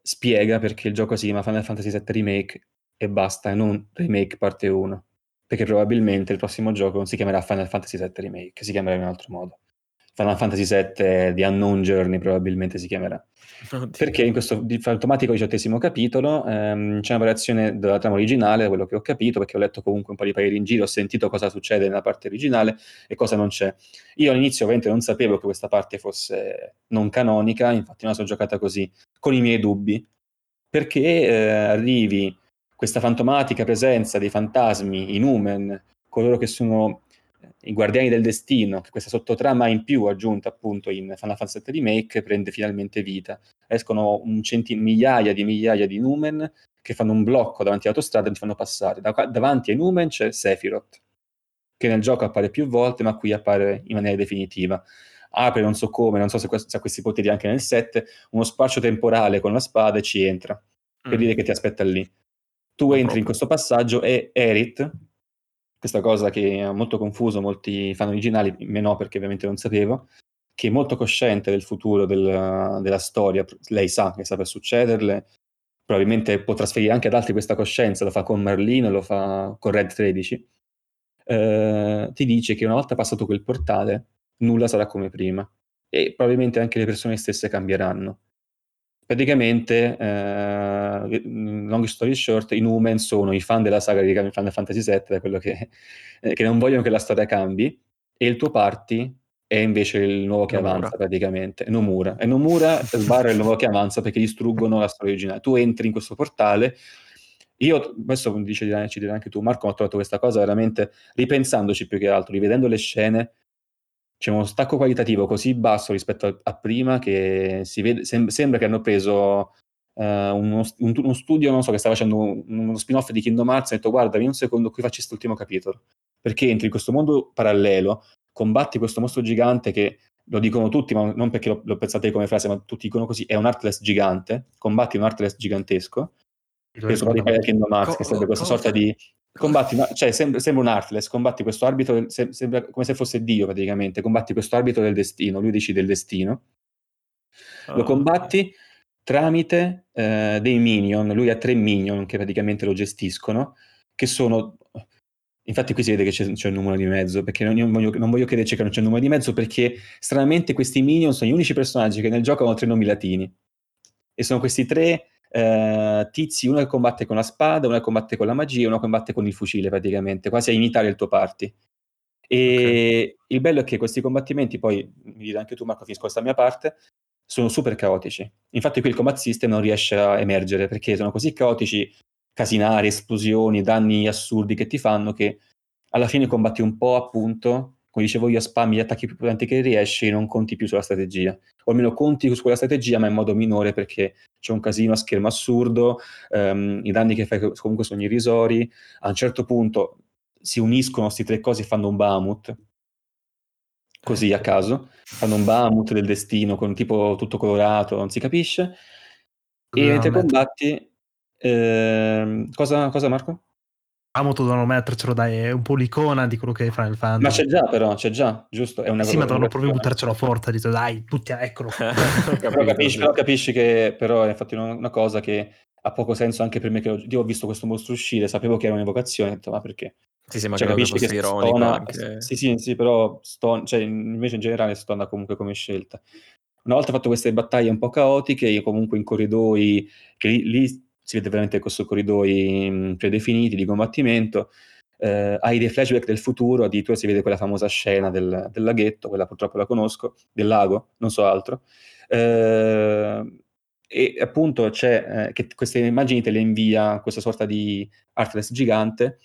spiega perché il gioco si chiama Final Fantasy VII Remake e basta, e non Remake parte 1. Perché probabilmente il prossimo gioco non si chiamerà Final Fantasy VII Remake, si chiamerà in un altro modo. Final Fantasy VII The Unknown Journey probabilmente si chiamerà. Oddio. Perché in questo di- automatico diciottesimo capitolo ehm, c'è una variazione della trama originale, da quello che ho capito, perché ho letto comunque un po' di pareri in giro, ho sentito cosa succede nella parte originale e cosa non c'è. Io all'inizio ovviamente non sapevo che questa parte fosse non canonica, infatti non la sono giocata così, con i miei dubbi, perché eh, arrivi questa fantomatica presenza dei fantasmi, i Numen, coloro che sono i guardiani del destino, che questa sottotrama in più aggiunta appunto in Final Fantasy VII Remake prende finalmente vita. Escono un centi- migliaia di migliaia di Numen che fanno un blocco davanti all'autostrada e ti fanno passare. Da- davanti ai Numen c'è Sephiroth, che nel gioco appare più volte, ma qui appare in maniera definitiva. Apre, non so come, non so se, questo- se ha questi poteri anche nel set, uno spazio temporale con la spada e ci entra, per Mm. dire che ti aspetta lì. Tu entri in questo passaggio e Erit, questa cosa che ha molto confuso molti fan originali, me no perché ovviamente non sapevo, che è molto cosciente del futuro del- della storia, lei sa che sta per succederle, probabilmente può trasferire anche ad altri questa coscienza, lo fa con Marlino, lo fa con Red 13, eh, ti dice che una volta passato quel portale nulla sarà come prima e probabilmente anche le persone stesse cambieranno. Praticamente, eh, long story short, i Numen sono i fan della saga di Final Fantasy VII, da quello che, eh, che non vogliono che la storia cambi, e il tuo party è invece il nuovo che Nomura. avanza praticamente, è Nomura. E Nomura sbarra il nuovo che avanza perché distruggono la storia originale. Tu entri in questo portale, io, questo dice, ci dirà anche tu Marco, ho trovato questa cosa veramente, ripensandoci più che altro, rivedendo le scene, c'è uno stacco qualitativo così basso rispetto a, a prima che si vede, sem- sembra che hanno preso eh, uno, un, uno studio, non so, che sta facendo un- uno spin-off di Kingdom Hearts e ha detto guarda, vieni un secondo qui facci quest'ultimo capitolo. Perché entri in questo mondo parallelo, combatti questo mostro gigante che lo dicono tutti, ma non perché lo, lo pensate come frase, ma tutti dicono così, è un Artless gigante, combatti un Artless gigantesco, che sono di Kingdom Hearts, Co- che sarebbe questa cosa? sorta di Combatti, ma, cioè, sembra, sembra un Artless, combatti questo arbitro, se, sembra come se fosse Dio praticamente, combatti questo arbitro del destino, lui decide il destino, lo Ah, combatti tramite eh, dei minion, lui ha tre minion che praticamente lo gestiscono, che sono... Infatti qui si vede che c'è, c'è un numero di mezzo, perché non, io voglio, non voglio crederci che non c'è un numero di mezzo, perché stranamente questi minion sono gli unici personaggi che nel gioco hanno tre nomi latini. E sono questi tre eh, tizi, uno che combatte con la spada, uno che combatte con la magia uno che combatte con il fucile praticamente, quasi a imitare il tuo party. E il bello è che questi combattimenti, poi mi dirà anche tu Marco, finisco questa mia parte, sono super caotici. Infatti qui il combat system non riesce a emergere perché sono così caotici, casinari, esplosioni, danni assurdi che ti fanno che alla fine combatti un po' appunto, come dicevo io, spammi gli attacchi più potenti che riesci e non conti più sulla strategia. O almeno conti su quella strategia ma in modo minore perché c'è un casino a schermo assurdo, ehm, i danni che fai comunque sono irrisori, a un certo punto si uniscono queste tre cose e fanno un Bahamut, così a caso, fanno un Bahamut del destino con tipo tutto colorato, non si capisce, e mentre combatti... ehm, cosa, cosa Marco? Amuto dovevano mettercelo, dai, è un po' l'icona di quello che è Final Ma Fantasy. c'è già però, c'è già, giusto? È una Sì, ma dovevano proprio buttarcelo forte, dite, dai, tutti, eccolo. Però capisci, però capisci che però è infatti una, una cosa che ha poco senso anche per me che ho, io ho visto questo mostro uscire, sapevo che era un'evocazione, ho detto ma perché? Sì, sì, ma Cioè, che capisci che ironico stona, sì sì sì, però ston- cioè, invece in generale stona comunque come scelta. Una volta fatto queste battaglie un po' caotiche, io comunque in corridoi, che lì, lì si vede veramente questo corridoi mh, predefiniti di combattimento, eh, hai dei flashback del futuro, addirittura si vede quella famosa scena del, del laghetto, quella purtroppo la conosco, del lago, non so altro. Eh, e appunto c'è eh, che queste immagini te le invia questa sorta di Artless gigante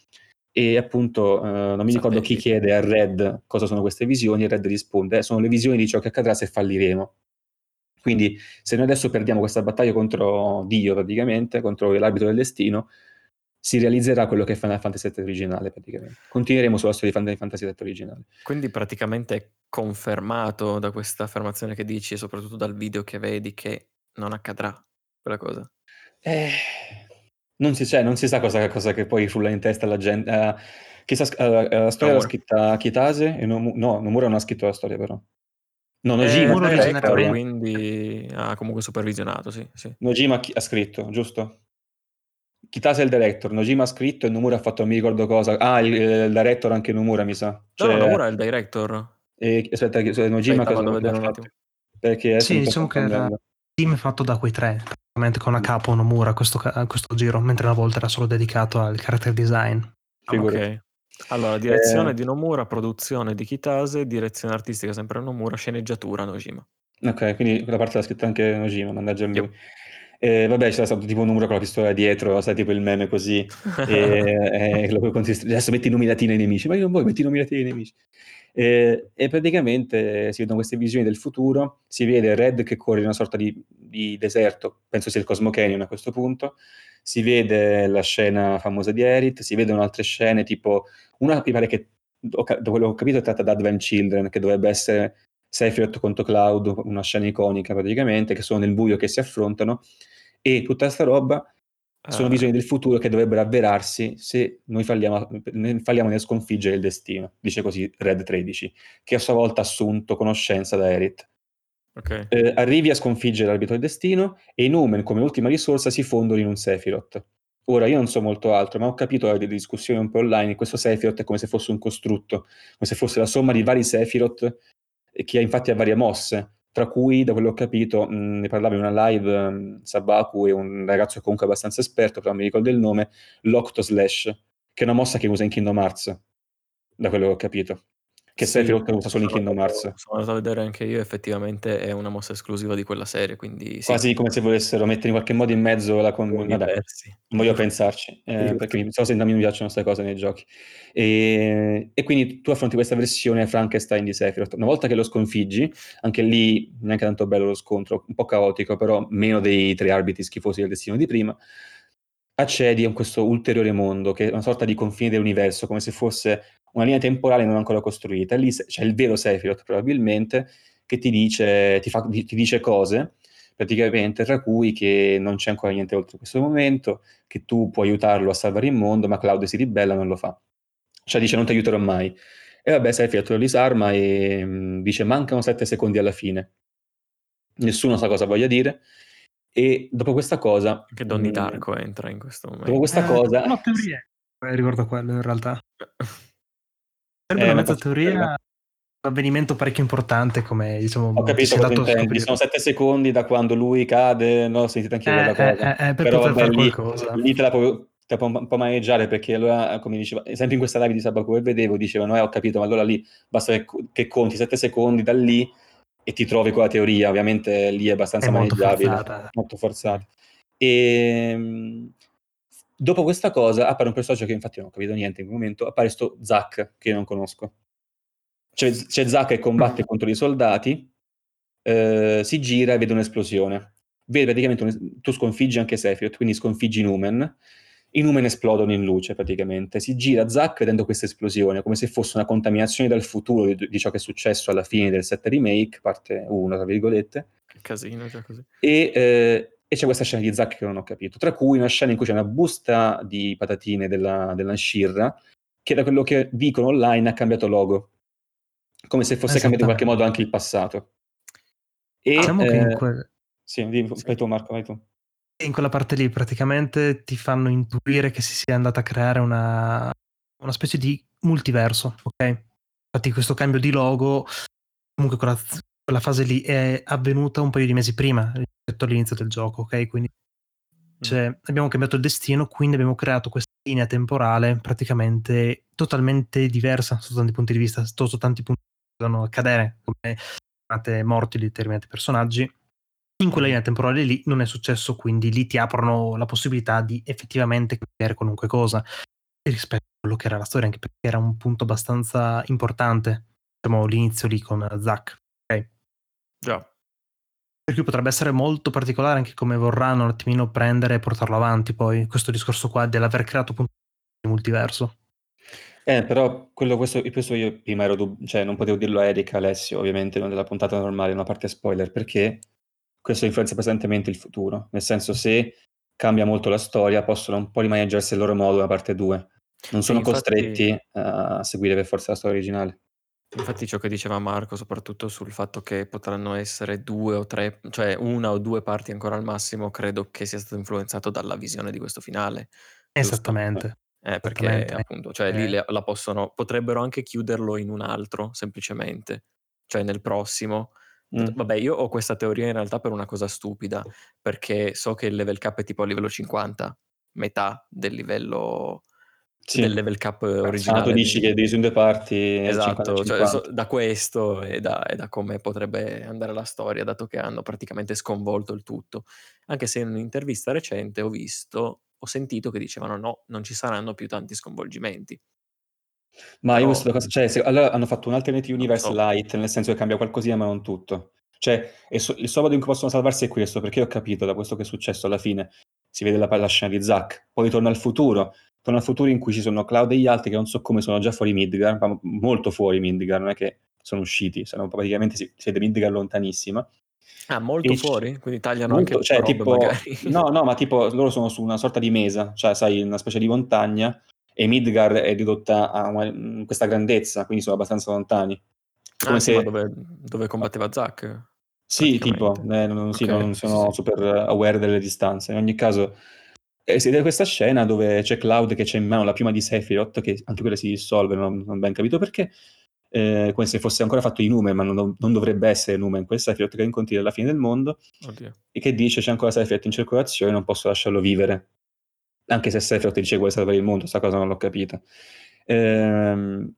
e appunto eh, non mi ricordo chi chiede a Red cosa sono queste visioni e Red risponde "Eh, sono le visioni di ciò che accadrà se falliremo quindi se noi adesso perdiamo questa battaglia contro Dio praticamente, contro l'arbitro del destino si realizzerà quello che è Final Fantasy VII originale praticamente continueremo sulla storia di Final Fantasy VII originale Quindi praticamente è confermato da questa affermazione che dici e soprattutto dal video che vedi che non accadrà quella cosa. Eh, non si, cioè, non si sa cosa, cosa che poi frulla in testa alla gente. eh, chissà, eh, eh, la storia l'ha Nomura. scritta Kitase e no, Nomura non ha scritto la storia però. No, Eh, Nojima, direct, originariamente- quindi ha comunque supervisionato, sì, sì. Nojima chi- ha scritto, giusto? Kitase è il director, Nojima ha scritto e Nomura ha fatto non mi ricordo cosa. Ah, il, il director anche Nomura mi sa. No, Cioè, no, Nomura è il director. eh, aspetta, Nojima Aspetta, cosa vedere un attimo. Perché Sì, diciamo che era il team fatto da quei tre, praticamente con a capo Nomura questo, questo giro, mentre una volta era solo dedicato al character design. Ah, Figurati. ok. Allora, direzione Eh, di Nomura, produzione di Kitase, direzione artistica sempre Nomura, sceneggiatura Nojima. Ok, quindi quella parte l'ha scritta anche Nojima, mannaggia lui. Yep. Eh, vabbè, c'era stato tipo un numero con la pistola dietro, sai, tipo il meme così, e, e lo puoi consist- adesso metti i nomi latini ai nemici, ma io non voglio metti i nomi latini ai nemici. Eh, e praticamente si vedono queste visioni del futuro, si vede Red che corre in una sorta di, di deserto, penso sia il Cosmo Canyon a questo punto, si vede la scena famosa di Aerith, si vedono altre scene, tipo una mi pare che, da quello che ho capito, è tratta da Advent Children, che dovrebbe essere Sephiroth contro Cloud, una scena iconica praticamente, che sono nel buio che si affrontano, e tutta questa roba sono Eh, visioni del futuro che dovrebbero avverarsi se noi falliamo, falliamo nel sconfiggere il destino, dice così Red 13, che a sua volta ha assunto conoscenza da Aerith. Ok. Eh, arrivi a sconfiggere l'arbitro del destino e i Numen come ultima risorsa si fondono in un Sephiroth. Ora io non so molto altro, ma ho capito dalle discussioni un po' online, questo Sephiroth è come se fosse un costrutto, come se fosse la somma di vari Sephiroth eh, che infatti ha varie mosse, tra cui, da quello che ho capito, mh, ne parlava in una live mh, Sabaku e un ragazzo comunque abbastanza esperto, però non mi ricordo il nome, l'Octo Slash, che è una mossa che usa in Kingdom Hearts, da quello che ho capito. Che Sì, Sephiroth usa solo in Kingdom Hearts. Sono andato a vedere anche io, effettivamente è una mossa esclusiva di quella serie, quindi sì, Quasi come se volessero mettere in qualche modo in mezzo la versi. non voglio pensarci, eh, Giusto. perché mi, so se a me mi piacciono queste cose nei giochi. E, e quindi tu affronti questa versione Frankenstein di Sephiroth. Una volta che lo sconfiggi, anche lì neanche tanto bello lo scontro, un po' caotico, però meno dei tre arbitri schifosi del destino di prima, accedi a questo ulteriore mondo, che è una sorta di confine dell'universo, come se fosse una linea temporale non ancora costruita. E lì c'è il vero Sephiroth, probabilmente, che ti dice, ti fa- ti dice cose praticamente, tra cui che non c'è ancora niente oltre questo momento, che tu puoi aiutarlo a salvare il mondo, ma Cloud si ribella e non lo fa. Cioè dice non ti aiuterò mai. E vabbè, Sephiroth lo disarma e mh, dice mancano sette secondi alla fine. Nessuno sa cosa voglia dire. E dopo questa cosa... Che Donnie mh, Darko entra in questo momento. Dopo questa Eh, cosa... Una teoria eh, riguardo a quello, in realtà. Sarebbe Eh, una mezza teoria, un avvenimento parecchio importante, come diciamo. Ho capito cosa intendi. Sono sette secondi da quando lui cade, no? Ho sentito anche io Eh, quella eh, cosa. eh, eh, per Però poter vabbè, fare lì, qualcosa. lì te la puoi, te la un po' maneggiare perché allora, come diceva, sempre in questa live di Sabaku che vedevo, dicevano, eh ho capito, ma allora lì basta che, che conti sette secondi da lì e ti trovi con la teoria. Ovviamente lì è abbastanza È molto maneggiabile, forzata. molto forzata. E mh, dopo questa cosa appare un personaggio che infatti non ho capito niente in quel momento, appare sto Zack che io non conosco. C'è, c'è Zack che combatte contro i soldati, eh, si gira e vede un'esplosione. Vede praticamente, un- tu sconfiggi anche Sephiroth, quindi sconfiggi Numen. I Numen esplodono in luce praticamente. Si gira Zack vedendo questa esplosione, come se fosse una contaminazione dal futuro di, di ciò che è successo alla fine del 7 remake, parte 1, tra virgolette. Che casino, già così. E, eh, e c'è questa scena di Zack che non ho capito, tra cui una scena in cui c'è una busta di patatine della, della Shirra, che da quello che dicono online ha cambiato logo, come se fosse cambiato in qualche modo anche il passato. E, Diciamo che in, eh, que- sì, dimmi, vai tu Marco, vai tu. in quella parte lì praticamente ti fanno intuire che si sia andata a creare una, una specie di multiverso, ok? Infatti questo cambio di logo, comunque quella, quella fase lì è avvenuta un paio di mesi prima rispetto all'inizio del gioco, ok? Quindi cioè, abbiamo cambiato il destino, quindi abbiamo creato questa linea temporale praticamente totalmente diversa sotto tanti punti di vista, sotto tanti punti che possono accadere, come sono morti di determinati personaggi. In quella linea temporale lì non è successo, quindi lì ti aprono la possibilità di effettivamente cambiare qualunque cosa rispetto a quello che era la storia, anche perché era un punto abbastanza importante, diciamo l'inizio lì con Zack. Già. Per cui potrebbe essere molto particolare anche come vorranno un attimino prendere e portarlo avanti poi questo discorso qua dell'aver creato appunto il multiverso. Eh, però quello, questo, questo io prima ero dub- cioè non potevo dirlo a Erika, Alessio, ovviamente non della puntata normale, una parte spoiler, perché questo influenza pesantemente il futuro, nel senso se cambia molto la storia possono un po' rimaneggiarsi il loro modo la parte 2, non sono infatti- costretti a seguire per forza la storia originale. Infatti ciò che diceva Marco, soprattutto sul fatto che potranno essere due o tre, cioè una o due parti ancora al massimo, credo che sia stato influenzato dalla visione di questo finale. giusto? Esattamente. Eh, perché Esattamente. appunto, cioè lì Eh. le- la possono, potrebbero anche chiuderlo in un altro, semplicemente, cioè nel prossimo. Mm. Vabbè, io ho questa teoria in realtà per una cosa stupida, perché so che il level cap è tipo a livello 50, metà del livello, Sì. del level cap Ah, originale. tu dici di- che divisi in due parti, è Esatto, 50-50. cioè, so- da questo e da, e da come potrebbe andare la storia, dato che hanno praticamente sconvolto il tutto. Anche se in un'intervista recente ho visto, ho sentito che dicevano no, non ci saranno più tanti sconvolgimenti. Ma io Però- questo cosa, cioè, se- allora hanno fatto un Alternate Universe so. light, nel senso che cambia qualcosina, ma non tutto. Cioè, e so- il solo modo in cui possono salvarsi è questo, perché ho capito da questo che è successo alla fine. Si vede la, la scena di Zack, poi torna al futuro, torna al futuro in cui ci sono Cloud e gli altri che non so come sono già fuori Midgar, ma molto fuori Midgar, non è che sono usciti, sono praticamente si, si vede Midgar lontanissima. Ah, molto E- fuori? Quindi tagliano Molto- anche cioè, tipo, magari. no, no, ma tipo loro sono su una sorta di mesa, cioè sai, una specie di montagna e Midgar è ridotta a una- in questa grandezza, quindi sono abbastanza lontani. Come Ah, se- dove, dove combatteva Zack? Sì, tipo, eh, non, sì, non sono sì. super aware delle distanze. In ogni caso, eh, si vede questa scena dove c'è Cloud che c'è in mano la piuma di Sephiroth, che anche quella si dissolve, non ho non ben capito perché, eh, come se fosse ancora fatto di Numen, ma non, non dovrebbe essere Numen, quel Sephiroth che incontri alla fine del mondo, Oddio. e che dice c'è ancora Sephiroth in circolazione, non posso lasciarlo vivere. Anche se Sephiroth dice vuole salvare il mondo, sta cosa non l'ho capita. Ehm,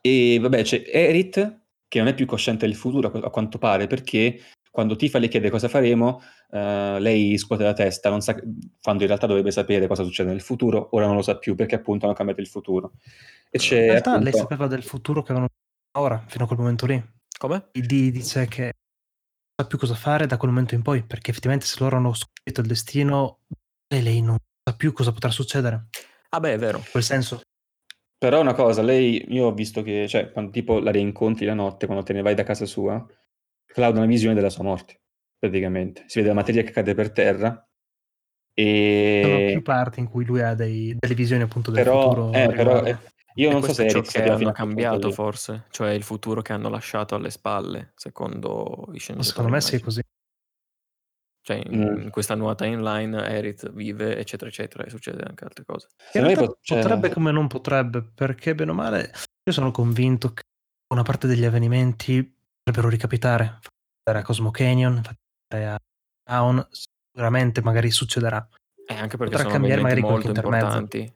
e vabbè, c'è Erit, che non è più cosciente del futuro, a quanto pare, perché quando Tifa le chiede cosa faremo, eh, lei scuote la testa, non sa, quando in realtà dovrebbe sapere cosa succede nel futuro, ora non lo sa più perché appunto hanno cambiato il futuro. E c'è In realtà appunto- lei sapeva del futuro che avevano ora, fino a quel momento lì. Come? Il D dice che non sa più cosa fare da quel momento in poi, perché effettivamente se loro hanno scritto il destino, lei, lei non sa più cosa potrà succedere. Ah beh, è vero. In quel senso. Però una cosa, lei, io ho visto che, cioè, quando tipo la rincontri la notte, quando te ne vai da casa sua, Cloud ha una visione della sua morte. praticamente. Si vede la materia che cade per terra. Sono E... più parti in cui lui ha dei- delle visioni appunto del Però, futuro. eh, però, eh, io E non so se è ciò Eric che hanno cambiato forse, cioè il futuro che hanno lasciato alle spalle, secondo i sceneggiatori. Secondo me sì è così. Cioè in, Mm. in questa nuova timeline Aerith vive, eccetera, eccetera, e succede anche altre cose. In Secondo me realtà pot- cioè- potrebbe come non potrebbe, perché bene o male io sono convinto che una parte degli avvenimenti potrebbero ricapitare. Vedere a Cosmo Canyon, a Town, sicuramente magari succederà. E anche perché Potrà cambiare magari molto importanti.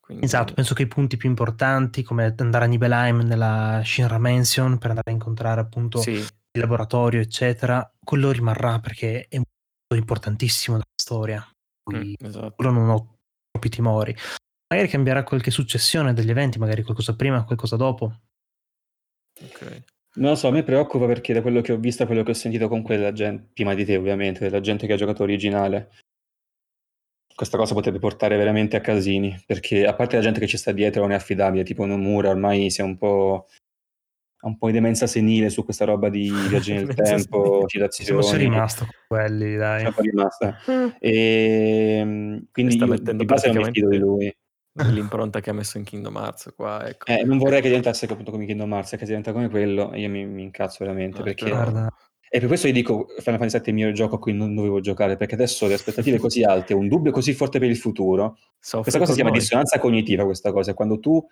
Quindi, Esatto, penso che i punti più importanti, come andare a Nibelheim nella Shinra Mansion per andare a incontrare appunto Sì, il laboratorio, eccetera, quello rimarrà perché è un punto importantissimo della storia. Quindi mm, esatto. quello non ho troppi timori. Magari cambierà qualche successione degli eventi, magari qualcosa prima, qualcosa dopo. ok. Non lo so, a me preoccupa perché da quello che ho visto, quello che ho sentito con quella gente, prima di te ovviamente, della gente che ha giocato originale, questa cosa potrebbe portare veramente a casini, perché a parte la gente che ci sta dietro non è affidabile, tipo Nomura ormai si è un po', ha un po' di demenza senile su questa roba di viaggi nel tempo, citazioni, rimasto con quelli, dai. è un po' rimasta. E mm, quindi sta io mettendo di base non mi fido di lui. L'impronta che ha messo in Kingdom Hearts qua, ecco. Eh, non vorrei che diventasse appunto come Kingdom Hearts, che diventa come quello, io mi, mi incazzo veramente, No, perché... Guarda, E per questo io dico Final Fantasy VII è il mio gioco a cui non dovevo giocare, perché adesso le aspettative così alte, un dubbio così forte per il futuro. Soffre Questa cosa si chiama noi. dissonanza cognitiva, questa cosa, quando tu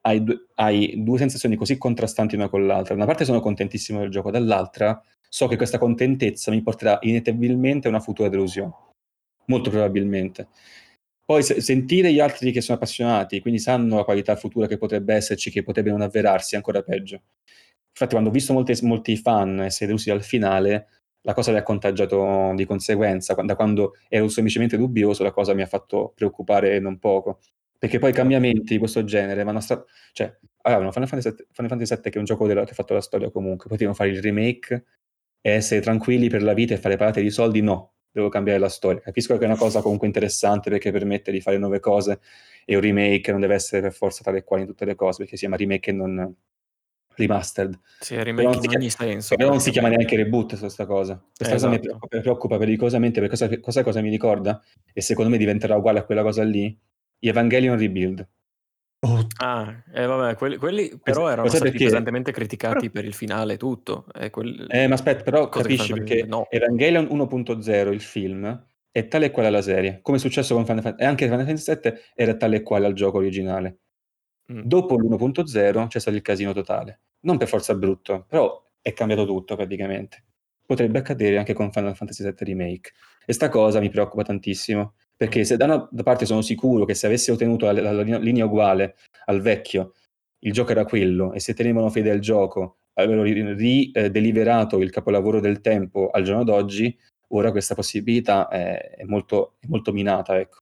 hai, due- hai due sensazioni così contrastanti una con l'altra. Da una parte sono contentissimo del gioco, dall'altra so che questa contentezza mi porterà inevitabilmente a una futura delusione. Molto probabilmente. Poi se- sentire gli altri che sono appassionati, quindi sanno la qualità futura che potrebbe esserci, che potrebbe non avverarsi, ancora peggio. Infatti, quando ho visto molti, molti fan essere delusi dal finale, la cosa mi ha contagiato di conseguenza. Da quando ero semplicemente dubbioso, la cosa mi ha fatto preoccupare non poco. Perché poi cambiamenti di questo genere vanno a sta- cioè, avevano Final Fantasy VII, Final Fantasy VII che è un gioco della- che ha fatto la storia comunque, potevano fare il remake e essere tranquilli per la vita e fare parate di soldi, no, devo cambiare la storia. Capisco che è una cosa comunque interessante perché permette di fare nuove cose e un remake non deve essere per forza tale e quale in tutte le cose, perché si chiama remake e non remastered. Sì, remake Però non in si ogni chiama- senso. Però non si chiama neanche reboot su questa cosa. Questa Eh, cosa mi esatto. preoccupa, mi preoccupa pericolosamente perché cosa, cosa, cosa mi ricorda? E secondo me diventerà uguale a quella cosa lì. Gli Evangelion Rebuild. Oh, Ah, eh, vabbè, quelli, quelli però erano stati perché- pesantemente criticati per il finale e tutto. E quel- Eh, ma aspetta, però Cosa capisci perché no. Evangelion 1.0, il film, è tale e quale alla serie, come è successo con Final Fantasy, e anche Final Fantasy VII era tale e quale al gioco originale. Mm. Dopo l'1.0 c'è stato il casino totale. Non per forza brutto, però è cambiato tutto praticamente. Potrebbe accadere anche con Final Fantasy VII Remake. E sta cosa mi preoccupa tantissimo, perché se da una parte sono sicuro che se avessi ottenuto la, la- la linea- uguale al vecchio, il gioco era quello, e se tenevano fede al gioco, avevano rideliberato il capolavoro del tempo al giorno d'oggi, ora questa possibilità è, è molto, è molto minata, ecco.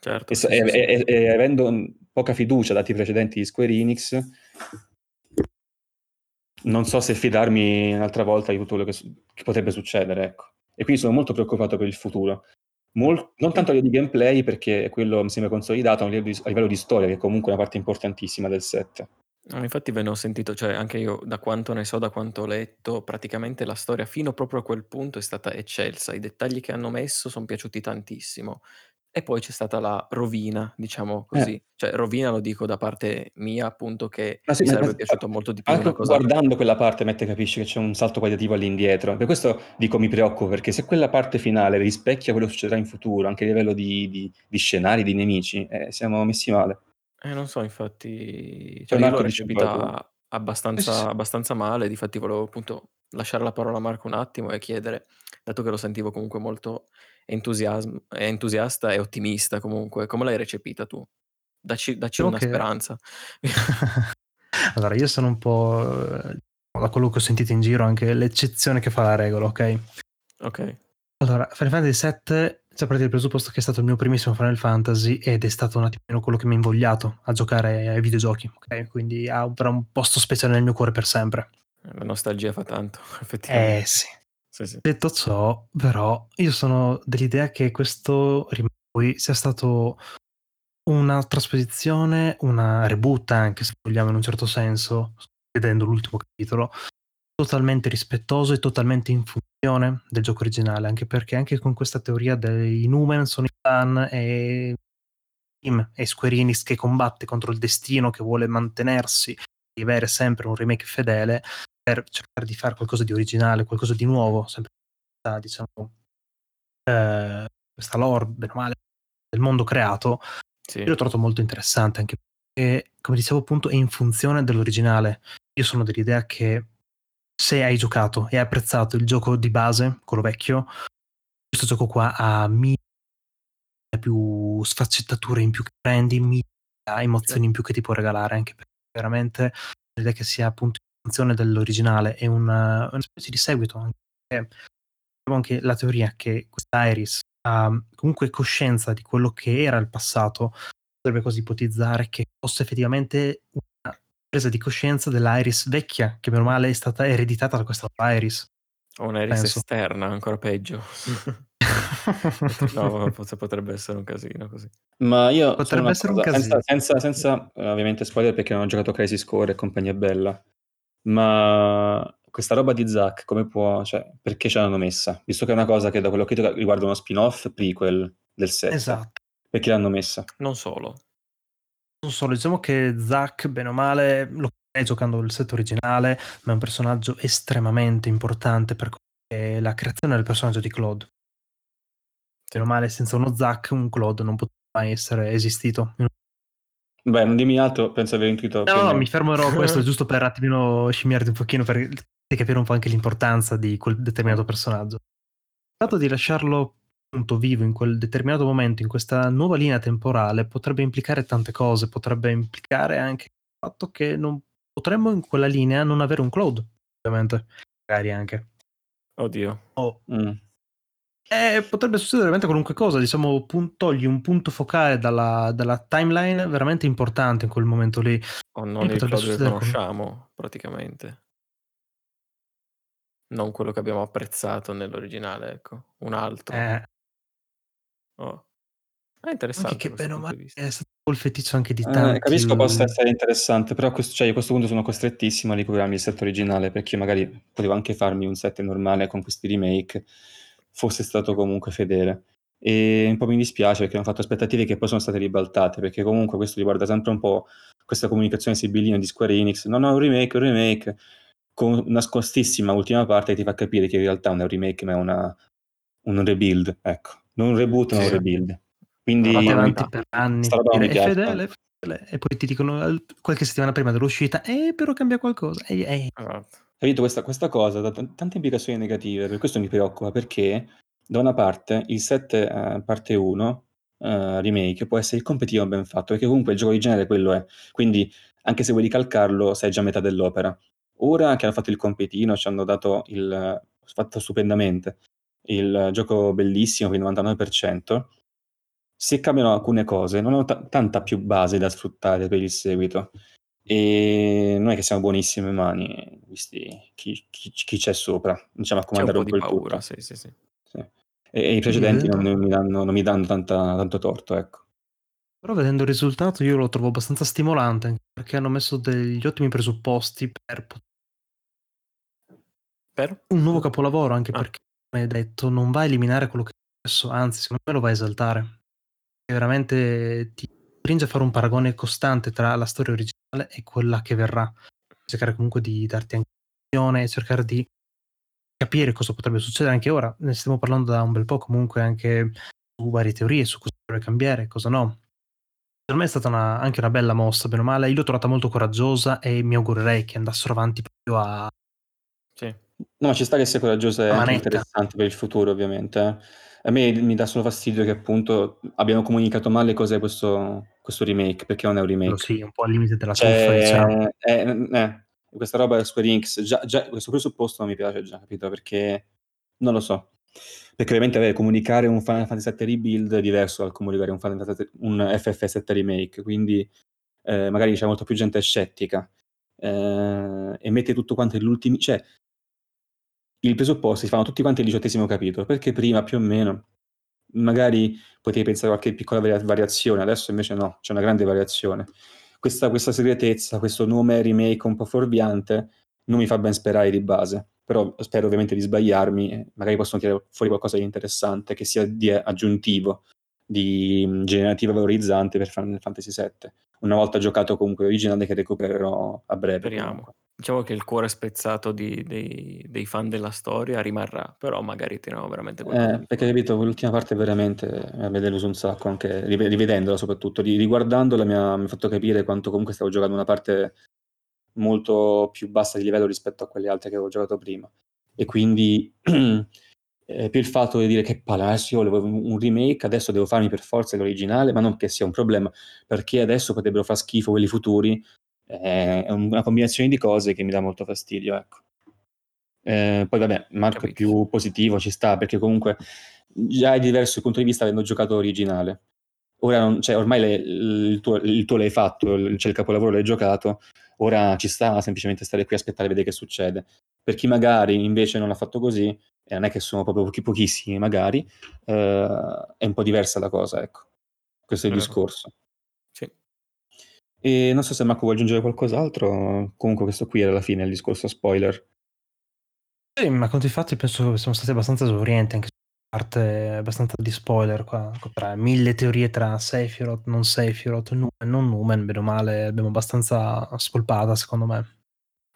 Certo, E, sì, e- sì, e- e avendo poca fiducia dati i precedenti di Square Enix, non so se fidarmi un'altra volta di tutto quello che, che potrebbe succedere, ecco. E quindi sono molto preoccupato per il futuro. Mol- non tanto a livello di gameplay, perché quello mi sembra consolidato, ma a livello di, a livello di storia, che è comunque una parte importantissima del set. Infatti ve ne ho sentito, cioè anche io da quanto ne so, da quanto ho letto, praticamente la storia fino proprio a quel punto è stata eccelsa, i dettagli che hanno messo sono piaciuti tantissimo. E poi c'è stata la rovina, diciamo così. Cioè rovina lo dico da parte mia, appunto, che Eh. Ma sì, mi ma- sarebbe piaciuto molto di più Anche una cosa... guardando quella parte, Mette capisci che c'è un salto qualitativo all'indietro. Per questo dico mi preoccupo, perché se quella parte finale rispecchia quello che succederà in futuro, anche a livello di, di- di scenari, di nemici, eh, siamo messi male. Eh, non so, infatti, Poi cioè io Marco l'ho dice un po' la tua. recepita abbastanza, abbastanza male, difatti volevo appunto lasciare la parola a Marco un attimo e chiedere, dato che lo sentivo comunque molto entusiasm- entusiasta e ottimista comunque, come l'hai recepita tu? Dacci Diciamo una che- speranza. allora, io sono un po', eh, da quello che ho sentito in giro, anche l'eccezione che fa la regola, ok? Ok, Allora, Final Fantasy VII, c'è partire dal presupposto che è stato il mio primissimo Final Fantasy ed è stato un attimino quello che mi ha invogliato a giocare ai videogiochi, ok? Quindi ha avrà un posto speciale nel mio cuore per sempre. la nostalgia fa tanto, effettivamente. Eh sì. Sì. Detto ciò, però, io sono dell'idea che questo Rimoi sia stato una trasposizione, una reboot anche se vogliamo in un certo senso, vedendo l'ultimo capitolo, totalmente rispettoso e totalmente in funzione del gioco originale, anche perché anche con questa teoria dei Numen sono i fan e team e Square Enix che combatte contro il destino che vuole mantenersi di avere sempre un remake fedele per cercare di fare qualcosa di originale, qualcosa di nuovo, sempre diciamo eh, questa lore, bene o male, del mondo creato, Sì. io l'ho trovato molto interessante anche perché, come dicevo appunto, è in funzione dell'originale. Io sono dell'idea che se hai giocato e hai apprezzato il gioco di base, quello vecchio, questo gioco qua ha mille più sfaccettature in più che prendi, mille emozioni in più che ti può regalare, anche perché veramente l'idea che sia appunto in funzione dell'originale è una, una specie di seguito. Anche perché abbiamo anche la teoria che questa Iris ha comunque coscienza di quello che era il passato, potrebbe così ipotizzare che fosse effettivamente una presa di coscienza dell'Iris vecchia, che meno male è stata ereditata da questa Iris. O un'Iris penso. esterna, ancora peggio. no, forse potrebbe essere un casino così. Ma io Potrebbe essere un cosa, senza, casino. senza, senza, eh, ovviamente spoiler perché non ho giocato Crisis Core e compagnia bella, ma questa roba di Zack come può, cioè, perché ce l'hanno messa? Visto che è una cosa che da quello che ho capito riguarda uno spin-off prequel del set, esatto. perché l'hanno messa? Non solo. Non solo, diciamo che Zack, bene o male, lo stai giocando il set originale, ma è un personaggio estremamente importante per è la creazione del personaggio di Claude. Bene o male, senza uno Zack, un Claude non poteva mai essere esistito. Beh, non dimmi altro, penso aver intuito. No, mi fermerò a questo giusto per un attimino scimmiarti un pochino per capire un po' anche l'importanza di quel determinato personaggio. Il fatto di lasciarlo appunto vivo in quel determinato momento, in questa nuova linea temporale, potrebbe implicare tante cose, potrebbe implicare anche il fatto che non potremmo in quella linea non avere un cloud, ovviamente, magari anche. Oddio. O Mm. Eh, potrebbe succedere veramente qualunque cosa, diciamo, pun- togli un punto focale dalla, dalla timeline veramente importante in quel momento lì. O non Quindi il Claudio che succedere con- conosciamo, praticamente. Non quello che abbiamo apprezzato nell'originale, ecco. Un altro. Eh, Oh. È interessante anche che bene o male è stato il feticcio anche di Eh, tanti. capisco possa essere interessante, però a questo, cioè, io a questo punto sono costrettissimo a recuperarmi il set originale perché io magari potevo anche farmi un set normale con questi remake, fosse stato comunque fedele. E un po' mi dispiace perché hanno fatto aspettative che poi sono state ribaltate, perché comunque questo riguarda sempre un po' questa comunicazione sibillina di Square Enix. No, no, un remake, un remake, con una scostissima ultima parte che ti fa capire che in realtà non è un remake ma è una, un rebuild, ecco. Non un reboot ma un rebuild. Quindi avanti per anni. Non è fedele, è fedele. E poi ti dicono qualche settimana prima dell'uscita, eh, però cambia qualcosa. Eh, eh. Esatto. Capito? Questa, questa cosa ha t- tante implicazioni negative, per questo mi preoccupa, perché da una parte il 7 eh, parte 1 eh, remake può essere il competitivo ben fatto, perché comunque il gioco originale quello è, quindi anche se vuoi ricalcarlo sai già metà dell'opera. Ora che hanno fatto il competino, ci hanno dato il fatto stupendamente, il gioco bellissimo per il 99%, se cambiano alcune cose non ho ta- tanta più base da sfruttare per il seguito e non è che siamo buonissime mani, visti chi, chi- chi c'è sopra, diciamo a un comandare po' un di po' il paura, sì, sì, sì. Sì. E, e i precedenti non, vedendo- mi danno, non mi danno tanta- tanto torto, ecco. Però vedendo il risultato io lo trovo abbastanza stimolante, anche perché hanno messo degli ottimi presupposti per Per? un nuovo capolavoro, anche Ah. perché, come hai detto, non va a eliminare quello che è successo, anzi, secondo me lo va a esaltare. E veramente ti stringe a fare un paragone costante tra la storia originale e quella che verrà. Cercare comunque di darti anche visione e cercare di capire cosa potrebbe succedere anche ora. Ne stiamo parlando da un bel po' comunque anche su varie teorie, su cosa dovrebbe cambiare e cosa no. Per me è stata una- anche una bella mossa, bene o male. Io l'ho trovata molto coraggiosa e mi augurerei che andassero avanti proprio a Sì. No, ci sta che sia coraggiosa e interessante per il futuro, ovviamente. eh. A me mi dà solo fastidio che appunto abbiano comunicato male cos'è questo, questo remake, perché non è un remake. Sì, un po' al limite della Cioè, truffa, diciamo. eh, eh, questa roba è Square Enix, già, già questo presupposto non mi piace già, capito? Perché non lo so. Perché ovviamente vabbè, comunicare un Final Fantasy VII Rebuild è diverso dal comunicare un, Final Fantasy- un FF7 Remake, quindi eh, magari c'è molto più gente scettica eh, e mette tutto quanto nell'ultimo... Cioè, i presupposti si fanno tutti quanti il diciottesimo capitolo, perché prima più o meno magari potevi pensare a qualche piccola varia- variazione, adesso invece no, c'è una grande variazione. Questa, questa segretezza, questo nome remake un po' fuorviante, non mi fa ben sperare di base, però spero ovviamente di sbagliarmi magari possono tirare fuori qualcosa di interessante che sia di aggiuntivo, di mm, generativa valorizzante per Final Fantasy VII. Una volta giocato comunque l'originale che recupererò a breve. Speriamo. comunque. Diciamo che il cuore spezzato di- dei, dei fan della storia rimarrà, però magari tiriamo veramente qualcosa Eh, perché capito, l'ultima parte veramente mi ha deluso un sacco, anche rive- rivedendola soprattutto, Ri- riguardandola mi ha, mi ha fatto capire quanto comunque stavo giocando una parte molto più bassa di livello rispetto a quelle altre che avevo giocato prima. E quindi eh, più il fatto di dire che palle, adesso io volevo un un remake, adesso devo farmi per forza l'originale, ma non che sia un problema, perché adesso potrebbero far schifo quelli futuri, eh, è una combinazione di cose che mi dà molto fastidio, ecco. Eh, poi vabbè, Marco è più positivo, ci sta, perché comunque già è diverso il punto di vista avendo giocato l'originale. Ora non, cioè, ormai le- il, tuo, il tuo l'hai fatto, il- cioè il capolavoro l'hai giocato, ora ci sta semplicemente stare qui a aspettare e vedere che succede. Per chi magari invece non l'ha fatto così, e non è che sono proprio pochi, pochissimi magari, eh, è un po' diversa la cosa, ecco. Questo è il Vero. discorso. E non so se Marco vuole aggiungere qualcos'altro, comunque questo qui era alla fine il discorso spoiler. Sì, ma conti fatti penso che siamo stati abbastanza esaurienti anche su parte abbastanza di spoiler qua, tra mille teorie tra Sephiroth, non Sephiroth, Numen, non Numen, bene o male abbiamo abbastanza spolpata secondo me.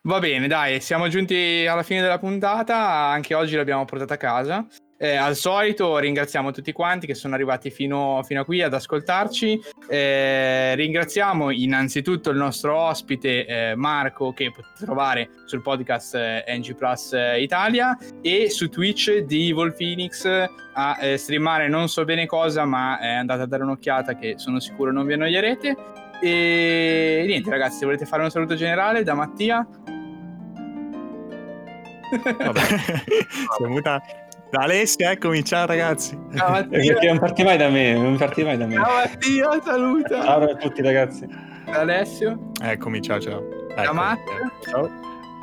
Va bene, dai, siamo giunti alla fine della puntata, anche oggi l'abbiamo portata a casa. Eh, al solito ringraziamo tutti quanti che sono arrivati fino, fino a qui ad ascoltarci. Eh, ringraziamo innanzitutto il nostro ospite eh, Marco che potete trovare sul podcast eh, NG Plus eh, Italia e su Twitch di Evil Phoenix a eh, streamare non so bene cosa, ma eh, andate a dare un'occhiata che sono sicuro non vi annoierete. E niente ragazzi, se volete fare un saluto generale da Mattia. Vabbè. Siamo muta- Da Alessia, eccomi, ciao ragazzi. Ciao Mattia, Perché non parti mai da me, non parti mai da me. ciao Mattia, saluta. Ciao a tutti ragazzi. Alessio, Eccomi, ciao ciao. da Ecco, Matt eh, Ciao.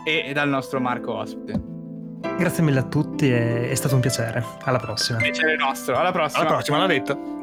e, e dal nostro Marco ospite. Grazie mille a tutti, è, è stato un piacere. Alla prossima. Piacere nostro, alla prossima. Alla prossima, l'ha detto.